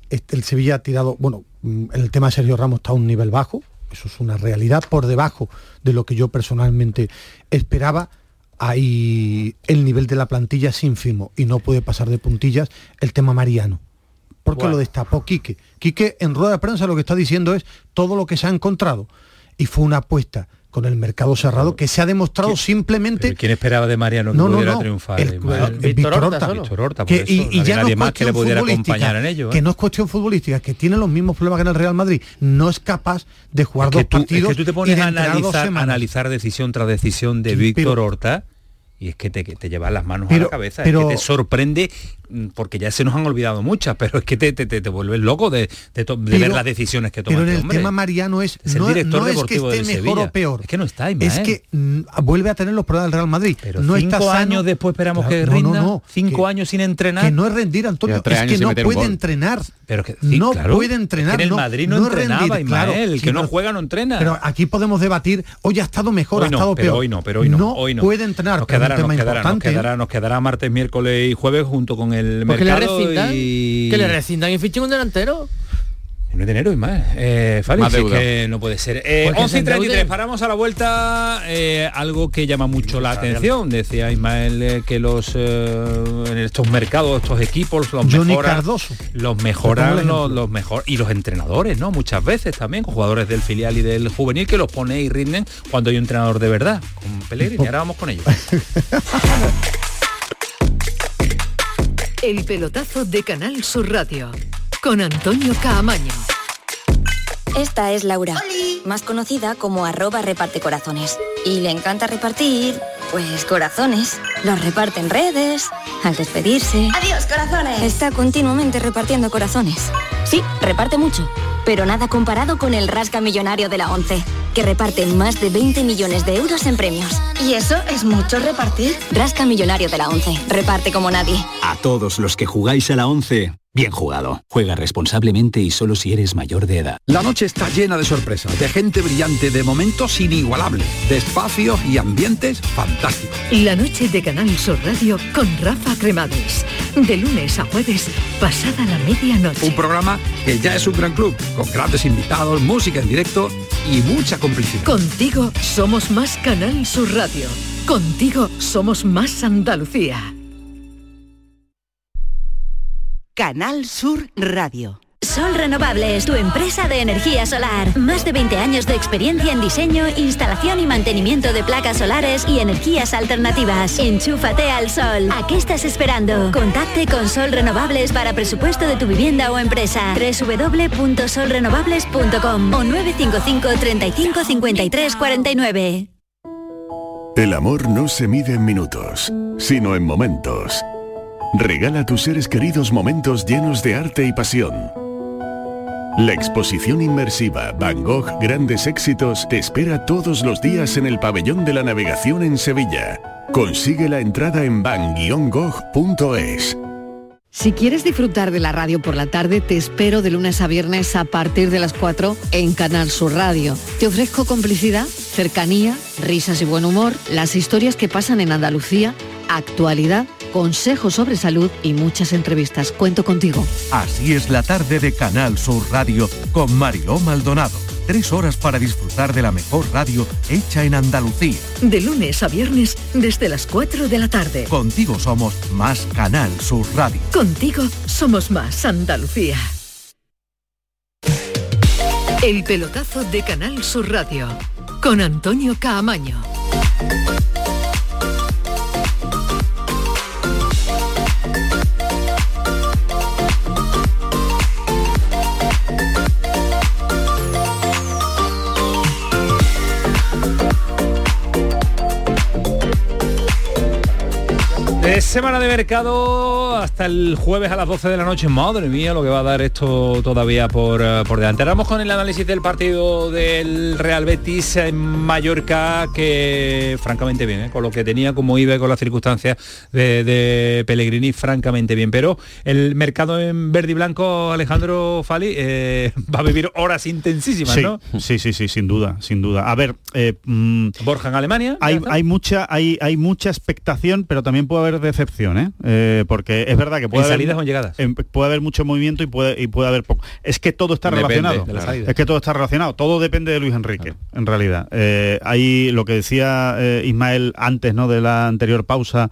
el Sevilla ha tirado, bueno, el tema de Sergio Ramos está a un nivel bajo, eso es una realidad, por debajo de lo que yo personalmente esperaba. Ahí el nivel de la plantilla es ínfimo y no puede pasar de puntillas el tema Mariano. Porque Bueno. lo destapó Quique. Quique en rueda de prensa lo que está diciendo es todo lo que se ha encontrado. Y fue una apuesta con el mercado cerrado, que se ha demostrado simplemente... ¿Quién esperaba de Mariano que No, no, pudiera no. triunfar? El- el- Mariano? el Víctor Horta. Víctor Horta, Que- eso, y, y ya no es más que le cuestión acompañar en ello. ¿eh? que no es cuestión futbolística, que tiene los mismos problemas que en el Real Madrid, no es capaz de jugar que dos tú, es partidos que tú te pones a analizar, decisión tras decisión de Víctor Horta y es que te, te llevas las manos a Pero- la cabeza, pero- es que te sorprende porque ya se nos han olvidado muchas, pero es que te, te, te, te vuelves loco de, de to- de Pero- ver las decisiones que toma Pero en este el hombre. tema Mariano es, Es el no, director no es que deportivo esté del mejor Sevilla. o peor. Es que no está, Es que mm, vuelve a tener los problemas del Real Madrid. Pero no cinco está sano. años después esperamos Claro, que no, no, rinda, no, cinco años sin entrenar. Que no es rendir, Antonio, es que no puede entrenar. Pero que, sí, no claro. puede entrenar. En el Madrid no, es entrenaba, rendir, Ismael. claro, el que no juega no entrena. Pero aquí podemos debatir, hoy ha estado mejor, ha estado pero peor. hoy no, pero hoy no, hoy no. puede entrenar, nos quedará, nos quedará, nos importante. ¿eh? quedará, nos quedará martes, miércoles y jueves junto con el Pues que le rescindan, y... que le rescindan y fichen un delantero. No hay dinero y más. Eh, Más si es que no puede ser. Eh, Pues que 11 se y 33, endeuden. paramos a la vuelta. eh, algo que llama mucho la atención. Decía Ismael eh, que los eh, en estos mercados, estos equipos, los Johnny mejoran. Cardoso. Los mejoran los, los mejor y los entrenadores, ¿no? Muchas veces también, con jugadores del filial y del juvenil que los pone y rinden cuando hay un entrenador de verdad, con Pellegrini. Ahora vamos con ellos. El pelotazo de Canal Sur Radio con Antonio Caamaño. Esta es Laura, más conocida como arroba reparte corazones. Y le encanta repartir, pues corazones. Los reparte en redes, al despedirse. Adiós, corazones. Está continuamente repartiendo corazones. Sí, reparte mucho, pero nada comparado con el rasca millonario de la ONCE, que reparte más de 20 millones de euros en premios. ¿Y eso es mucho repartir? Rasca millonario de la ONCE, reparte como nadie. A todos los que jugáis a la 11, bien jugado. Juega responsablemente y solo si eres mayor de edad. La noche está llena de sorpresas, de gente brillante, de momentos inigualables, de espacios y ambientes fantásticos. La noche de Canal Sur Radio con Rafa Cremades. De lunes a jueves, pasada la medianoche. Un programa que ya es un gran club, con grandes invitados, música en directo y mucha complicidad. Contigo somos más Canal Sur Radio. Contigo somos más Andalucía. Canal Sur Radio. Sol Renovables, tu empresa de energía solar. Más de 20 años de experiencia en diseño, instalación y mantenimiento de placas solares y energías alternativas. Enchúfate al sol. ¿A qué estás esperando? Contacte con Sol Renovables para presupuesto de tu vivienda o empresa. www.solrenovables.com o 955 35 53 49. El amor no se mide en minutos, sino en momentos. Regala a tus seres queridos momentos llenos de arte y pasión. La exposición inmersiva Van Gogh Grandes Éxitos te espera todos los días en el Pabellón de la Navegación en Sevilla. Consigue la entrada en van-gogh.es. Si quieres disfrutar de la radio por la tarde, te espero de lunes a viernes a partir de las 4 en Canal Sur Radio. Te ofrezco complicidad, cercanía, risas y buen humor, las historias que pasan en Andalucía, actualidad, consejos sobre salud y muchas entrevistas. Cuento contigo. Así es la tarde de Canal Sur Radio con Mariló Maldonado. Tres horas para disfrutar de la mejor radio hecha en Andalucía. De lunes a viernes desde las 4 de la tarde. Contigo somos más Canal Sur Radio. Contigo somos más Andalucía. El pelotazo de Canal Sur Radio con Antonio Caamaño. Semana de mercado hasta el jueves a las 12 de la noche. Madre mía, lo que va a dar esto todavía por, eh, por delante. Vamos con el análisis del partido del Real Betis en Mallorca, que francamente bien, ¿eh? con lo que tenía como iba con las circunstancias de, de Pellegrini, francamente bien. Pero el mercado en verde y blanco, Alejandro Fali, eh, va a vivir horas intensísimas, Sí, ¿no? sí, sí, sí, sin duda, sin duda. A ver, eh, mm, Borja en Alemania. hay, hay mucha, hay, hay mucha expectación, pero también puede haber decepción, ¿eh? Eh, porque es verdad que puede ¿En haber, salidas o en llegadas? puede haber mucho movimiento y puede, y puede haber poco. Es que todo está Depende relacionado. de. Es que todo está relacionado. Todo depende de Luis Enrique, en realidad. Eh, hay lo que decía eh, Ismael antes, ¿no? De la anterior pausa,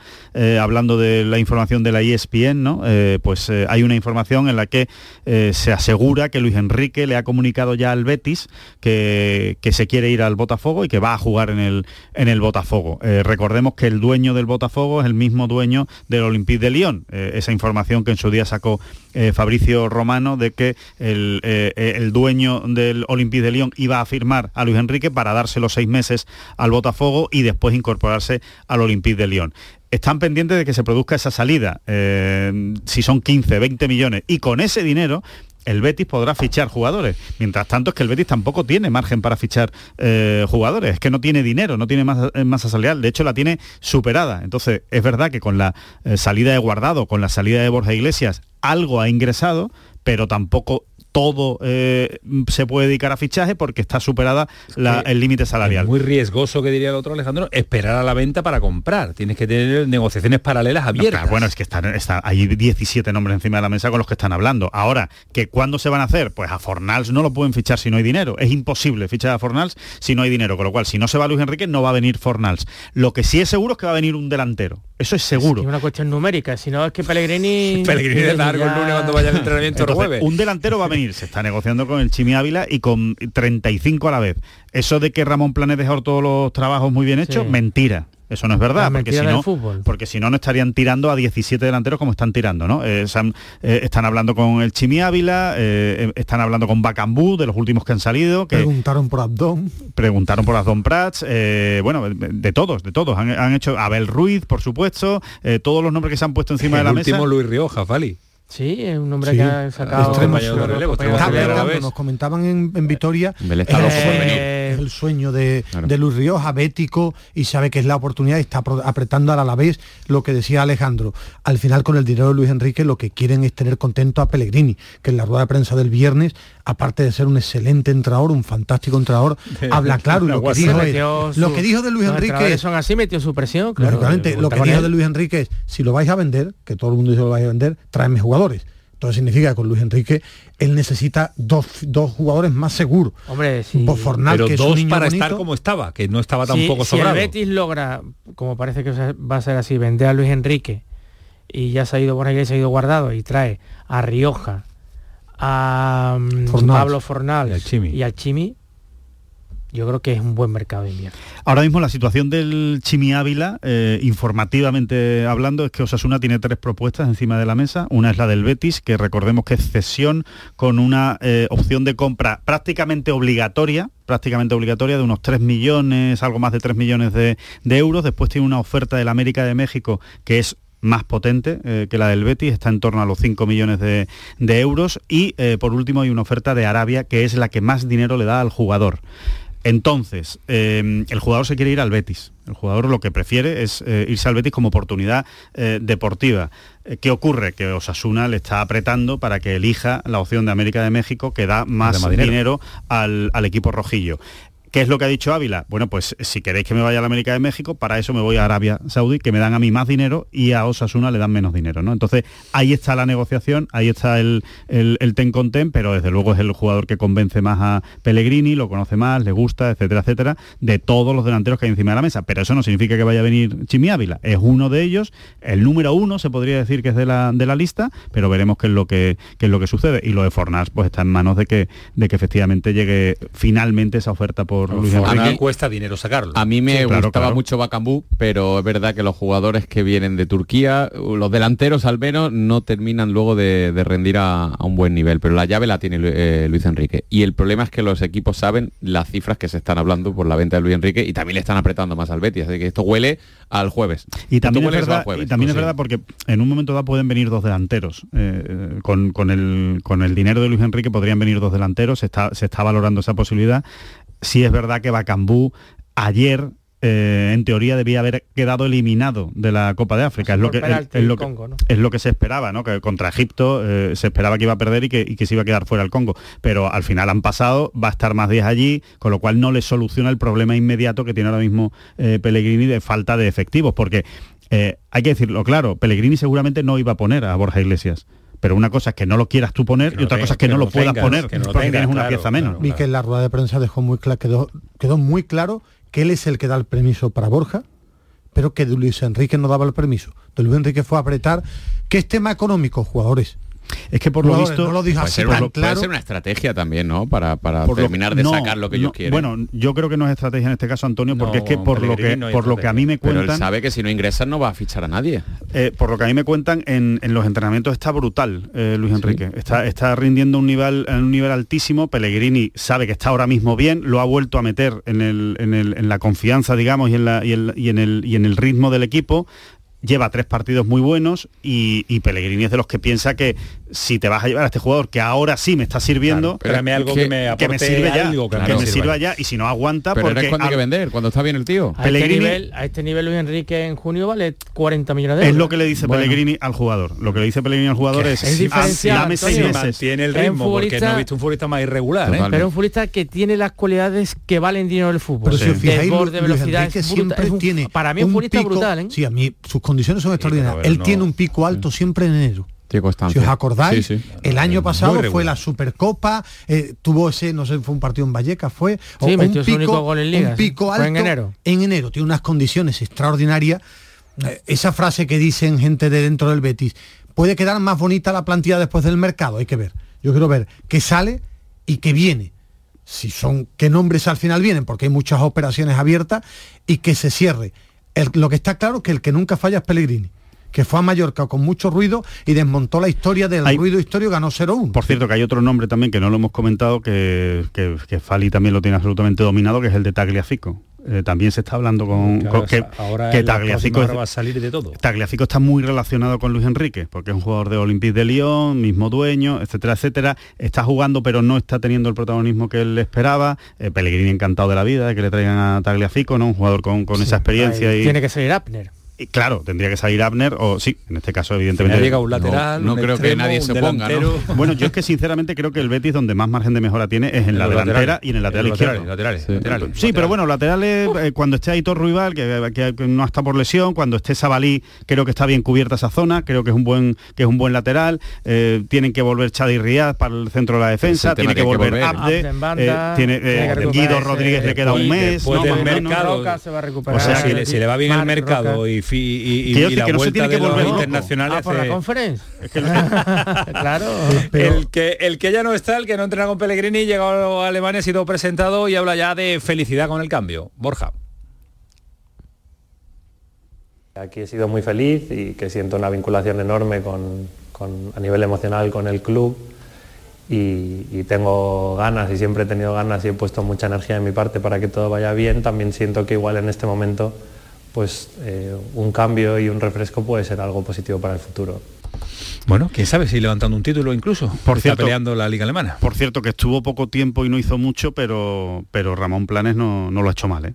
hablando de la información de la ESPN, ¿no? Pues hay una información en la que se asegura que Luis Enrique le ha comunicado ya al Betis que, que se quiere ir al Botafogo y que va a jugar en el, en el Botafogo. Recordemos que el dueño del Botafogo es el mismo dueño del Olympique de Lyon. Eh, esa información que en su día sacó eh, Fabricio Romano de que el, eh, el dueño del Olympique de Lyon iba a firmar a Luis Enrique para darse los seis meses al Botafogo y después incorporarse al Olympique de Lyon. Están pendientes de que se produzca esa salida, si son 15, 20 millones, y con ese dinero el Betis podrá fichar jugadores. Mientras tanto es que el Betis tampoco tiene margen para fichar eh, jugadores, es que no tiene dinero, no tiene masa, eh, masa salarial, de hecho la tiene superada. Entonces es verdad que con la eh, salida de Guardado, con la salida de Borja Iglesias, algo ha ingresado, pero tampoco todo eh, se puede dedicar a fichaje porque está superada la- el límite salarial. Es muy riesgoso, que diría el otro Alejandro, esperar a la venta para comprar. Tienes que tener negociaciones paralelas No, abiertas. claro, bueno, es que están, está- hay 17 nombres encima de la mesa con los que están hablando. Ahora, ¿que cuándo se van a hacer? Pues a Fornals no lo pueden fichar si no hay dinero. Es imposible fichar a Fornals si no hay dinero. Con lo cual, si no se va Luis Enrique, no va a venir Fornals. Lo que sí es seguro es que va a venir un delantero. Eso es seguro. Es una cuestión numérica, si no es que Pellegrini... Pellegrini de largo el lunes cuando vaya al entrenamiento Un delantero va a venir, se está negociando con el Chimi Ávila y con 35 a la vez. Eso de que Ramón Planes dejó todos los trabajos muy bien hechos, Sí. mentira. Eso no es verdad, porque mentira si, no, fútbol. porque si no, no estarían tirando a 17 delanteros como están tirando, ¿no? Eh, eh, están hablando con el Chimi Ávila, eh, están hablando con Bacambú, de los últimos que han salido, que Preguntaron por Abdón. preguntaron por Asdon Prats, eh, bueno, de, de todos, de todos. Han, han hecho Abel Ruiz, por supuesto, eh, todos los nombres que se han puesto encima de el la último mesa. Luis Rioja, Fali. Sí, es un hombre Sí. que ha sacado... Nos comentaban en, en Vitoria Él está es, el sueño, de, Luis Rioja, bético y sabe que es la oportunidad y está apretando a la vez lo que decía Alejandro al final con el dinero de Luis Enrique lo que quieren es tener contento a Pellegrini que en la rueda de prensa del viernes aparte de ser un excelente entrenador un fantástico entrenador habla claro y lo que dijo es- lo que dijo de Luis Enrique son así, metió su presión, claro. Lo que dijo de Luis Enrique es, si lo vais a vender, que todo el mundo dice que lo vais a vender, tráeme jugadores. Entonces significa que con Luis Enrique él necesita dos, dos jugadores más seguros. Hombre, sí. Por Fornal, Pero que es un dos niño para bonito. estar como estaba, que no estaba Si- tampoco si el sobrado. Betis logra, como parece que va a ser así, vender a Luis Enrique y ya se ha ido Borja Iglesias, se ha ido guardado y trae a Rioja, a mm, Fornals. Pablo Fornal Y al Chimi. y al Chimi, yo creo que es un buen mercado de invierno. Ahora mismo la situación del Chimi Ávila, eh, informativamente hablando, es que Osasuna tiene tres propuestas encima de la mesa. Una es la del Betis, que recordemos que es cesión con una eh, opción de compra prácticamente obligatoria, prácticamente obligatoria de unos 3 millones, algo más de 3 millones de, euros. Después tiene una oferta del América de México que es más potente eh, que la del Betis, está en torno a los 5 millones de, euros. Y por último hay una oferta de Arabia que es la que más dinero le da al jugador. Entonces, eh, el jugador se quiere ir al Betis. El jugador lo que prefiere es eh, irse al Betis como oportunidad eh, deportiva. Eh, ¿Qué ocurre? Que Osasuna le está apretando para que elija la opción de América de México que da más, dinero, al, al equipo rojillo. ¿Qué es lo que ha dicho Ávila? Bueno, pues si queréis que me vaya a la América de México, para eso me voy a Arabia Saudí, que me dan a mí más dinero y a Osasuna le dan menos dinero, ¿no? Entonces, ahí está la negociación, ahí está el, el, ten con ten, pero desde luego es el jugador que convence más a Pellegrini, lo conoce más, le gusta, etcétera, etcétera, de todos los delanteros que hay encima de la mesa. Pero eso no significa que vaya a venir Chimi Ávila, es uno de ellos, el número uno se podría decir que es de la, de la lista, pero veremos qué es lo que, qué es lo que sucede. Y lo de Fornals pues está en manos de que, de que efectivamente llegue finalmente esa oferta por Luis A mí cuesta dinero sacarlo. A mí me Sí, claro, gustaba claro. mucho Bacambú, pero es verdad que los jugadores que vienen de Turquía, los delanteros al menos, no terminan luego de, de rendir a, a un buen nivel. Pero la llave la tiene eh, Luis Enrique. Y el problema es que los equipos saben las cifras que se están hablando por la venta de Luis Enrique y también le están apretando más al Betis. Así que esto huele al jueves. Y también, es verdad, al jueves. y también es Pues sí. verdad porque en un momento dado pueden venir dos delanteros. Eh, eh, con, con el, con el dinero de Luis Enrique podrían venir dos delanteros, se está, se está valorando esa posibilidad. Sí es verdad que Bacambú ayer eh, en teoría debía haber quedado eliminado de la Copa de África. Es lo, que, es, lo que, es lo que se esperaba, ¿no? Que contra Egipto eh, se esperaba que iba a perder y que, y que se iba a quedar fuera el Congo. Pero al final han pasado, va a estar más días allí, con lo cual no le soluciona el problema inmediato que tiene ahora mismo Pellegrini de falta de efectivos. Porque hay que decirlo claro, Pellegrini seguramente no iba a poner a Borja Iglesias pero una cosa es que no lo quieras tú poner y otra cosa es que, no lo, puedas poner porque tienes una pieza menos. Y que en la rueda de prensa dejó muy claro, quedó, quedó muy claro que él es el que da el permiso para Borja, pero que Luis Enrique no daba el permiso. De Luis Enrique fue a apretar que es tema económico, jugadores. Es que por lo visto lo puede, ser, puede, ser, una estrategia también, ¿no? Para, para terminar de sacar lo que ellos quieren. Bueno, yo creo que no es estrategia en este caso, Antonio, porque es que por lo que por lo que a mí me cuentan. Pero él sabe que si no ingresan no va a fichar a nadie. Eh, por lo que a mí me cuentan, en, los entrenamientos está brutal, eh, Luis Enrique. Está, está rindiendo un nivel, un nivel altísimo. Pellegrini sabe que está ahora mismo bien, lo ha vuelto a meter en, el, en, el, en la confianza, digamos, y en, la, y, el, y en, el, y en el ritmo del equipo lleva tres partidos muy buenos y, y, Pellegrini es de los que piensa que si te vas a llevar a este jugador que ahora sí me está sirviendo, algo que, me que, me sirve ya, que, me sirva ya y si no aguanta pero porque cuando hay que vender, cuando está bien el tío. A, este nivel, a este nivel Luis Enrique en junio vale 40 millones de euros. Es lo que le dice Pellegrini al jugador. Lo que le dice Pellegrini al jugador es, es dame seis meses. Tiene el ritmo porque no he visto un futbolista más irregular, ¿eh? pero un futbolista que tiene las cualidades que valen dinero del fútbol. Pero si os fijáis, de velocidad siempre tiene para mí un futbolista brutal, ¿eh? Sí, a mí sus condiciones son extraordinarias. Él tiene un pico alto siempre en enero. Si os acordáis, el año pasado fue la Supercopa, eh, tuvo ese, no sé, fue un partido en Vallecas, fue un, pico, un pico alto en enero. En enero, tiene unas condiciones extraordinarias. Eh, esa frase que dicen gente de dentro del Betis, puede quedar más bonita la plantilla después del mercado, hay que ver. Yo quiero ver qué sale y qué viene. Si son, qué nombres al final vienen, porque hay muchas operaciones abiertas y que se cierre. lo que está claro es que el que nunca falla es Pellegrini que fue a Mallorca con mucho ruido y desmontó la historia del ruido histórico, ganó 0-1. Por cierto, que hay otro nombre también que no lo hemos comentado, que, que, que Fali también lo tiene absolutamente dominado, que es el de Tagliafico. Eh, también se está hablando con, que, ahora que Tagliafico va a salir de todo. Tagliafico está muy relacionado con Luis Enrique, porque es un jugador de Olympique de Lyon, mismo dueño, etcétera, etcétera. Está jugando, pero no está teniendo el protagonismo que él esperaba. Eh, Pellegrini encantado de la vida de que le traigan a Tagliafico, ¿no? Un jugador con, esa experiencia. Y... Tiene que salir Claro, tendría que salir Abner o sí, en este caso evidentemente. llega un lateral, no, creo que nadie se ponga, Bueno, yo es que sinceramente creo que el Betis donde más margen de mejora tiene es en, la delantera y en el lateral izquierdo. Laterales, sí, pero bueno, laterales eh, cuando esté Aitor Ruibal, que, que, no está por lesión, cuando esté Sabalí, creo que está bien cubierta esa zona, creo que es un buen que es un buen lateral. Eh, tienen que volver Chadi Riad para el centro de la defensa, tiene que, volver Abde, eh, tiene, Guido Rodríguez le queda un mes, no, mercado, O sea, si, si le va bien el mercado y y, y, la vuelta de los internacionales. Ah, por la conferencia. claro. El que, el que ya no está, el que no entrena con Pellegrini, llegado a Alemania, ha sido presentado y habla ya de felicidad con el cambio. Borja. Aquí he sido muy feliz y que siento una vinculación enorme con, a nivel emocional con el club y, y, tengo ganas y siempre he tenido ganas y he puesto mucha energía en mi parte para que todo vaya bien. También siento que igual en este momento pues eh, un cambio y un refresco puede ser algo positivo para el futuro. Bueno, quién sabe si levantando un título incluso. Por cierto, peleando la liga alemana. Por cierto, que estuvo poco tiempo y no hizo mucho, pero, pero Ramón Planes no, no lo ha hecho mal, ¿eh?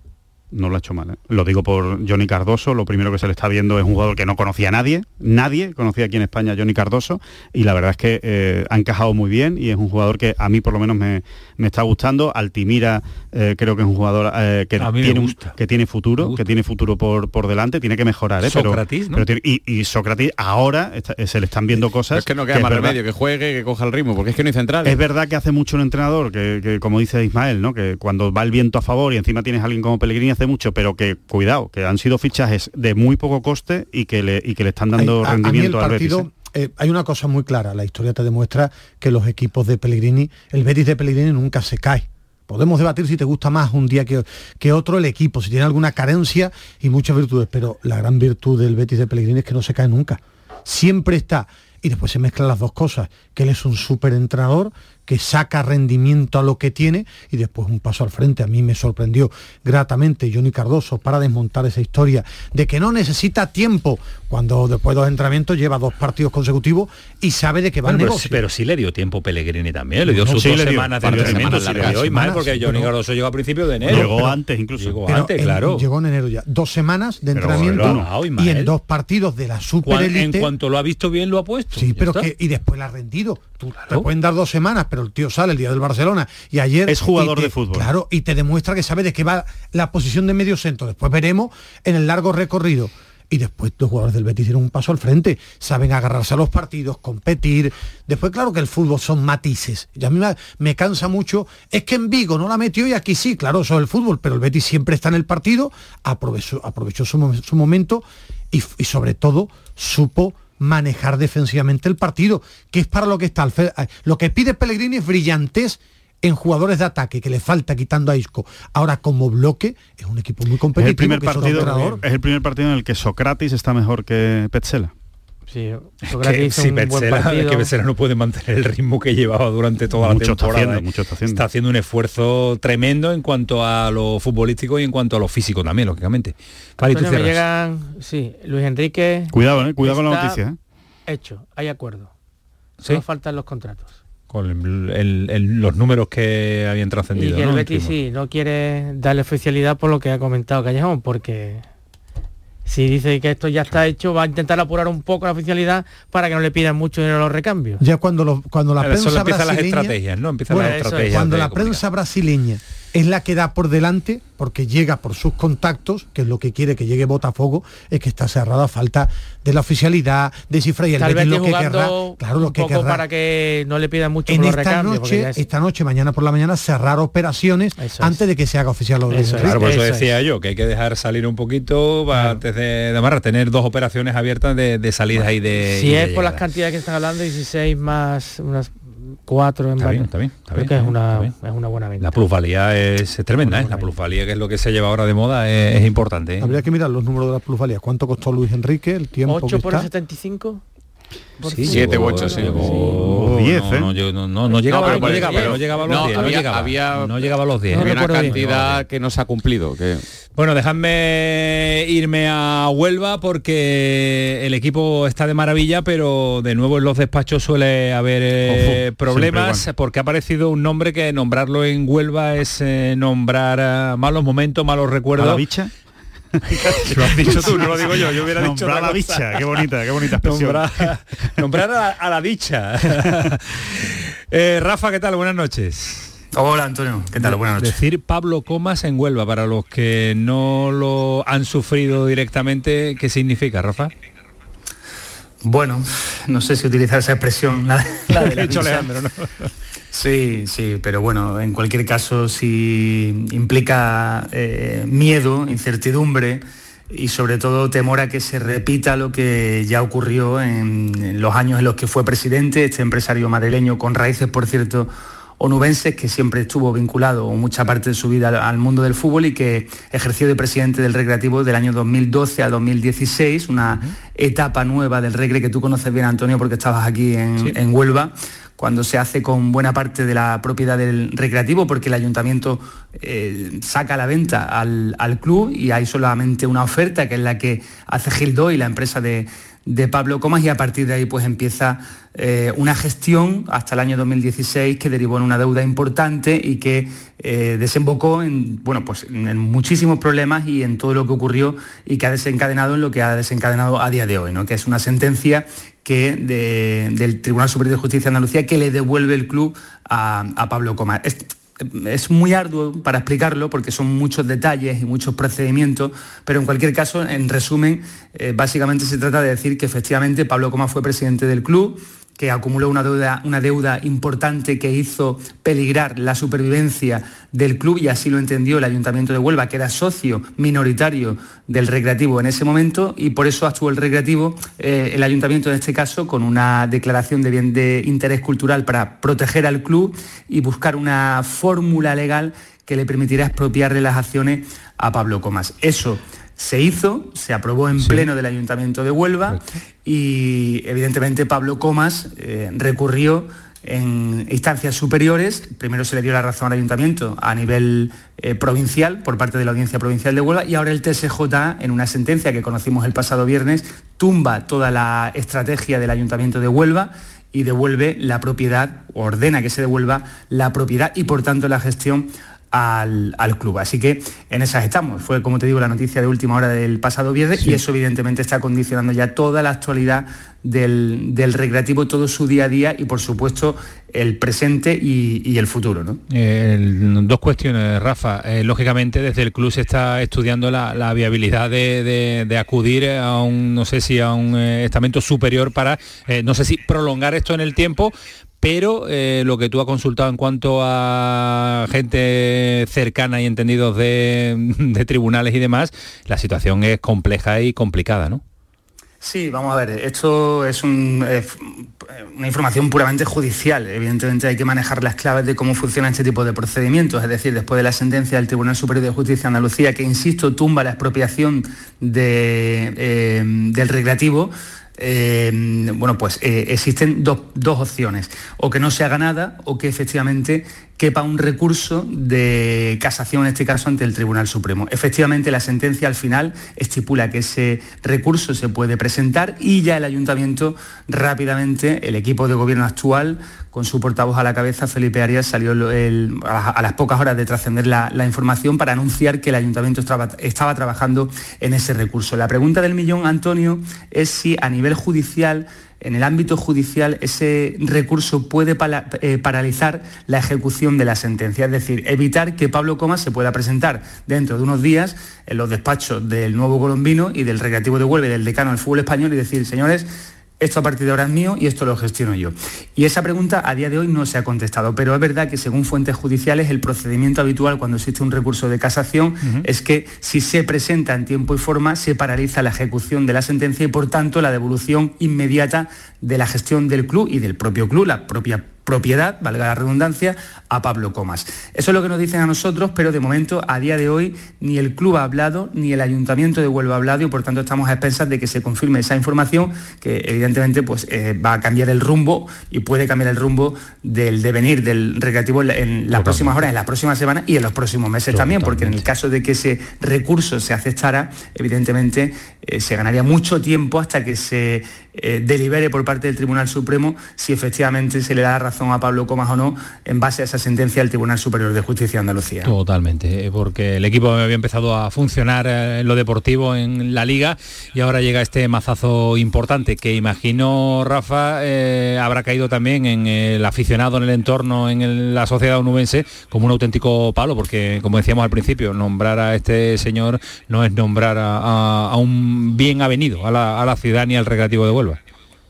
No lo ha hecho mal. ¿eh? Lo digo por Johnny Cardoso, lo primero que se le está viendo es un jugador que no conocía a nadie, nadie conocía aquí en España a Johnny Cardoso, y la verdad es que eh, ha encajado muy bien y es un jugador que a mí por lo menos me, está gustando. Altimira eh, creo que es un jugador que, tiene, que tiene futuro, que tiene futuro por, por delante, tiene que mejorar. Sócrates, y, Sócrates ahora se le están viendo cosas... es que no queda más remedio, que juegue, que coja el ritmo, porque es que no hay central. Es verdad que hace mucho un entrenador, que, como dice Ismael, ¿no? que cuando va el viento a favor y encima tienes a alguien como Pellegrini mucho, pero que cuidado, que han sido fichajes de muy poco coste y que le, y que le están dando rendimiento al Betis. ¿eh? Eh, hay una cosa muy clara, la historia te demuestra que los equipos de Pellegrini, el Betis de Pellegrini nunca se cae. Podemos debatir si te gusta más un día que, que otro el equipo, si tiene alguna carencia y muchas virtudes, pero la gran virtud del Betis de Pellegrini es que no se cae nunca. Siempre está. Y después se mezclan las dos cosas, que él es un súper entrenador, que saca rendimiento a lo que tiene y después un paso al frente. A mí me sorprendió gratamente Johnny Cardoso para desmontar esa historia de que no necesita tiempo cuando después de dos entrenamientos lleva dos partidos consecutivos y sabe de que va Bueno, a pero, negocio. pero sí le dio tiempo Pellegrini también, le dio No, sus sí dos semanas de entrenamiento, sí le dio y porque Johnny pero- Cardoso llegó a principios de enero. Llegó antes incluso. Llegó Pero antes, en- claro. Llegó en enero ya. Dos semanas de Pero entrenamiento y en dos partidos de la Cuan- Super en cuanto lo ha visto bien lo ha puesto. Sí, pero está. que y después la ha rendido. Tú te pueden dar dos semanas, pero el tío sale el día del Barcelona y ayer Es jugador te- de fútbol. Claro, y te demuestra que sabe de qué va la posición de medio centro. Después veremos en el largo recorrido. Y después los jugadores del Betis dieron un paso al frente, saben agarrarse a los partidos, competir. Después, claro que el fútbol son matices. Y a mí me, cansa mucho. Es que en Vigo no la metió y aquí sí, claro, eso es el fútbol, pero el Betis siempre está en el partido, aprovechó, aprovechó su, su momento y, y sobre todo supo manejar defensivamente el partido, que es para lo que está. fe- Lo que pide Pellegrini es brillantez en jugadores de ataque, que le falta quitando a Isco. Ahora, como bloque, es un equipo muy Es competitivo. el primer es partido, es el primer partido en el que Socrates está mejor que Petzela. Sí, Que, Sócrates hizo sí, un buen Petzela, partido. que Petzela no puede mantener el ritmo que llevaba durante toda Mucho la está temporada. haciendo, ¿eh? mucho está haciendo. Está haciendo un esfuerzo tremendo en cuanto a lo futbolístico y en cuanto a lo físico también, lógicamente. Vale, y tú me llegan, sí, Luis Enrique. Cuidado, eh, cuidado con la está noticia. eh. Hecho, hay acuerdo. ¿Sí? Solo faltan los contratos. Con el- el- el- los números que habían Y trascendido. que el ¿no? Betis sí, no quiere darle oficialidad por lo que ha comentado Callejón, porque si dice que esto ya está hecho, va a intentar apurar un poco la oficialidad para que no le pidan mucho dinero a los recambios. Ya cuando, lo- cuando la prensa empiezan las brasileña... estrategias, ¿no? Empiezan Bueno, las eso es. estrategias. cuando la prensa brasileña es la que da por delante, porque llega por sus contactos, que es lo que quiere que llegue Botafogo, es que está cerrada a falta de la oficialidad, de cifra y el Tal Betis vez lo que querrá, claro, lo un que poco querrá. para que no le pidan mucho en por esta noche, es- esta noche, mañana por la mañana, cerrar operaciones antes de que se haga oficial lo de Eso es. Claro, por eso Eso decía yo, que hay que dejar salir un poquito antes de, de amarrar, tener dos operaciones abiertas de, de salida y de... si y de es por las cantidades que están hablando, 16 más unas 4 en Está bien, varios, está bien, está creo bien, que es está una, bien. es una buena venta. La plusvalía es, es tremenda, ¿eh? La plusvalía, que es lo que se lleva ahora de moda, es, es importante. ¿eh? Habría que mirar los números de las plusvalías. ¿Cuánto costó Luis Enrique? El tiempo 8 que por el está. 75. Sí. Siete u ocho, sí. Diez, no, ¿eh? no, llegó- no, no, no llegaba, pero a los no, 10, no había- llegaba, había- no llegaba a los 10. Había una cantidad que no se ha cumplido. Que... Bueno, dejadme irme a Huelva porque el equipo está de maravilla, pero de nuevo en los despachos suele haber eh, problemas siempre porque ha aparecido un nombre que nombrarlo en Huelva es eh, nombrar eh, malos momentos, malos ¿A recuerdos. la bicha? Lo has dicho tú, no lo digo yo, yo hubiera dicho Nombrar a la bicha, qué bonita, qué bonita expresión. Nombrar, nombrar a, a la dicha. Eh, Rafa, ¿qué tal? Buenas noches. Hola Antonio, ¿qué tal? Buenas noches. Decir Pablo Comas en Huelva, para los que no lo han sufrido directamente, ¿qué significa, Rafa? Bueno, no sé si utilizar esa expresión. La, la de la. Leandro, ¿no? Sí, sí, pero bueno, en cualquier caso, si implica eh, miedo, incertidumbre y sobre todo temor a que se repita lo que ya ocurrió en, en los años en los que fue presidente, este empresario madrileño con raíces, por cierto, onubenses, que siempre estuvo vinculado mucha parte de su vida al, al mundo del fútbol y que ejerció de presidente del Recreativo del año 2012 a 2016, una etapa nueva del Recre que tú conoces bien, Antonio, porque estabas aquí en, en Huelva cuando se hace con buena parte de la propiedad del recreativo, porque el ayuntamiento eh, saca a la venta al, al club y hay solamente una oferta, que es la que hace Gildo y la empresa de, de Pablo Comas, y a partir de ahí pues empieza eh, una gestión hasta el año 2016 que derivó en una deuda importante y que eh, desembocó en, bueno, pues, en muchísimos problemas y en todo lo que ocurrió y que ha desencadenado en lo que ha desencadenado a día de hoy, ¿no? que es una sentencia que de- del Tribunal Superior de Justicia de Andalucía que le devuelve el club a, Pablo Comas. Es, es muy arduo para explicarlo porque son muchos detalles y muchos procedimientos, pero en cualquier caso, en resumen, eh, básicamente se trata de decir que efectivamente Pablo Comas fue presidente del club, que acumuló una deuda, una deuda importante que hizo peligrar la supervivencia del club y así lo entendió el Ayuntamiento de Huelva, que era socio minoritario del Recreativo en ese momento y por eso actuó el Recreativo, eh, el Ayuntamiento en este caso, con una declaración de bien de interés cultural para proteger al club y buscar una fórmula legal que le permitiera expropiarle las acciones a Pablo Comas. Eso se hizo, se aprobó en pleno del Ayuntamiento de Huelva y evidentemente Pablo Comas eh, recurrió en instancias superiores. Primero se le dio la razón al ayuntamiento a nivel eh, provincial por parte de la Audiencia Provincial de Huelva y ahora el TSJ, en una sentencia que conocimos el pasado viernes, tumba toda la estrategia del ayuntamiento de Huelva y devuelve la propiedad, ordena que se devuelva la propiedad y por tanto la gestión al, club. Así que en esas estamos. Fue, como te digo, la noticia de última hora del pasado viernes y eso evidentemente está condicionando ya toda la actualidad del, recreativo, todo su día a día y por supuesto el presente y, el futuro. dos cuestiones, Rafa. Eh, lógicamente desde el club se está estudiando la, viabilidad de, acudir a un, no sé si a un eh, estamento superior para, eh, no sé si prolongar esto en el tiempo, pero eh, lo que tú has consultado en cuanto a gente cercana y entendidos de, tribunales y demás, la situación es compleja y complicada, ¿no? Sí, vamos a ver, esto es una información puramente judicial. Evidentemente hay que manejar las claves de cómo funciona este tipo de procedimientos. Es decir, después de la sentencia del Tribunal Superior de Justicia de Andalucía, que, insisto, tumba la expropiación eh, del recreativo, eh, bueno, pues eh, existen dos, opciones, o que no se haga nada o que efectivamente quepa un recurso de casación, en este caso ante el Tribunal Supremo. Efectivamente, la sentencia al final estipula que ese recurso se puede presentar y ya el ayuntamiento rápidamente, el equipo de gobierno actual, con su portavoz a la cabeza, Felipe Arias, salió a, las pocas horas de trascender la, información para anunciar que el ayuntamiento estaba trabajando en ese recurso. La pregunta del millón, Antonio, es si a nivel judicial en el ámbito judicial ese recurso puede eh, paralizar la ejecución de la sentencia, es decir, evitar que Pablo Comas se pueda presentar dentro de unos días en los despachos del nuevo colombino y del Recreativo de Huelva y del decano del fútbol español y decir, señores, esto a partir de ahora es mío y esto lo gestiono yo. Y esa pregunta a día de hoy no se ha contestado, pero es verdad que según fuentes judiciales el procedimiento habitual cuando existe un recurso de casación es que si se presenta en tiempo y forma se paraliza la ejecución de la sentencia y por tanto la devolución inmediata de la gestión del club y del propio club, la propia propiedad, valga la redundancia, a Pablo Comas. Eso es lo que nos dicen a nosotros, pero de momento, a día de hoy, ni el club ha hablado, ni el ayuntamiento de Huelva ha hablado y por tanto estamos a expensas de que se confirme esa información que evidentemente pues, eh, va a cambiar el rumbo y puede cambiar el rumbo del devenir del recreativo en, las próximas horas, en las próximas semanas y en los próximos meses también, porque en el caso de que ese recurso se aceptara, evidentemente eh, se ganaría mucho tiempo hasta que se eh, delibere por parte del Tribunal Supremo si efectivamente se le da razón a Pablo Comas o no en base a esa sentencia del Tribunal Superior de Justicia de Andalucía. Totalmente, eh, porque el equipo había empezado a funcionar en lo deportivo en la liga y ahora llega este mazazo importante que imagino, Rafa, habrá caído también en el aficionado, en el entorno, en la sociedad onubense como un auténtico palo, porque como decíamos al principio, nombrar a este señor no es nombrar a, un bien avenido a la, a la ciudad ni al recreativo de Huelva.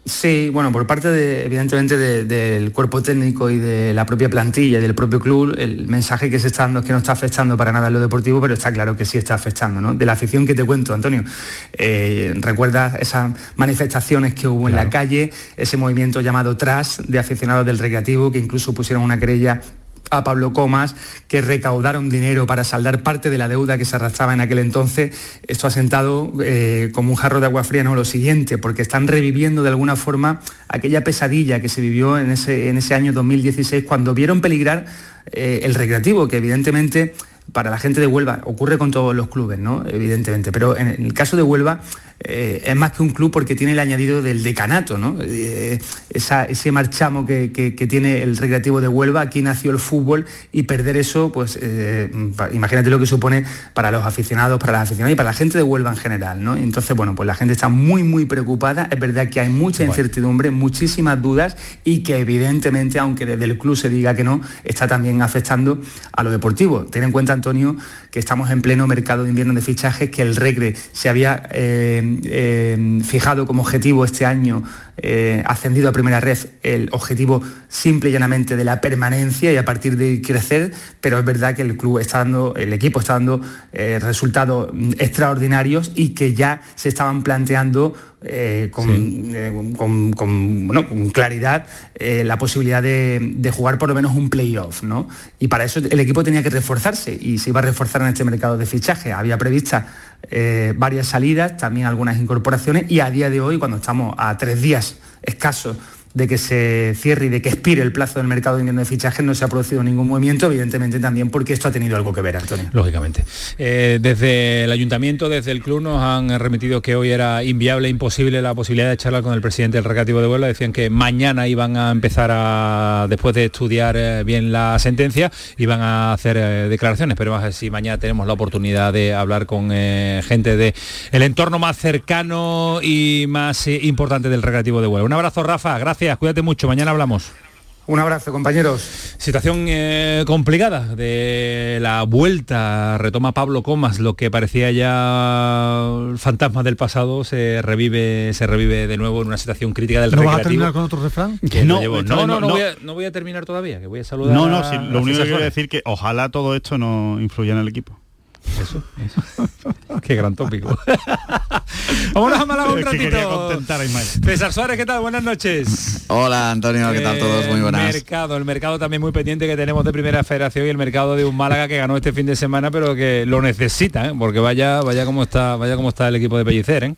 Sí, bueno, por parte de, evidentemente del cuerpo técnico y de la propia plantilla y del propio club, el mensaje que se está dando es que no está afectando para nada en lo deportivo, pero está claro que sí está afectando, ¿no? De la afición que te cuento, Antonio, eh, ¿recuerdas esas manifestaciones que hubo en la calle, ese movimiento llamado TRAS de aficionados del recreativo, que incluso pusieron una querella a Pablo Comas, que recaudaron dinero para saldar parte de la deuda que se arrastraba en aquel entonces. Esto ha sentado eh, como un jarro de agua fría, no lo siguiente, porque están reviviendo de alguna forma aquella pesadilla que se vivió en ese, en ese año 2016 cuando vieron peligrar eh, el recreativo, que evidentemente para la gente de Huelva ocurre con todos los clubes, ¿no? Evidentemente, pero en el caso de Huelva eh, es más que un club porque tiene el añadido del decanato, ¿no? Eh, ese marchamo que, tiene el Recreativo de Huelva, aquí nació el fútbol y perder eso, pues eh, imagínate lo que supone para los aficionados, para las aficionadas y para la gente de Huelva en general, ¿no? Entonces, bueno, pues la gente está muy, muy preocupada, es verdad que hay mucha incertidumbre, muchísimas dudas y que evidentemente, aunque desde el club se diga que no, está también afectando a lo deportivo. Ten en cuenta, Antonio, que estamos en pleno mercado de invierno de fichajes, que el Recre se había eh, fijado como objetivo este año, eh, ascendido a primera red, el objetivo simple y llanamente de la permanencia y a partir de crecer, pero es verdad que el club está dando, el equipo está dando eh, resultados extraordinarios y que ya se estaban planteando con, con, claridad la posibilidad de, jugar por lo menos un playoff. ¿no? Y para eso el equipo tenía que reforzarse y se iba a reforzar en este mercado de fichaje. Había prevista eh, varias salidas, también algunas incorporaciones y a día de hoy, cuando estamos a tres días escasos de que se cierre y de que expire el plazo del mercado de invierno de fichaje no se ha producido ningún movimiento, evidentemente también porque esto ha tenido algo que ver, Antonio. Lógicamente. Eh, desde el ayuntamiento, desde el club nos han remitido que hoy era inviable, imposible la posibilidad de charlar con el presidente del recreativo de Huelva. Decían que mañana iban a empezar a, después de estudiar eh, bien la sentencia, iban a hacer eh, declaraciones, pero ver si mañana tenemos la oportunidad de hablar con gente del el entorno más cercano y más importante del recreativo de Huelva. Un abrazo, Rafa, gracias cuídate mucho, mañana hablamos. Un abrazo, compañeros. Situación eh, complicada de la vuelta, retoma Pablo Comas, lo que parecía ya fantasma del pasado se revive, se revive de nuevo en una situación crítica del ¿No vas a terminar con otro refrán? No, no, no, no, voy a, terminar todavía, que voy a saludar. No, no, lo único que quiero decir que ojalá todo esto no influya en el equipo. Eso, Qué gran tópico. Vámonos a Málaga un ratito. César Suárez, ¿qué tal? Buenas noches. Hola Antonio, ¿qué tal todos? Muy buenas. El mercado, el mercado también muy pendiente que tenemos de Primera Federación y el mercado de un Málaga que ganó este fin de semana, pero que lo necesita, ¿eh? porque vaya, vaya como está, vaya como está el equipo de Pellicer, ¿eh?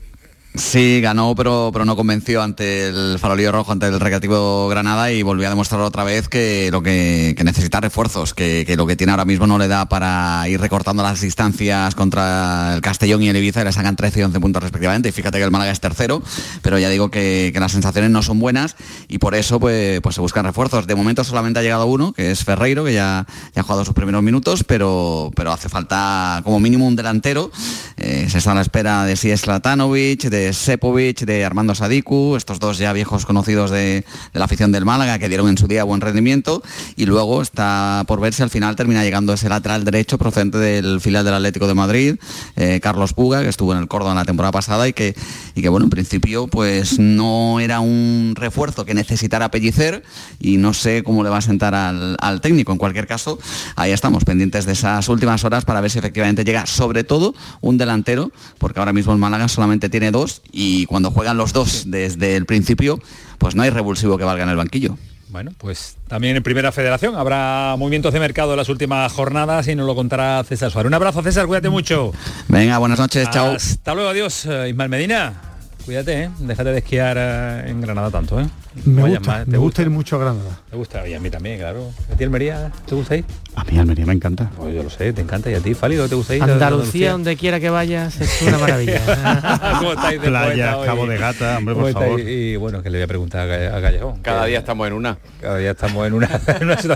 Sí, ganó, pero, pero no convenció ante el farolillo rojo, ante el Recreativo Granada y volvió a demostrar otra vez que lo que, necesita refuerzos, que, lo que tiene ahora mismo no le da para ir recortando las distancias contra el Castellón y el Ibiza y le sacan 13 y 11 puntos respectivamente. Y fíjate que el Málaga es tercero, pero ya digo que, las sensaciones no son buenas y por eso pues, pues se buscan refuerzos. De momento solamente ha llegado uno, que es Ferreiro, que ya, ya ha jugado sus primeros minutos, pero, pero hace falta como mínimo un delantero. Eh, se está a la espera de si es Latanovic, de Sepovic, de Armando Sadiku, estos dos ya viejos conocidos de, la afición del Málaga que dieron en su día buen rendimiento y luego está por ver si al final termina llegando ese lateral derecho procedente del filial del Atlético de Madrid, eh, Carlos Puga, que estuvo en el Córdoba la temporada pasada y que, y que bueno, en principio pues no era un refuerzo que necesitara Pellicer y no sé cómo le va a sentar al, al técnico. En cualquier caso, ahí estamos pendientes de esas últimas horas para ver si efectivamente llega sobre todo un delantero, porque ahora mismo el Málaga solamente tiene dos y cuando juegan los dos desde el principio, pues no hay revulsivo que valga en el banquillo. Bueno, pues también en Primera Federación habrá movimientos de mercado en las últimas jornadas y nos lo contará César Suárez. Un abrazo César, cuídate mucho. Venga, buenas noches, chao. Hasta luego, adiós. Eh, Ismael Medina. Cuídate, ¿eh? déjate de esquiar eh, en Granada tanto, ¿eh? Me, gusta, me gusta, ir mucho a Granada. ¿Te gusta? Y a mí también, claro. ¿A ti Almería te gusta ir? A mí Almería me encanta. Pues yo lo sé, te encanta. ¿Y a ti, Fálido, te gusta ir? Andalucía, donde quiera que vayas, es una maravilla. ¿Cómo estáis de Playa, Cabo de Gata, hombre, por favor. Y, bueno, que le voy a preguntar a, Callejón. Cada día estamos en una. Cada día estamos en una,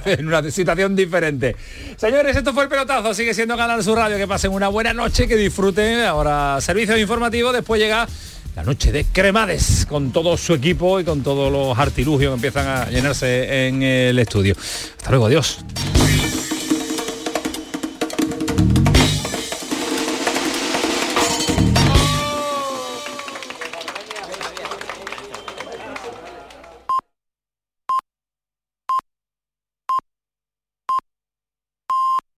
en una, situación, diferente. Señores, esto fue el pelotazo. Sigue siendo Canal Sur Radio. Que pasen una buena noche, que disfruten. Ahora, servicio informativo. Después llega la noche de Cremades con todo su equipo y con todos los artilugios que empiezan a llenarse en el estudio. Hasta luego, adiós.